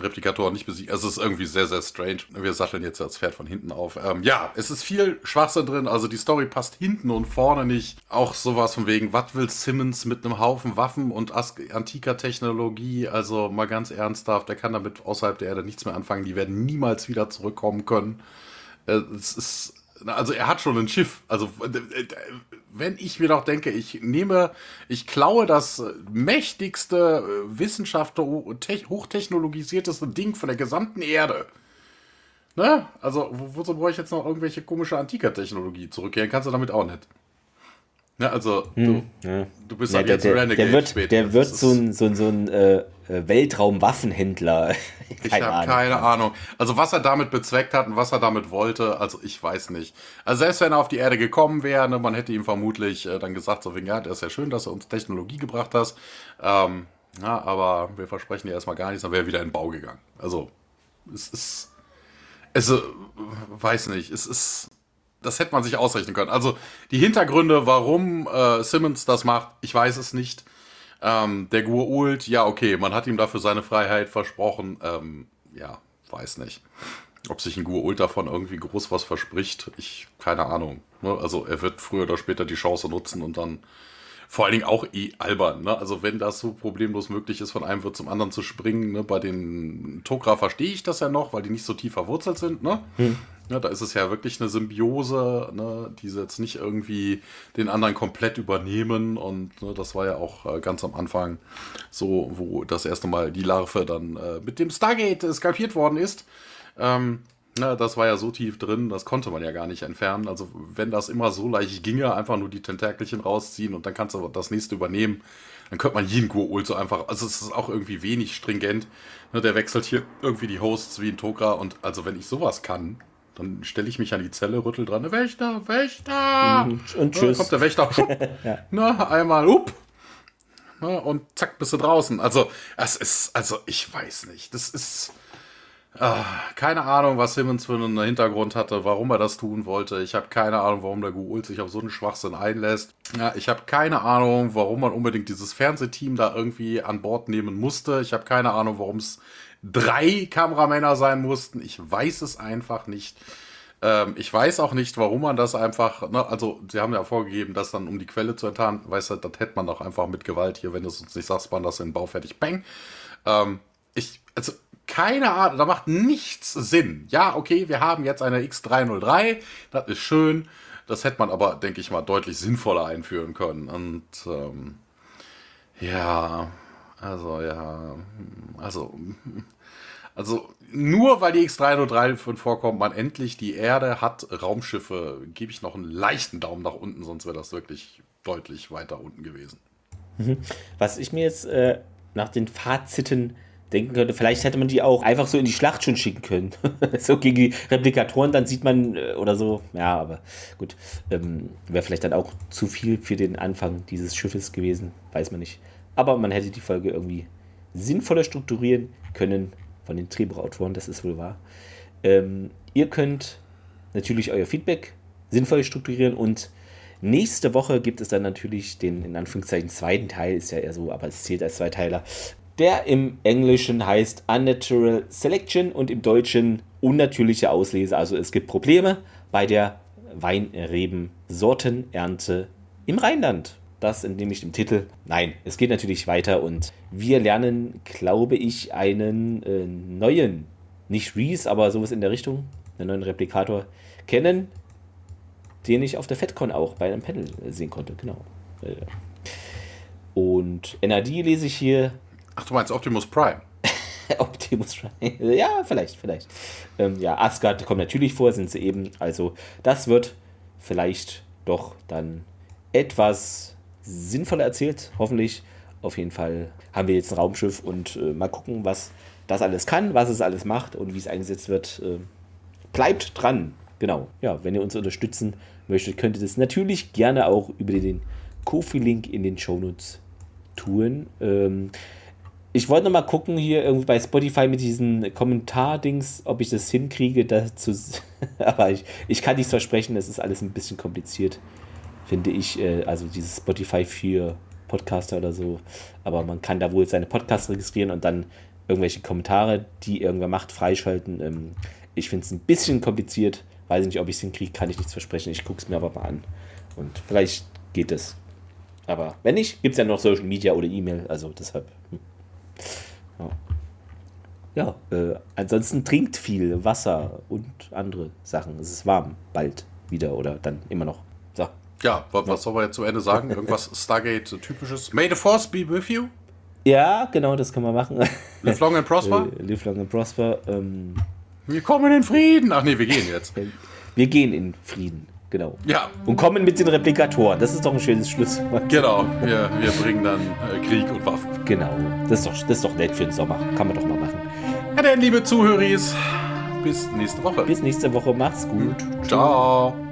Replikatoren nicht besiegen. Also es ist irgendwie sehr, sehr strange. Wir satteln jetzt das Pferd von hinten auf. Ähm, ja, es ist viel Schwachsinn drin. Also die Story passt hinten und vorne nicht. Auch sowas von wegen, was will Simmons mit einem Haufen Waffen und antiker Technologie? Also mal ganz ernsthaft, der kann damit außerhalb der Erde nichts mehr anfangen. Die werden niemals wieder zurückkommen können. Äh, es ist also er hat schon ein Schiff. Also wenn ich mir doch denke, ich nehme, ich klaue das mächtigste, äh, Wissenschaft, hochtechnologisierteste Ding von der gesamten Erde. Ne? Also wozu brauche ich jetzt noch irgendwelche komische Antiker-Technologie zurückkehren? Kannst du damit auch nicht. Ne, also hm, du, ja. du bist ja, halt der, jetzt der, Renegade der wird, später. Der wird so ein, so ein, so ein äh, Weltraumwaffenhändler. ich habe keine Ahnung. Also was er damit bezweckt hat und was er damit wollte, also ich weiß nicht. Also selbst wenn er auf die Erde gekommen wäre, ne, man hätte ihm vermutlich äh, dann gesagt, so wegen, ja, das ist ja schön, dass du uns Technologie gebracht hast. Ähm, ja, aber wir versprechen dir erstmal gar nichts, dann wäre er wieder in den Bau gegangen. Also es ist, also weiß nicht, es ist das hätte man sich ausrechnen können. Also die Hintergründe, warum äh, Simmons das macht, ich weiß es nicht. Ähm, der Gur-Ult, ja, okay, man hat ihm dafür seine Freiheit versprochen. Ähm, ja, weiß nicht. Ob sich ein Gur-Ult davon irgendwie groß was verspricht, ich, keine Ahnung. Ne? Also er wird früher oder später die Chance nutzen und dann vor allen Dingen auch eh albern. Ne? Also wenn das so problemlos möglich ist, von einem wird zum anderen zu springen, ne? bei den Tokra verstehe ich das ja noch, weil die nicht so tief verwurzelt sind. Ne? Hm. Ja, da ist es ja wirklich eine Symbiose, ne, die sie jetzt nicht irgendwie den anderen komplett übernehmen. Und ne, das war ja auch äh, ganz am Anfang so, wo das erste Mal die Larve dann äh, mit dem Stargate skalpiert worden ist. Ähm, na, das war ja so tief drin, das konnte man ja gar nicht entfernen. Also wenn das immer so leicht ginge, einfach nur die Tentakelchen rausziehen und dann kannst du das nächste übernehmen, dann könnte man jeden Gurul so einfach, also es ist auch irgendwie wenig stringent. Ne, der wechselt hier irgendwie die Hosts wie ein Togra und also wenn ich sowas kann, dann stelle ich mich an die Zelle, rüttel dran, Wächter, Wächter! Mhm. Und tschüss. Dann kommt der Wächter, ja. na, einmal, up, na, und zack, bist du draußen. Also, es ist, also ich weiß nicht, das ist, ah, keine Ahnung, was Simmons für einen Hintergrund hatte, warum er das tun wollte. Ich habe keine Ahnung, warum der Guult sich auf so einen Schwachsinn einlässt. Ja, ich habe keine Ahnung, warum man unbedingt dieses Fernsehteam da irgendwie an Bord nehmen musste. Ich habe keine Ahnung, warum es drei Kameramänner sein mussten. Ich weiß es einfach nicht. Ähm, ich weiß auch nicht, warum man das einfach, ne, also sie haben ja vorgegeben, das dann um die Quelle zu enttarnen. Weißt du, das hätte man doch einfach mit Gewalt hier, wenn du es uns nicht sagst, man das in den Bau fertig, bang. Ähm, ich, also keine Ahnung, da macht nichts Sinn. Ja, okay, wir haben jetzt eine X303, das ist schön. Das hätte man aber, denke ich mal, deutlich sinnvoller einführen können. Und ähm, ja, also ja, also also nur weil die X303 vorkommt, man endlich die Erde hat Raumschiffe, gebe ich noch einen leichten Daumen nach unten, sonst wäre das wirklich deutlich weiter unten gewesen. Mhm. Was ich mir jetzt äh, nach den Faziten denken könnte, vielleicht hätte man die auch einfach so in die Schlacht schon schicken können. so gegen die Replikatoren, dann sieht man äh, oder so. Ja, aber gut. Ähm, Wäre vielleicht dann auch zu viel für den Anfang dieses Schiffes gewesen, weiß man nicht. Aber man hätte die Folge irgendwie sinnvoller strukturieren können von den Drehbuchautoren, das ist wohl wahr. Ähm, ihr könnt natürlich euer Feedback sinnvoll strukturieren und nächste Woche gibt es dann natürlich den in Anführungszeichen zweiten Teil, ist ja eher so, aber es zählt als Zweiteiler, der im Englischen heißt Unnatural Selection und im Deutschen unnatürliche Auslese. Also es gibt Probleme bei der Weinrebensortenernte im Rheinland. Das entnehme ich dem Titel. Nein, es geht natürlich weiter und wir lernen, glaube ich, einen äh, neuen, nicht Reese, aber sowas in der Richtung, einen neuen Replikator kennen, den ich auf der FedCon auch bei einem Panel sehen konnte. Genau. Und NAD lese ich hier. Ach, du meinst Optimus Prime? Optimus Prime. Ja, vielleicht, vielleicht. Ähm, ja, Asgard kommt natürlich vor, sind sie eben. Also, das wird vielleicht doch dann etwas sinnvoll erzählt, hoffentlich. Auf jeden Fall haben wir jetzt ein Raumschiff und äh, mal gucken, was das alles kann, was es alles macht und wie es eingesetzt wird. Äh, bleibt dran. Genau. Ja, wenn ihr uns unterstützen möchtet, könnt ihr das natürlich gerne auch über den Kofi-Link in den Shownotes tun. Ähm, ich wollte noch mal gucken hier irgendwie bei Spotify mit diesen Kommentar-Dings, ob ich das hinkriege dazu. Aber ich, ich kann nichts versprechen, es ist alles ein bisschen kompliziert finde ich, äh, also dieses Spotify für Podcaster oder so. Aber man kann da wohl seine Podcasts registrieren und dann irgendwelche Kommentare, die irgendwer macht, freischalten. Ähm, ich finde es ein bisschen kompliziert. Weiß nicht, ob ich es hinkriege, kann ich nichts versprechen. Ich gucke es mir aber mal an. Und vielleicht geht es. Aber wenn nicht, gibt es ja noch Social Media oder E-Mail. Also deshalb. Hm. Ja, ja äh, ansonsten trinkt viel Wasser und andere Sachen. Es ist warm, bald wieder oder dann immer noch. Ja, was, soll man jetzt zum Ende sagen? Irgendwas Stargate-typisches? May the Force be with you? Ja, genau, das kann man machen. Live long and prosper? Äh, live long and prosper. Ähm, wir kommen in Frieden. Ach nee, wir gehen jetzt. Wir gehen in Frieden, genau. Ja. Und kommen mit den Replikatoren. Das ist doch ein schönes Schlusswort. Genau, wir, wir bringen dann äh, Krieg und Waffen. Genau, das ist, doch, das ist doch nett für den Sommer. Kann man doch mal machen. Ja, dann, liebe Zuhörer, bis nächste Woche. Bis nächste Woche, macht's gut. Ciao.